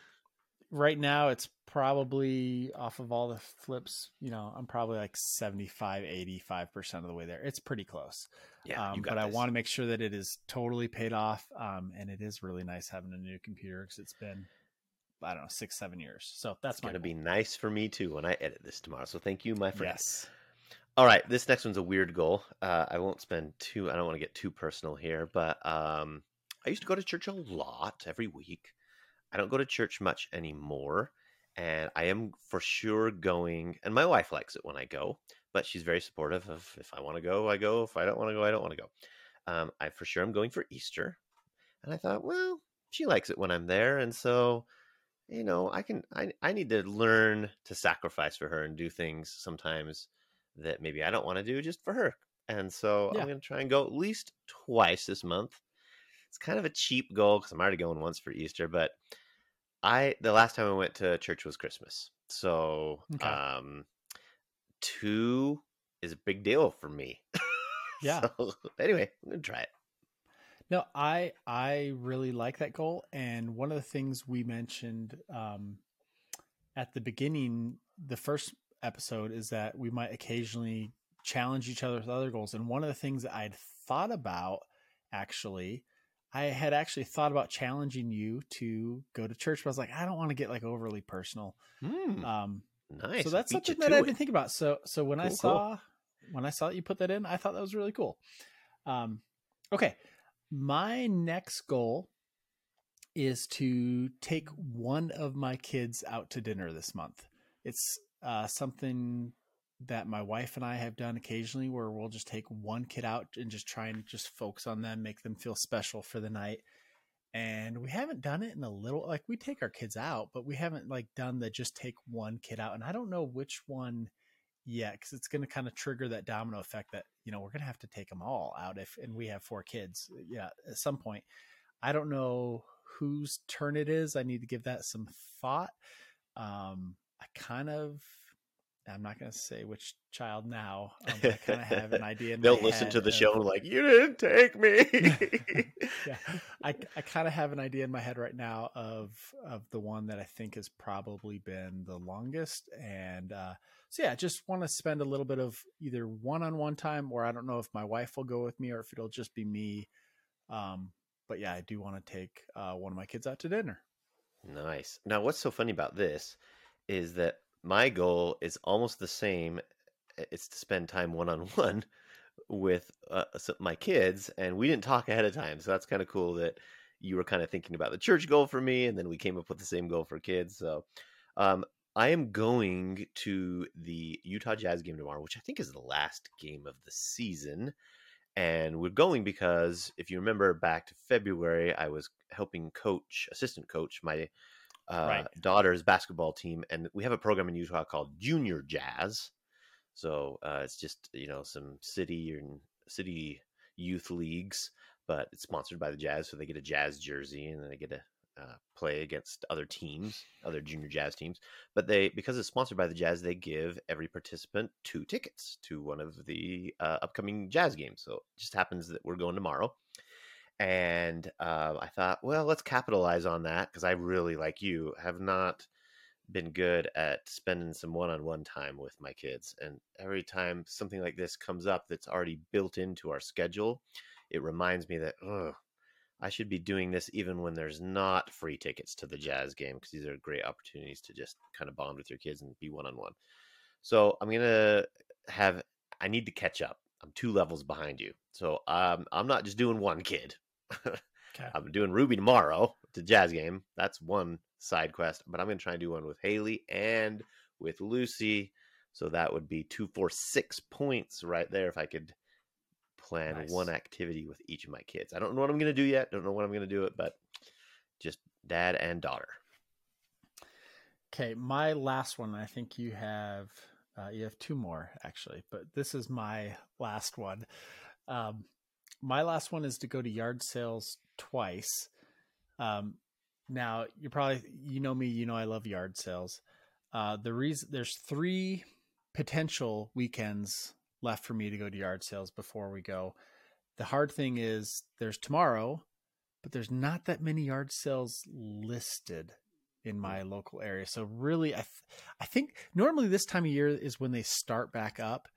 right now it's probably off of all the flips you know i'm probably like 75 85% of the way there it's pretty close Yeah, um, but i want to make sure that it is totally paid off um, and it is really nice having a new computer because it's been i don't know six seven years so that's gonna be nice for me too when I edit this tomorrow. So thank you, my friend. yes All right, this next one's a weird goal. Uh, I won't spend too. I don't want to get too personal here, but um, I used to go to church a lot every week. I don't go to church much anymore, and I am for sure going. And my wife likes it when I go, but she's very supportive of if I want to go, I go. If I don't want to go, I don't want to go. Um, I for sure am going for Easter, and I thought, well, she likes it when I'm there, and so you know, I can. I I need to learn to sacrifice for her and do things sometimes that maybe I don't want to do just for her. And so Yeah. I'm going to try and go at least twice this month. It's kind of a cheap goal because I'm already going once for Easter, but I the last time I went to church was Christmas. So Okay. um two is a big deal for me. <laughs> Yeah. So, anyway, I'm going to try it. No, I I really like that goal, and one of the things we mentioned um, at the beginning, the first episode, is that we might occasionally challenge each other with other goals. And one of the things that I'd thought about, actually, I had actually thought about challenging you to go to church, but I was like, I don't want to get like overly personal. Hmm, Um, nice. so that's something that to I it. didn't think about. So so when I Cool, cool. saw when I saw that you put that in, I thought that was really cool. Um, okay, my next goal is to take one of my kids out to dinner this month. It's uh, something that my wife and I have done occasionally, where we'll just take one kid out and just try and just focus on them, make them feel special for the night. And we haven't done it in a little like we take our kids out, but we haven't like done the just take one kid out. And I don't know which one yet because it's going to kind of trigger that domino effect that you know we're going to have to take them all out if and we have four kids. Yeah, at some point. I don't know whose turn it is. I need to give that some thought. Um, I kind of, I'm not going to say which child now. Um, I kind of <laughs> have an idea. In They'll listen to the of- show and like, you didn't take me. <laughs> yeah, I, <laughs> I kind of have an idea in my head right now of of the one that I think has probably been the longest, and uh, so yeah, I just want to spend a little bit of either one on one time, or I don't know if my wife will go with me or if it'll just be me. Um, but yeah, I do want to take uh, one of my kids out to dinner. Nice. Now, what's so funny about this is that my goal is almost the same. It's to spend time one on one with uh, my kids, and we didn't talk ahead of time. So that's kind of cool that you were kind of thinking about the church goal for me, and then we came up with the same goal for kids. So, um, I am going to the Utah Jazz game tomorrow, which I think is the last game of the season. And we're going because if you remember back to February, I was helping coach, assistant coach, my uh, Right. daughter's basketball team. And we have a program in Utah called Junior Jazz. So uh, it's just, you know, some city and city youth leagues, but it's sponsored by the Jazz. So they get a Jazz jersey and then they get to uh, play against other teams, other junior Jazz teams but they because it's sponsored by the jazz they give every participant two tickets to one of the uh, upcoming jazz games so it just happens that we're going tomorrow and uh, i thought well let's capitalize on that because i really like you have not been good at spending some one-on-one time with my kids and every time something like this comes up that's already built into our schedule it reminds me that oh I should be doing this even when there's not free tickets to the Jazz game because these are great opportunities to just kind of bond with your kids and be one on one. So I'm gonna have. I need to catch up. I'm two levels behind you, so um, I'm not just doing one kid. <laughs> Okay. I'm doing Ruby tomorrow, the Jazz game. That's one side quest, but I'm gonna try and do one with Haley and with Lucy. So that would be two, four, six points right there if I could plan Nice. one activity with each of my kids. I don't know what I'm going to do yet. Don't know when I'm going to do it, but just dad and daughter. Okay, my last one. I think you have uh, you have two more actually, but this is my last one. Um, my last one is to go to yard sales twice. Um, now you're probably you know me, you know I love yard sales. Uh, the reason there's three potential weekends left for me to go to yard sales before we go. The hard thing is there's tomorrow, but there's not that many yard sales listed in my local area. So really, I th- I think normally this time of year is when they start back up.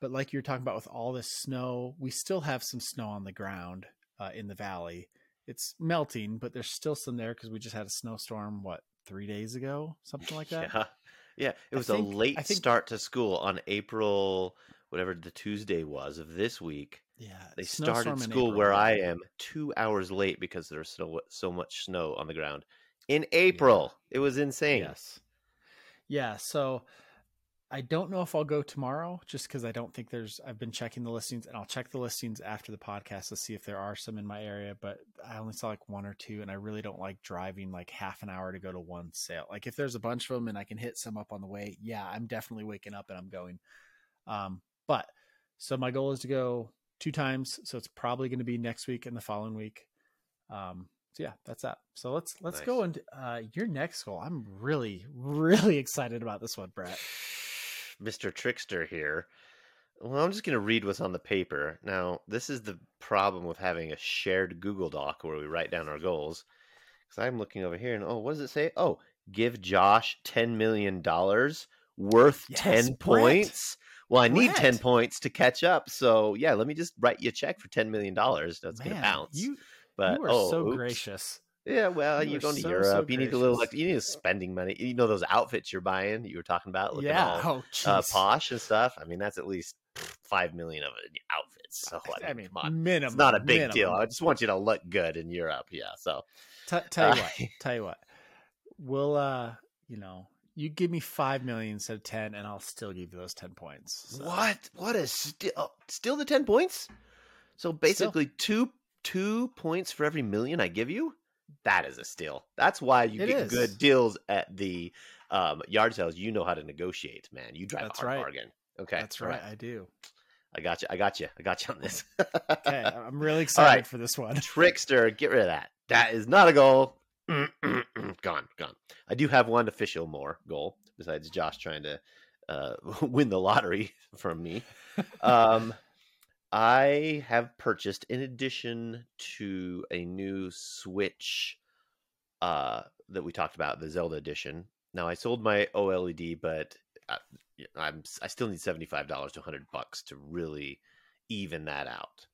But like you're talking about with all this snow, we still have some snow on the ground uh, in the valley. It's melting, but there's still some there because we just had a snowstorm. What three days ago, something like that. <laughs> Yeah. Yeah. It was think- a late think- start to school on April, whatever the Tuesday was of this week. Yeah, They started school April, where yeah. I am two hours late because there's so, so much snow on the ground in April. It was insane. Yes. Yeah. So I don't know if I'll go tomorrow just because I don't think there's, I've been checking the listings and I'll check the listings after the podcast to see if there are some in my area, but I only saw like one or two and I really don't like driving like half an hour to go to one sale. Like if there's a bunch of them and I can hit some up on the way, yeah, I'm definitely waking up and I'm going. Um, but so my goal is to go two times. So it's probably going to be next week and the following week. Um, so yeah, that's that. So let's let's go Nice. into uh, your next goal. I'm really really <laughs> excited about this one, Brett. Mr. Trickster here. Well, I'm just going to read what's on the paper. Now, this is the problem with having a shared Google Doc where we write down our goals. Because I'm looking over here and, oh, what does it say? Oh, give Josh $10 million worth Yes, 10 Brett. points. Well, I need 10 points to catch up. So, yeah, let me just write you a check for $10 million. That's going to bounce. You but, you are oh, so oops. gracious. Yeah, well, You you're are going to so, so Europe. you need a little, like, you need spending money. You know those outfits you're buying you were talking about? looking Yeah. all, Oh, uh, posh and stuff. I mean, that's at least five million of it outfits. So I mean, come on, minimum. it's not a big deal. I just want you to look good in Europe. Yeah. So T- tell you Uh, what. <laughs> Tell you what. We'll uh, you know, you give me five million instead of ten, and I'll still give you those ten points. So- what? What is still still the ten points? So basically, two two points for every million I give you. That is a steal. That's why you It get is. good deals at the um, yard sales. You know how to negotiate, man. You drive That's a hard right. bargain. Okay, That's right. I do. I got you. I got you. I got you on this. Okay, I'm really <laughs> excited for this one. Trickster, get rid of that. That is not a goal. gone, gone. I do have one official more goal besides Josh trying to uh, <laughs> win the lottery <laughs> from me. Um, I have purchased, in addition to a new Switch uh, that we talked about, the Zelda edition. Now I sold my OLED, but I, I'm I still need seventy five dollars to hundred bucks to really even that out.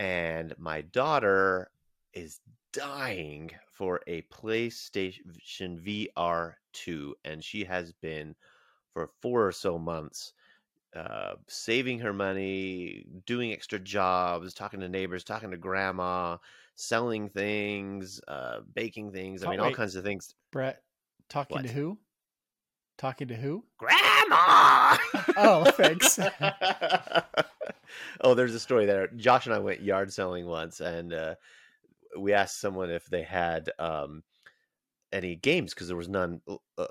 And my daughter is dying for a PlayStation VR 2, and she has been for four or so months uh, saving her money, doing extra jobs, talking to neighbors, talking to grandma, selling things, uh, baking things. I Oh, mean, all wait. kinds of things. Brett, talking What? to who? Talking to who? Grandma. <laughs> Oh, thanks. <laughs> oh, there's a story there. Josh and I went yard selling once, and uh, we asked someone if they had um, any games because there was none uh,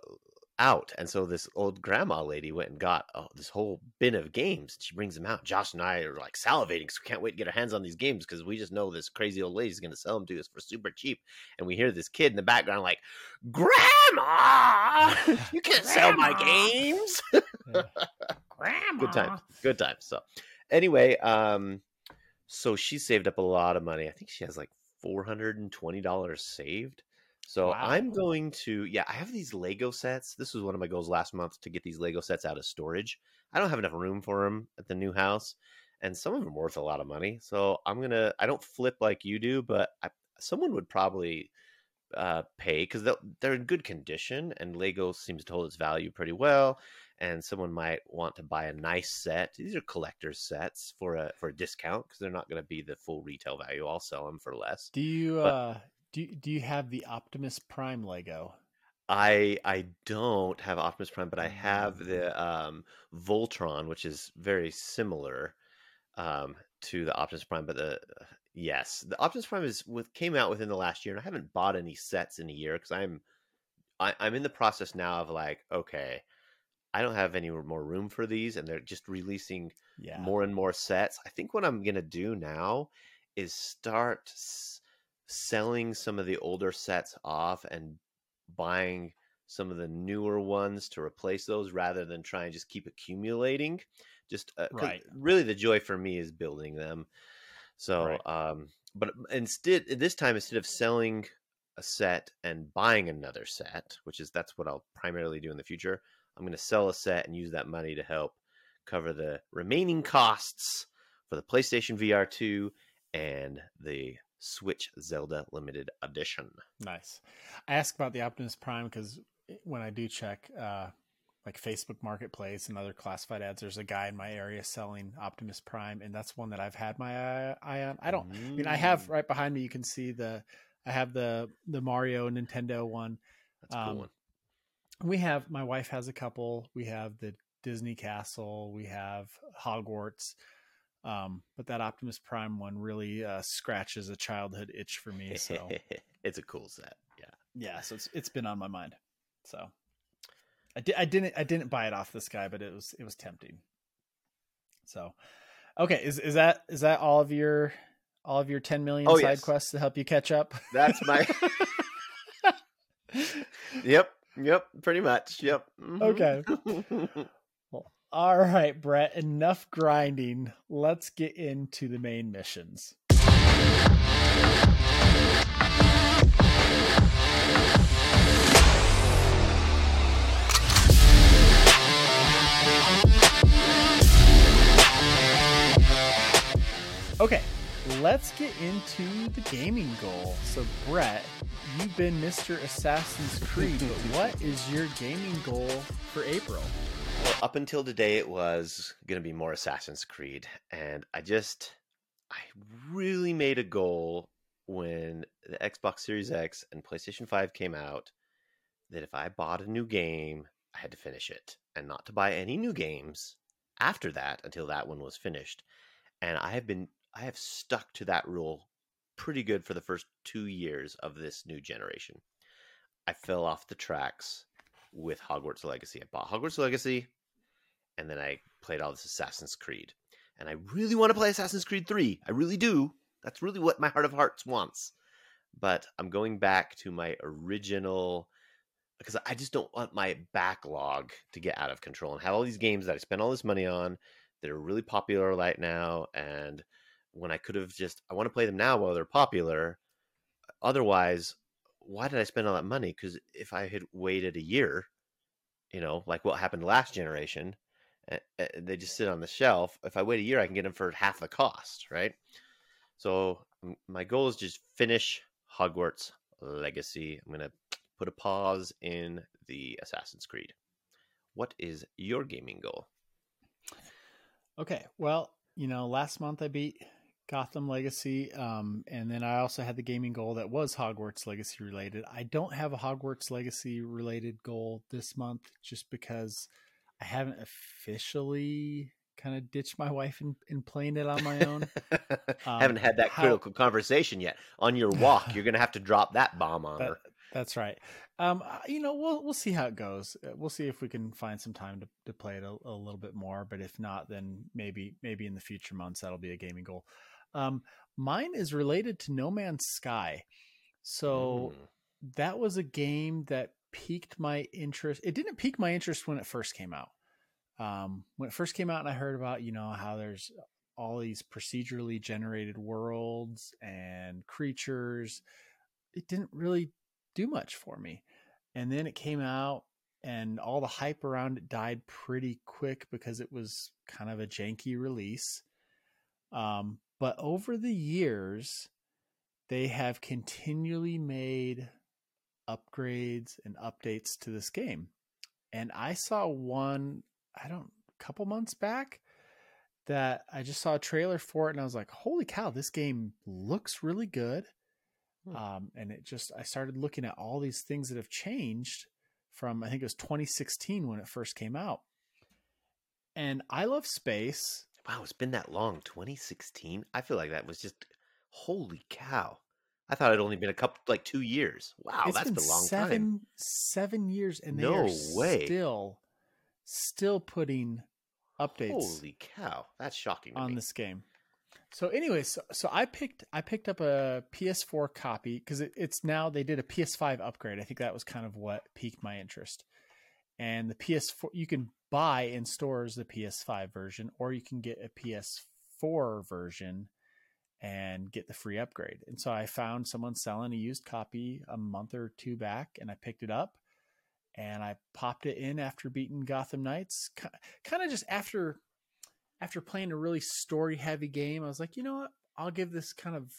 out. And so this old grandma lady went and got oh, this whole bin of games. She brings them out. Josh and I are like salivating because we can't wait to get our hands on these games because we just know this crazy old lady's going to sell them to us for super cheap. And we hear this kid in the background like, Grandma, <laughs> <laughs> you can't sell my games. <laughs> Grandma. Good times. Good times. So anyway, um, so she saved up a lot of money. I think she has like four hundred and twenty dollars saved. So Wow. I'm going to yeah, I have these Lego sets. This was one of my goals last month to get these Lego sets out of storage. I don't have enough room for them at the new house, and some of them are worth a lot of money. So I'm gonna. I don't flip like you do, but I, someone would probably uh, pay because they're in good condition, and Lego seems to hold its value pretty well. And someone might want to buy a nice set. These are collector's sets for a for a discount because they're not going to be the full retail value. I'll sell them for less. Do you But- uh do you- do you have the Optimus Prime Lego? I I don't have Optimus Prime, but I Mm. have the um, Voltron, which is very similar um, to the Optimus Prime. But the yes, the Optimus Prime is with came out within the last year, and I haven't bought any sets in a year because I'm I, I'm in the process now of like, okay, I don't have any more room for these, and they're just releasing Yeah. more and more sets. I think what I'm gonna do now is start selling some of the older sets off and buying some of the newer ones to replace those rather than try and just keep accumulating. Just uh, Right. really, the joy for me is building them. So, Right. um, but instead, this time instead of selling a set and buying another set, which is that's what I'll primarily do in the future. I'm going to sell a set and use that money to help cover the remaining costs for the PlayStation VR 2 and the Switch Zelda Limited Edition. Nice. I ask about the Optimus Prime because when I do check, uh, like Facebook Marketplace and other classified ads, there's a guy in my area selling Optimus Prime, and that's one that I've had my eye, on. I don't. I mean, I have Mm, right behind me. You can see the. I have the the Mario Nintendo one. That's a cool um, one. We have my wife has a couple. We have the Disney Castle. We have Hogwarts. Um, but that Optimus Prime one really uh, scratches a childhood itch for me. So <laughs> it's a cool set. Yeah. yeah, so it's it's been on my mind. So I did I didn't I didn't buy it off this guy, but it was it was tempting. So okay, is is that is that all of your all of your 10 million Oh, side yes. quests to help you catch up? That's my. <laughs> <laughs> yep. Yep. Pretty much. Yep. mhm. Okay. All right, Brett, enough grinding. Let's get into the main missions. Okay, let's get into the gaming goal. So, Brett, you've been Mr. Assassin's Creed, but <laughs> what is your gaming goal for April? Well, up until today, it was going to be more Assassin's Creed. And I just, I really made a goal when the Xbox Series X and PlayStation 5 came out that if I bought a new game, I had to finish it and not to buy any new games after that until that one was finished. And I have been, I have stuck to that rule pretty good for the first two years of this new generation. I fell off the tracks with Hogwarts Legacy. I bought Hogwarts Legacy, and then I played all this Assassin's Creed. And I really want to play Assassin's Creed 3. I really do. That's really what my heart of hearts wants. But I'm going back to my original because I just don't want my backlog to get out of control and have all these games that I spent all this money on that are really popular right now. And when I could have just, I want to play them now while they're popular. Otherwise, why did I spend all that money? Because if I had waited a year, you know, like what happened last generation, uh, uh, they just sit on the shelf. If I wait a year, I can get them for half the cost, right? So my goal is just finish Hogwarts Legacy. I'm gonna put a pause in the Assassin's Creed. What is your gaming goal? Okay, well, you know, last month I beat Gotham Legacy, um, and then I also had the gaming goal that was Hogwarts Legacy related. I don't have a Hogwarts Legacy related goal this month, just because I haven't officially kind of ditched my wife and, in playing it on my own. <laughs> Um, Haven't had that how- critical conversation yet. On your walk, you're gonna have to drop that bomb on <laughs> That- her. That's right. Um, uh, you know, we'll we'll see how it goes. Uh, We'll see if we can find some time to, to play it a, a little bit more. But if not, then maybe maybe in the future months that'll be a gaming goal. Um, mine is related to No Man's Sky. So Mm. that was a game that piqued my interest. It didn't pique my interest when it first came out. Um, when it first came out, and I heard about you know how there's all these procedurally generated worlds and creatures, it didn't really do much for me. And then it came out, and all the hype around it died pretty quick because it was kind of a janky release. Um, but over the years, they have continually made upgrades and updates to this game. And I saw one, I don't, a couple months back that I just saw a trailer for it and I was like, holy cow, this game looks really good. Hmm. Um, and it just, I started looking at all these things that have changed from, I think it was 2016 when it first came out. And I love space. Wow, it's been that long. 2016. I feel like that was just holy cow. I thought it'd only been a couple, like two years. Wow, it's that's been a long seven, time. seven years and No way. still, still putting updates. Holy cow, that's shocking on me. this game. So, anyways, so, so I picked I picked up a PS4 copy because it, it's now they did a PS5 upgrade. I think that was kind of what piqued my interest. And the PS4 you can buy in stores the PS5 version, or you can get a PS4 version and get the free upgrade. And so I found someone selling a used copy a month or two back, and I picked it up and I popped it in after beating Gotham Knights, kind of just after after playing a really story heavy game. I was like, you know what? I'll give this kind of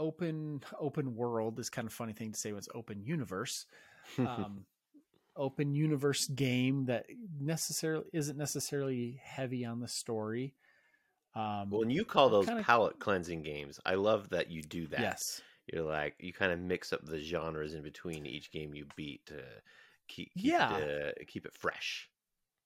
open open world. This kind of funny thing to say was open universe. <laughs> Um, open universe game that necessarily isn't necessarily heavy on the story. Um, when you call those kinda- palate cleansing games, I love that you do that. yes, You're like you kind of mix up the genres in between each game you beat to keep, keep Yeah. the, keep it fresh.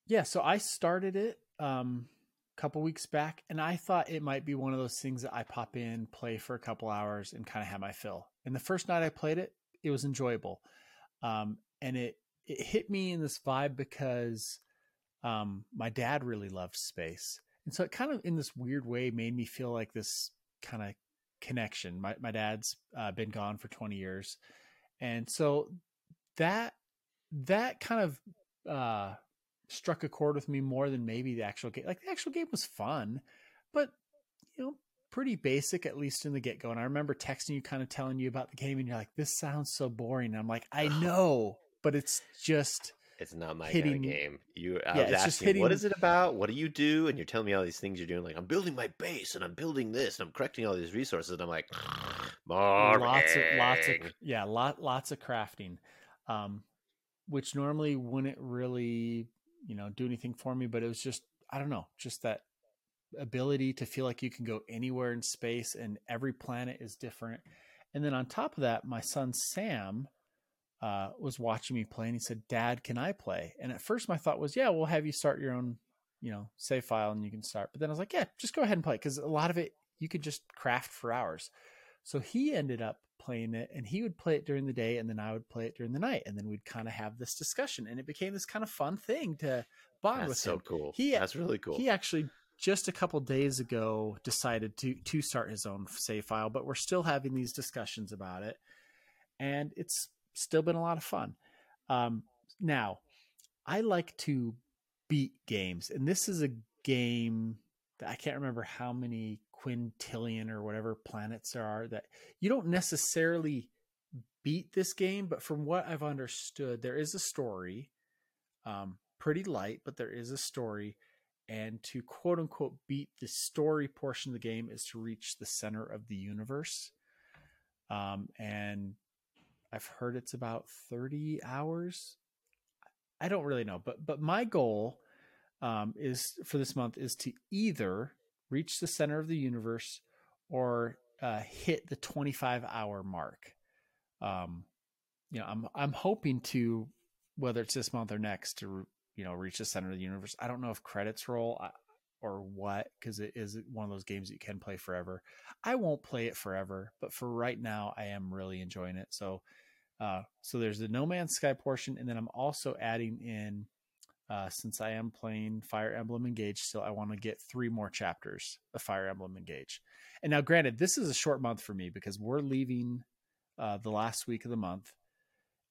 yeah. So I started it um, a couple weeks back, and I thought it might be one of those things that I pop in, play for a couple hours, and kind of have my fill. And the first night I played it, it was enjoyable, um, and it it hit me in this vibe because um, my dad really loved space, and so it kind of in this weird way made me feel like this kind of connection. My my dad's uh, been gone for twenty years, and so that that kind of uh, struck a chord with me more than maybe the actual game. Like the actual game was fun, but you know, pretty basic at least in the get go. And I remember texting you, kind of telling you about the game, and you're like, "This sounds so boring." And I'm like, "I know, but it's just." It's not my Hitting- kind of game. You, I Yeah, was it's just asking, hitting- what is it about? What do you do? And you're telling me all these things you're doing. Like I'm building my base, and I'm building this, and I'm collecting all these resources. And I'm like, boring. <sighs> lots of lots of yeah lot lots of crafting um which normally wouldn't really you know do anything for me but it was just i don't know just that ability to feel like you can go anywhere in space and every planet is different and then on top of that my son sam uh, was watching me play and he said dad can i play and at first my thought was yeah we'll have you start your own you know save file and you can start but then i was like yeah just go ahead and play because a lot of it you could just craft for hours so he ended up playing it and he would play it during the day and then I would play it during the night. And then we'd kind of have this discussion and it became this kind of fun thing to bond That's with so him. cool. He- That's really cool. He actually just a couple days ago decided to to start his own save file, but we're still having these discussions about it. And it's still been a lot of fun. Um, now, I like to beat games, and this is a game that I can't remember how many quintillion or whatever planets there are that you don't necessarily beat this game, but from what I've understood, there is a story. Um, pretty light, but there is a story. And to quote unquote beat the story portion of the game is to reach the center of the universe. Um, and I've heard it's about 30 hours. I don't really know, but but my goal um, is for this month is to either reach the center of the universe or uh, hit the 25 hour mark. Um, you know, I'm I'm hoping to whether it's this month or next to you know reach the center of the universe. I don't know if credits roll uh, or what because it is one of those games that you can play forever. I won't play it forever, but for right now, I am really enjoying it. So, uh, so there's the No Man's Sky portion, and then I'm also adding in. Uh, since I am playing Fire Emblem Engage, still I want to get three more chapters of Fire Emblem Engage. And now, granted, this is a short month for me because we're leaving uh, the last week of the month,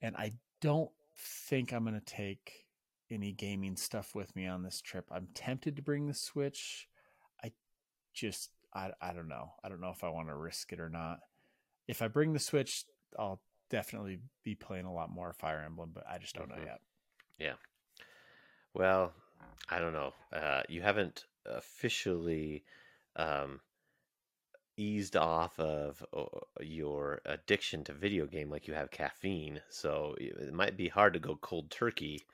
and I don't think I'm going to take any gaming stuff with me on this trip. I'm tempted to bring the Switch. I just I I don't know. I don't know if I want to risk it or not. If I bring the Switch, I'll definitely be playing a lot more Fire Emblem, but I just don't Mhm. know yet. Yeah. Well, I don't know. Uh, you haven't officially um, eased off of uh, your addiction to video game like you have caffeine, so it might be hard to go cold turkey.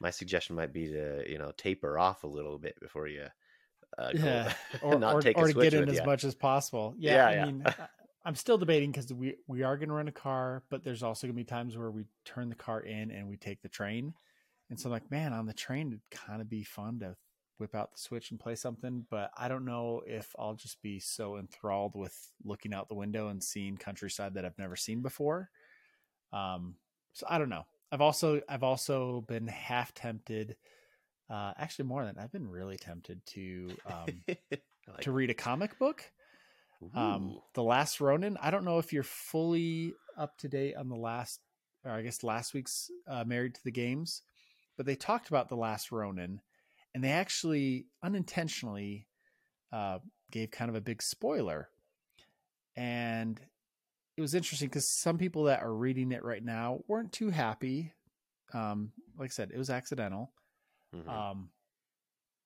My suggestion might be to you know taper off a little bit before you uh, go, Yeah, <laughs> or not or, take or get in as ya. much as possible. Yeah, Yeah, I yeah. mean, <laughs> I'm still debating because we we are going to rent a car, but there's also going to be times where we turn the car in and we take the train, and so I'm like, man, on the train it'd kind of be fun to whip out the Switch and play something, but I don't know if I'll just be so enthralled with looking out the window and seeing countryside that I've never seen before. Um, so I don't know. I've also I've also been half tempted. Uh, actually, more than I've been really tempted to um, <laughs> Like, to read a comic book. Um, the Last Ronin. I don't know if you're fully up to date on the last, or I guess last week's uh, Married to the Games, but they talked about the Last Ronin, and they actually unintentionally uh, gave kind of a big spoiler, and it was interesting because some people that are reading it right now weren't too happy. Um, like I said, it was accidental. Mhm. Um,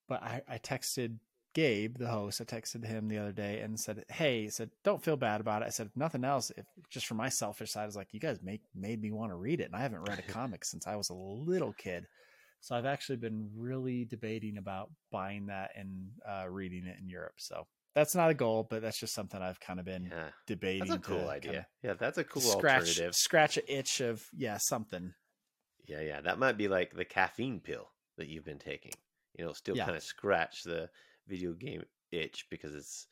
but I, I texted Gabe, the host, I texted him the other day and said, Hey, I said, don't feel bad about it. I said, if nothing else, if just for my selfish side, I was like, you guys make made me want to read it. And I haven't read a <laughs> comic since I was a little kid. So I've actually been really debating about buying that and uh, reading it in Europe. So that's not a goal, but that's just something I've kind of been yeah, debating. that's a cool idea. Yeah, that's a cool scratch, alternative. scratch a itch of, yeah, something. Yeah, yeah, that might be like the caffeine pill that you've been taking. You know, still Yeah. kind of scratch the video game itch because it's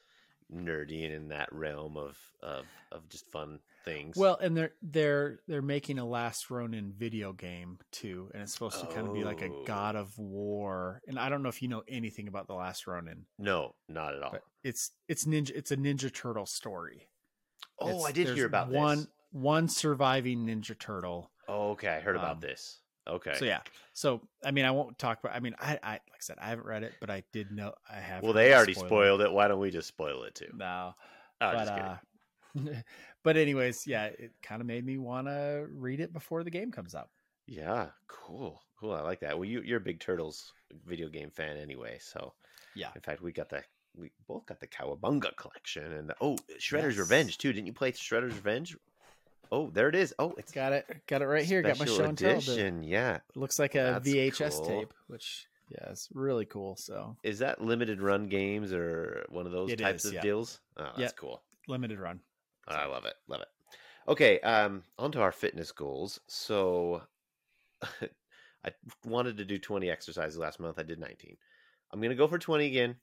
nerdy and in that realm of of of just fun things. Well, and they're they're they're making a Last Ronin video game too, and it's supposed to kind of be like a Oh. God of War. And I don't know if you know anything about the Last Ronin, no, not at all. but it's it's ninja it's a Ninja Turtle story. oh, It's- I did hear about one this. one surviving Ninja Turtle. Oh, okay, I heard about um, this. Okay. So yeah, so I mean, I won't talk about. I mean, I, I like I said, I haven't read it, but I did know I have. well, they already spoiled it. Why don't we just spoil it too? No, Oh, but just kidding. uh, <laughs> but anyways, yeah, it kind of made me want to read it before the game comes out. Yeah, cool, cool. I like that. Well, you you're a big Turtles video game fan anyway, so Yeah. In fact, we got the we both got the Cowabunga collection and the, oh, Shredder's Yes. Revenge too. Didn't you play Shredder's Revenge? Oh, there it is. Oh, it's Got it. Got it right here. Got my show and tell. Yeah, looks like a That's VHS cool. tape, which yeah, it's really cool. So is that limited run games or one of those It types is, of yeah. deals? Oh, that's Yep. cool. limited run. I love it. Love it. Okay, um, on to our fitness goals. So <laughs> I wanted to do 20 exercises last month. I did 19. I'm gonna go for 20 again.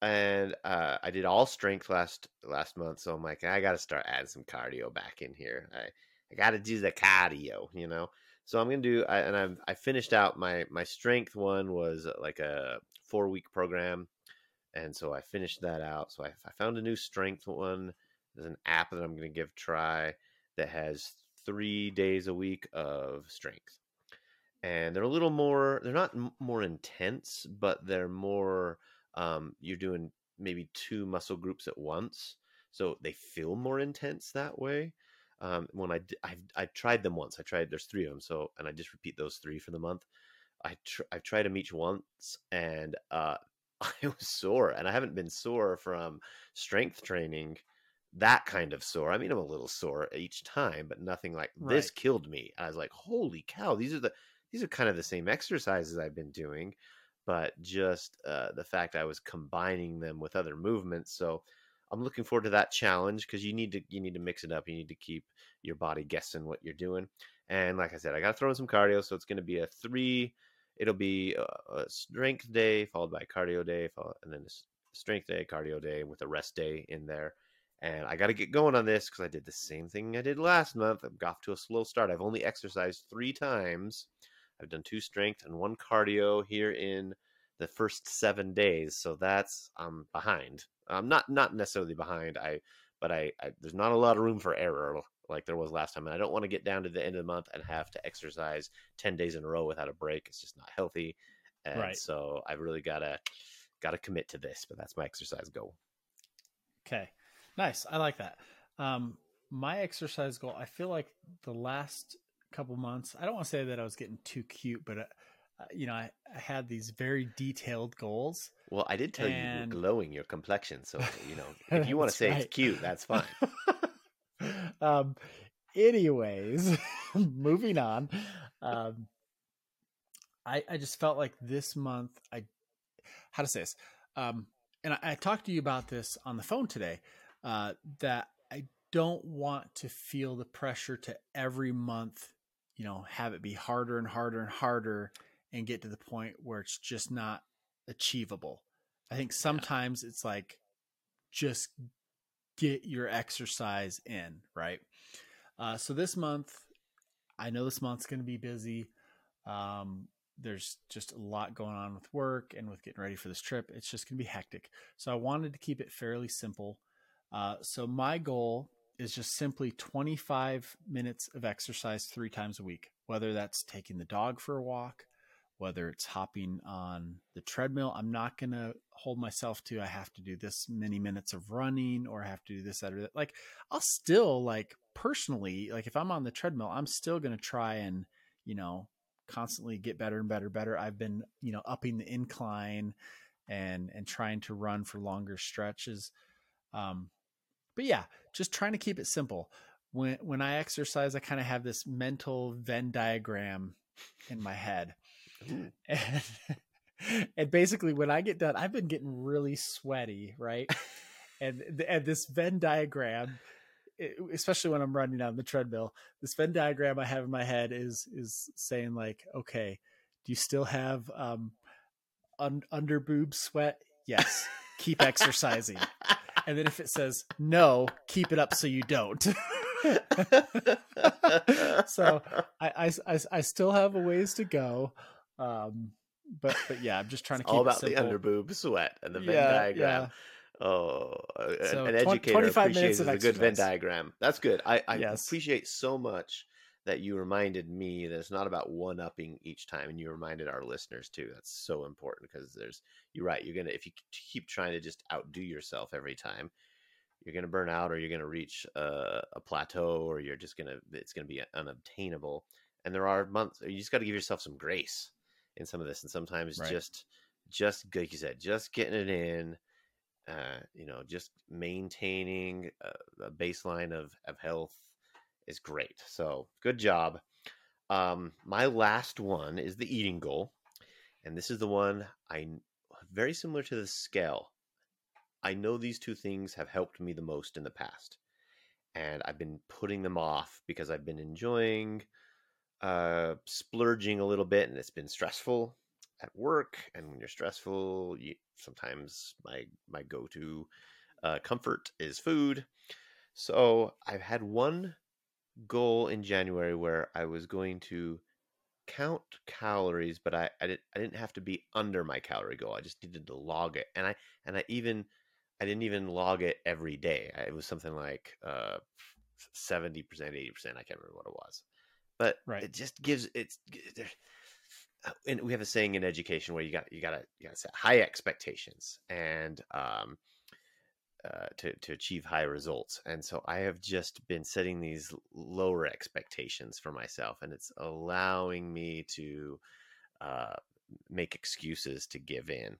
And uh, I did all strength last last month, so I'm like, I gotta start adding some cardio back in here. I, I gotta do the cardio, you know. So I'm gonna do, I, and I've I finished out my my strength one was uh, like a four week program, and so I finished that out. So I, I found a new strength one. There's an app that I'm gonna give try that has three days a week of strength, and they're a little more. They're not more intense, but they're more. Um, you're doing maybe two muscle groups at once, so they feel more intense that way um, when I I've, I've tried them once. I tried there's three of them, so and I just repeat those three for the month. I tr- I've tried them each once, and uh, <laughs> I was sore, and I haven't been sore from strength training. That kind of sore. I mean, I'm a little sore each time, but nothing like this killed me. I was like, "Holy cow! These are the these are kind of the same exercises I've been doing, but just uh, the fact I was combining them with other movements. So I'm looking forward to that challenge because you need to you need to mix it up. You need to keep your body guessing what you're doing. And like I said, I got to throw in some cardio, so it's going to be a three. It'll be a, a strength day followed by cardio day, followed, and then a strength day, cardio day with a rest day in there. And I got to get going on this because I did the same thing I did last month. I've got to a slow start. I've only exercised three times. I've done two strength and one cardio here in the first seven days. So that's I'm behind. I'm not not necessarily behind. I but I, I there's not a lot of room for error like there was last time. And I don't want to get down to the end of the month and have to exercise ten days in a row without a break. It's just not healthy. And Right. so I've really gotta gotta commit to this. But that's my exercise goal. Okay. Nice. I like that. Um, my exercise goal, I feel like the last couple months, I don't want to say that I was getting too cute, but, uh, uh, you know, I, I had these very detailed goals. Well, I did tell you you And- were glowing your complexion, so you know <laughs> if you want to say right. it's cute, that's fine. <laughs> um, anyways, <laughs> moving on. Um, I I just felt like this month I how to say this. Um, and I, I talked to you about this on the phone today. Uh, that I don't want to feel the pressure to every month, you know, have it be harder and harder and harder, and get to the point where it's just not achievable. I think sometimes it's like just get your exercise in, right? Uh, so this month, I know this month's going to be busy. Um, there's just a lot going on with work and with getting ready for this trip. It's just going to be hectic. So I wanted to keep it fairly simple. Uh, so my goal is just simply 25 minutes of exercise three times a week, whether that's taking the dog for a walk, whether it's hopping on the treadmill. I'm not going to hold myself to, I have to do this many minutes of running or I have to do this, that, or that. Like, I'll still, like, personally, like, if I'm on the treadmill, I'm still going to try and, you know, constantly get better and better, better. I've been, you know, upping the incline and, and trying to run for longer stretches. Um, but yeah, just trying to keep it simple. When, when I exercise, I kind of have this mental Venn diagram in my head. Ooh. <laughs> and, and basically when i get done i've been getting really sweaty right? And and this venn diagram especially when i'm running on the treadmill this venn diagram i have in my head is is saying like okay do you still have um un- under boob sweat? Yes. <laughs> Keep exercising and then if it says no keep it up so you don't <laughs> So, I, I, I, still have a ways to go. Um, but, but yeah, I'm just trying to keep all about the underboob sweat and the Venn Yeah, diagram. Oh, a- So an educator 25 appreciates a good Venn diagram. That's good. I, I Yes. appreciate so much that you reminded me that it's not about one upping each time, and you reminded our listeners too. That's so important because there's you're right. You're gonna if you keep trying to just outdo yourself every time, you're gonna burn out, or you're gonna reach a, a plateau, or you're just gonna it's gonna be unobtainable. And there are months you just got to give yourself some grace in some of this, and sometimes Right. just just like you said, just getting it in uh, you know, just maintaining a, a baseline of, of health is great. So good job. Um, my last one is the eating goal. And this is the one I very similar to the scale. I know these two things have helped me the most in the past. And I've been putting them off because I've been enjoying uh, splurging a little bit and it's been stressful at work and when you're stressful you, sometimes my my go-to uh, comfort is food so i've had one goal in january where i was going to count calories but i I, did, I didn't have to be under my calorie goal i just needed to log it and i and i even i didn't even log it every day I- it was something like uh 70% 80% i can't remember what it was but Right. it just gives it's uh, and we have a saying in education where you got you got to you got to set high expectations and um uh, to to achieve high results and so i have just been setting these lower expectations for myself and it's allowing me to uh make excuses to give in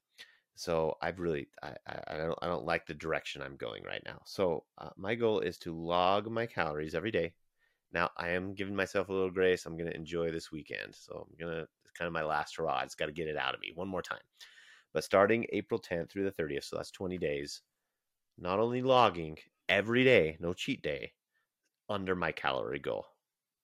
so i've really i i, don't i don't like the direction i'm going right now so uh, my goal is to log my calories every day now I am giving myself a little grace. I'm going to enjoy this weekend. So I'm going to, it's kind of my last hurrah. It's got to get it out of me one more time. But starting April 10th through the 30th, so that's 20 days, not only logging every day, no cheat day, under my calorie goal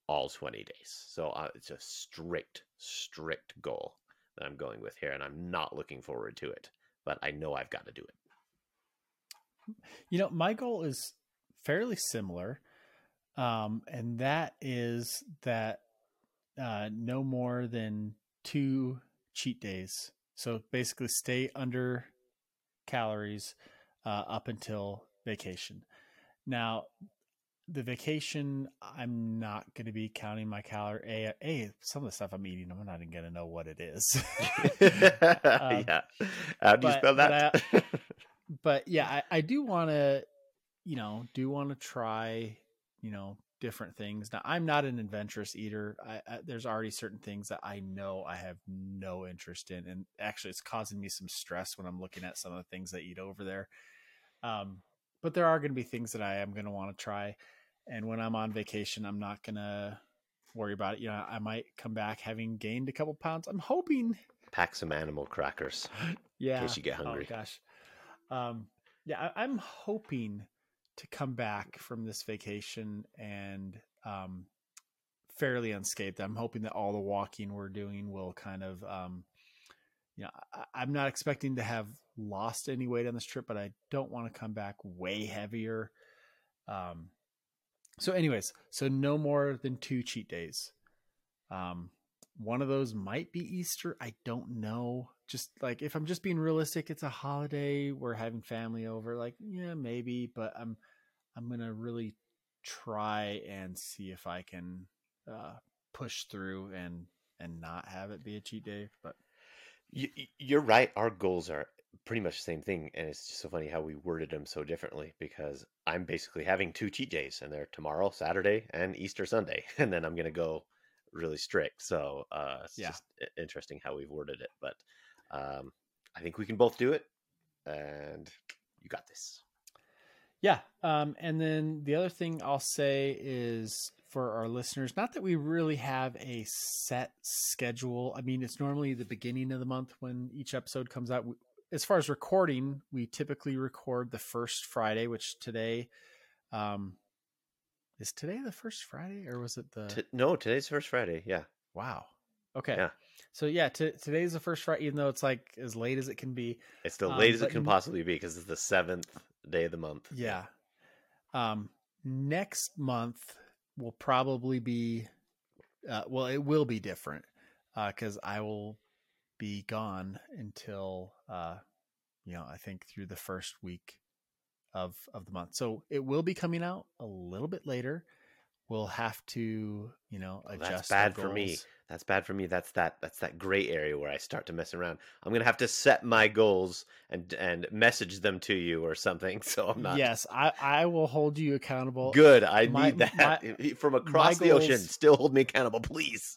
all 20 days. So uh, it's a strict, strict goal that I'm going with here, and I'm not looking forward to it, but I know I've got to do it. You know, my goal is fairly similar, um, and that is that uh, no more than two cheat days. So basically, stay under calories uh, up until vacation. Now, the vacation, I'm not going to be counting my calorie. A, a, some of the stuff I'm eating, I'm not even going to know what it is. <laughs> um, yeah. How do you spell that? But, I, <laughs> but yeah, I, I do want to, you know, do want to try, you know, different things. Now, I'm not an adventurous eater. I, I, there's already certain things that I know I have no interest in, and actually, it's causing me some stress when I'm looking at some of the things I eat over there. Um, but there are going to be things that I am going to want to try, and when I'm on vacation, I'm not going to worry about it. You know, I might come back having gained a couple pounds. I'm hoping. Pack some animal crackers. <laughs> Yeah. In case you get hungry. Oh gosh. Um, yeah, I, I'm hoping to come back from this vacation and um, fairly unscathed. I'm hoping that all the walking we're doing will kind of, um, you know, I, am not expecting to have lost any weight on this trip, but I don't want to come back way heavier. Um, so, anyways, so no more than two cheat days. Um, one of those might be Easter. I don't know. Just like if I'm just being realistic, it's a holiday. We're having family over. Like, yeah, maybe, but I'm I'm gonna really try and see if I can uh, push through and and not have it be a cheat day. But you, you're right. Our goals are pretty much the same thing, and it's just so funny how we worded them so differently. Because I'm basically having two cheat days, and they're tomorrow, Saturday, and Easter Sunday, <laughs> and then I'm gonna go really strict. So uh, it's Yeah. just interesting how we've worded it, but um, I think we can both do it, and you got this. Yeah. Um, and then the other thing I'll say is for our listeners, not that we really have a set schedule. I mean, it's normally the beginning of the month when each episode comes out. As far as recording, we typically record the first Friday, which today, um, is today the first Friday or was it the T- no, today's first Friday. Yeah. wow? Okay. Yeah. So yeah, t- today's the first Friday, even though it's like as late as it can be. It's the Um, late as it can possibly be because it's the seventh day of the month. Yeah. Um, next month will probably be, uh, well, it will be different because I will be gone until, uh, you know, I think through the first week of of the month. So it will be coming out a little bit later. We'll have to, you know, Well, adjust. that's our bad for me. That's bad for me. That's that. That's that gray area where I start to mess around. I'm gonna have to set my goals and and message them to you or something. <laughs> So I'm not. Yes, I I will hold you accountable. Good. I my- need that my- <laughs> from across the ocean. Still hold me accountable, please.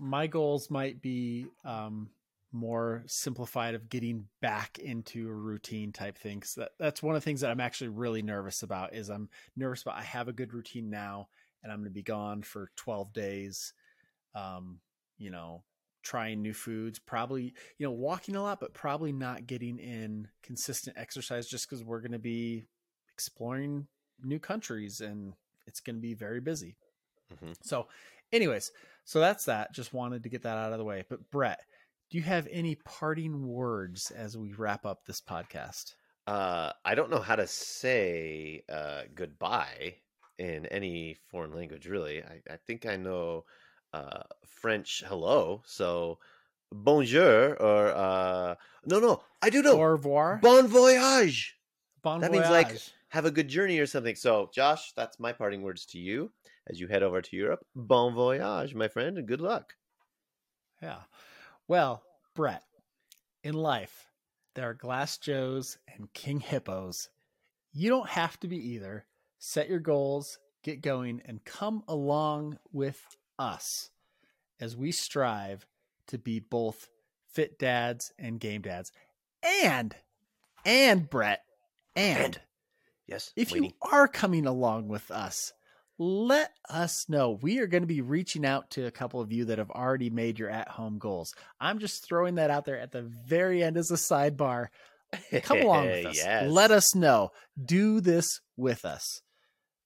my goals might be um, more simplified of getting back into a routine type things. That that's one of the things that I'm actually really nervous about. Is I'm nervous about I have a good routine now, and I'm going to be gone for 12 days. Um, you know, trying new foods, probably you know walking a lot, but probably not getting in consistent exercise just because we're going to be exploring new countries and it's going to be very busy. Mhm. So, anyways, so that's that. Just wanted to get that out of the way. But Brett, do you have any parting words as we wrap up this podcast? Uh, I don't know how to say uh, goodbye in any foreign language, really. I, I think I know uh, French hello. So bonjour or uh, no, no, I do know. Au revoir. Bon voyage. Bon voyage that means, like. Have a good journey or something. So, Josh, that's my parting words to you as you head over to Europe. Bon voyage, my friend, and good luck. Yeah. Well, Brett, in life, there are glass joes and king hippos. You don't have to be either. Set your goals, get going, and come along with us as we strive to be both fit dads and game dads. And, and Brett, and, And, Yes. if waiting. you are coming along with us, let us know. We are going to be reaching out to a couple of you that have already made your at home goals. I'm just throwing that out there at the very end as a sidebar. Come <laughs> along with us. Yes. Let us know. Do this with us.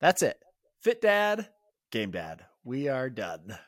That's it. Fit Dad, Game Dad. We are done.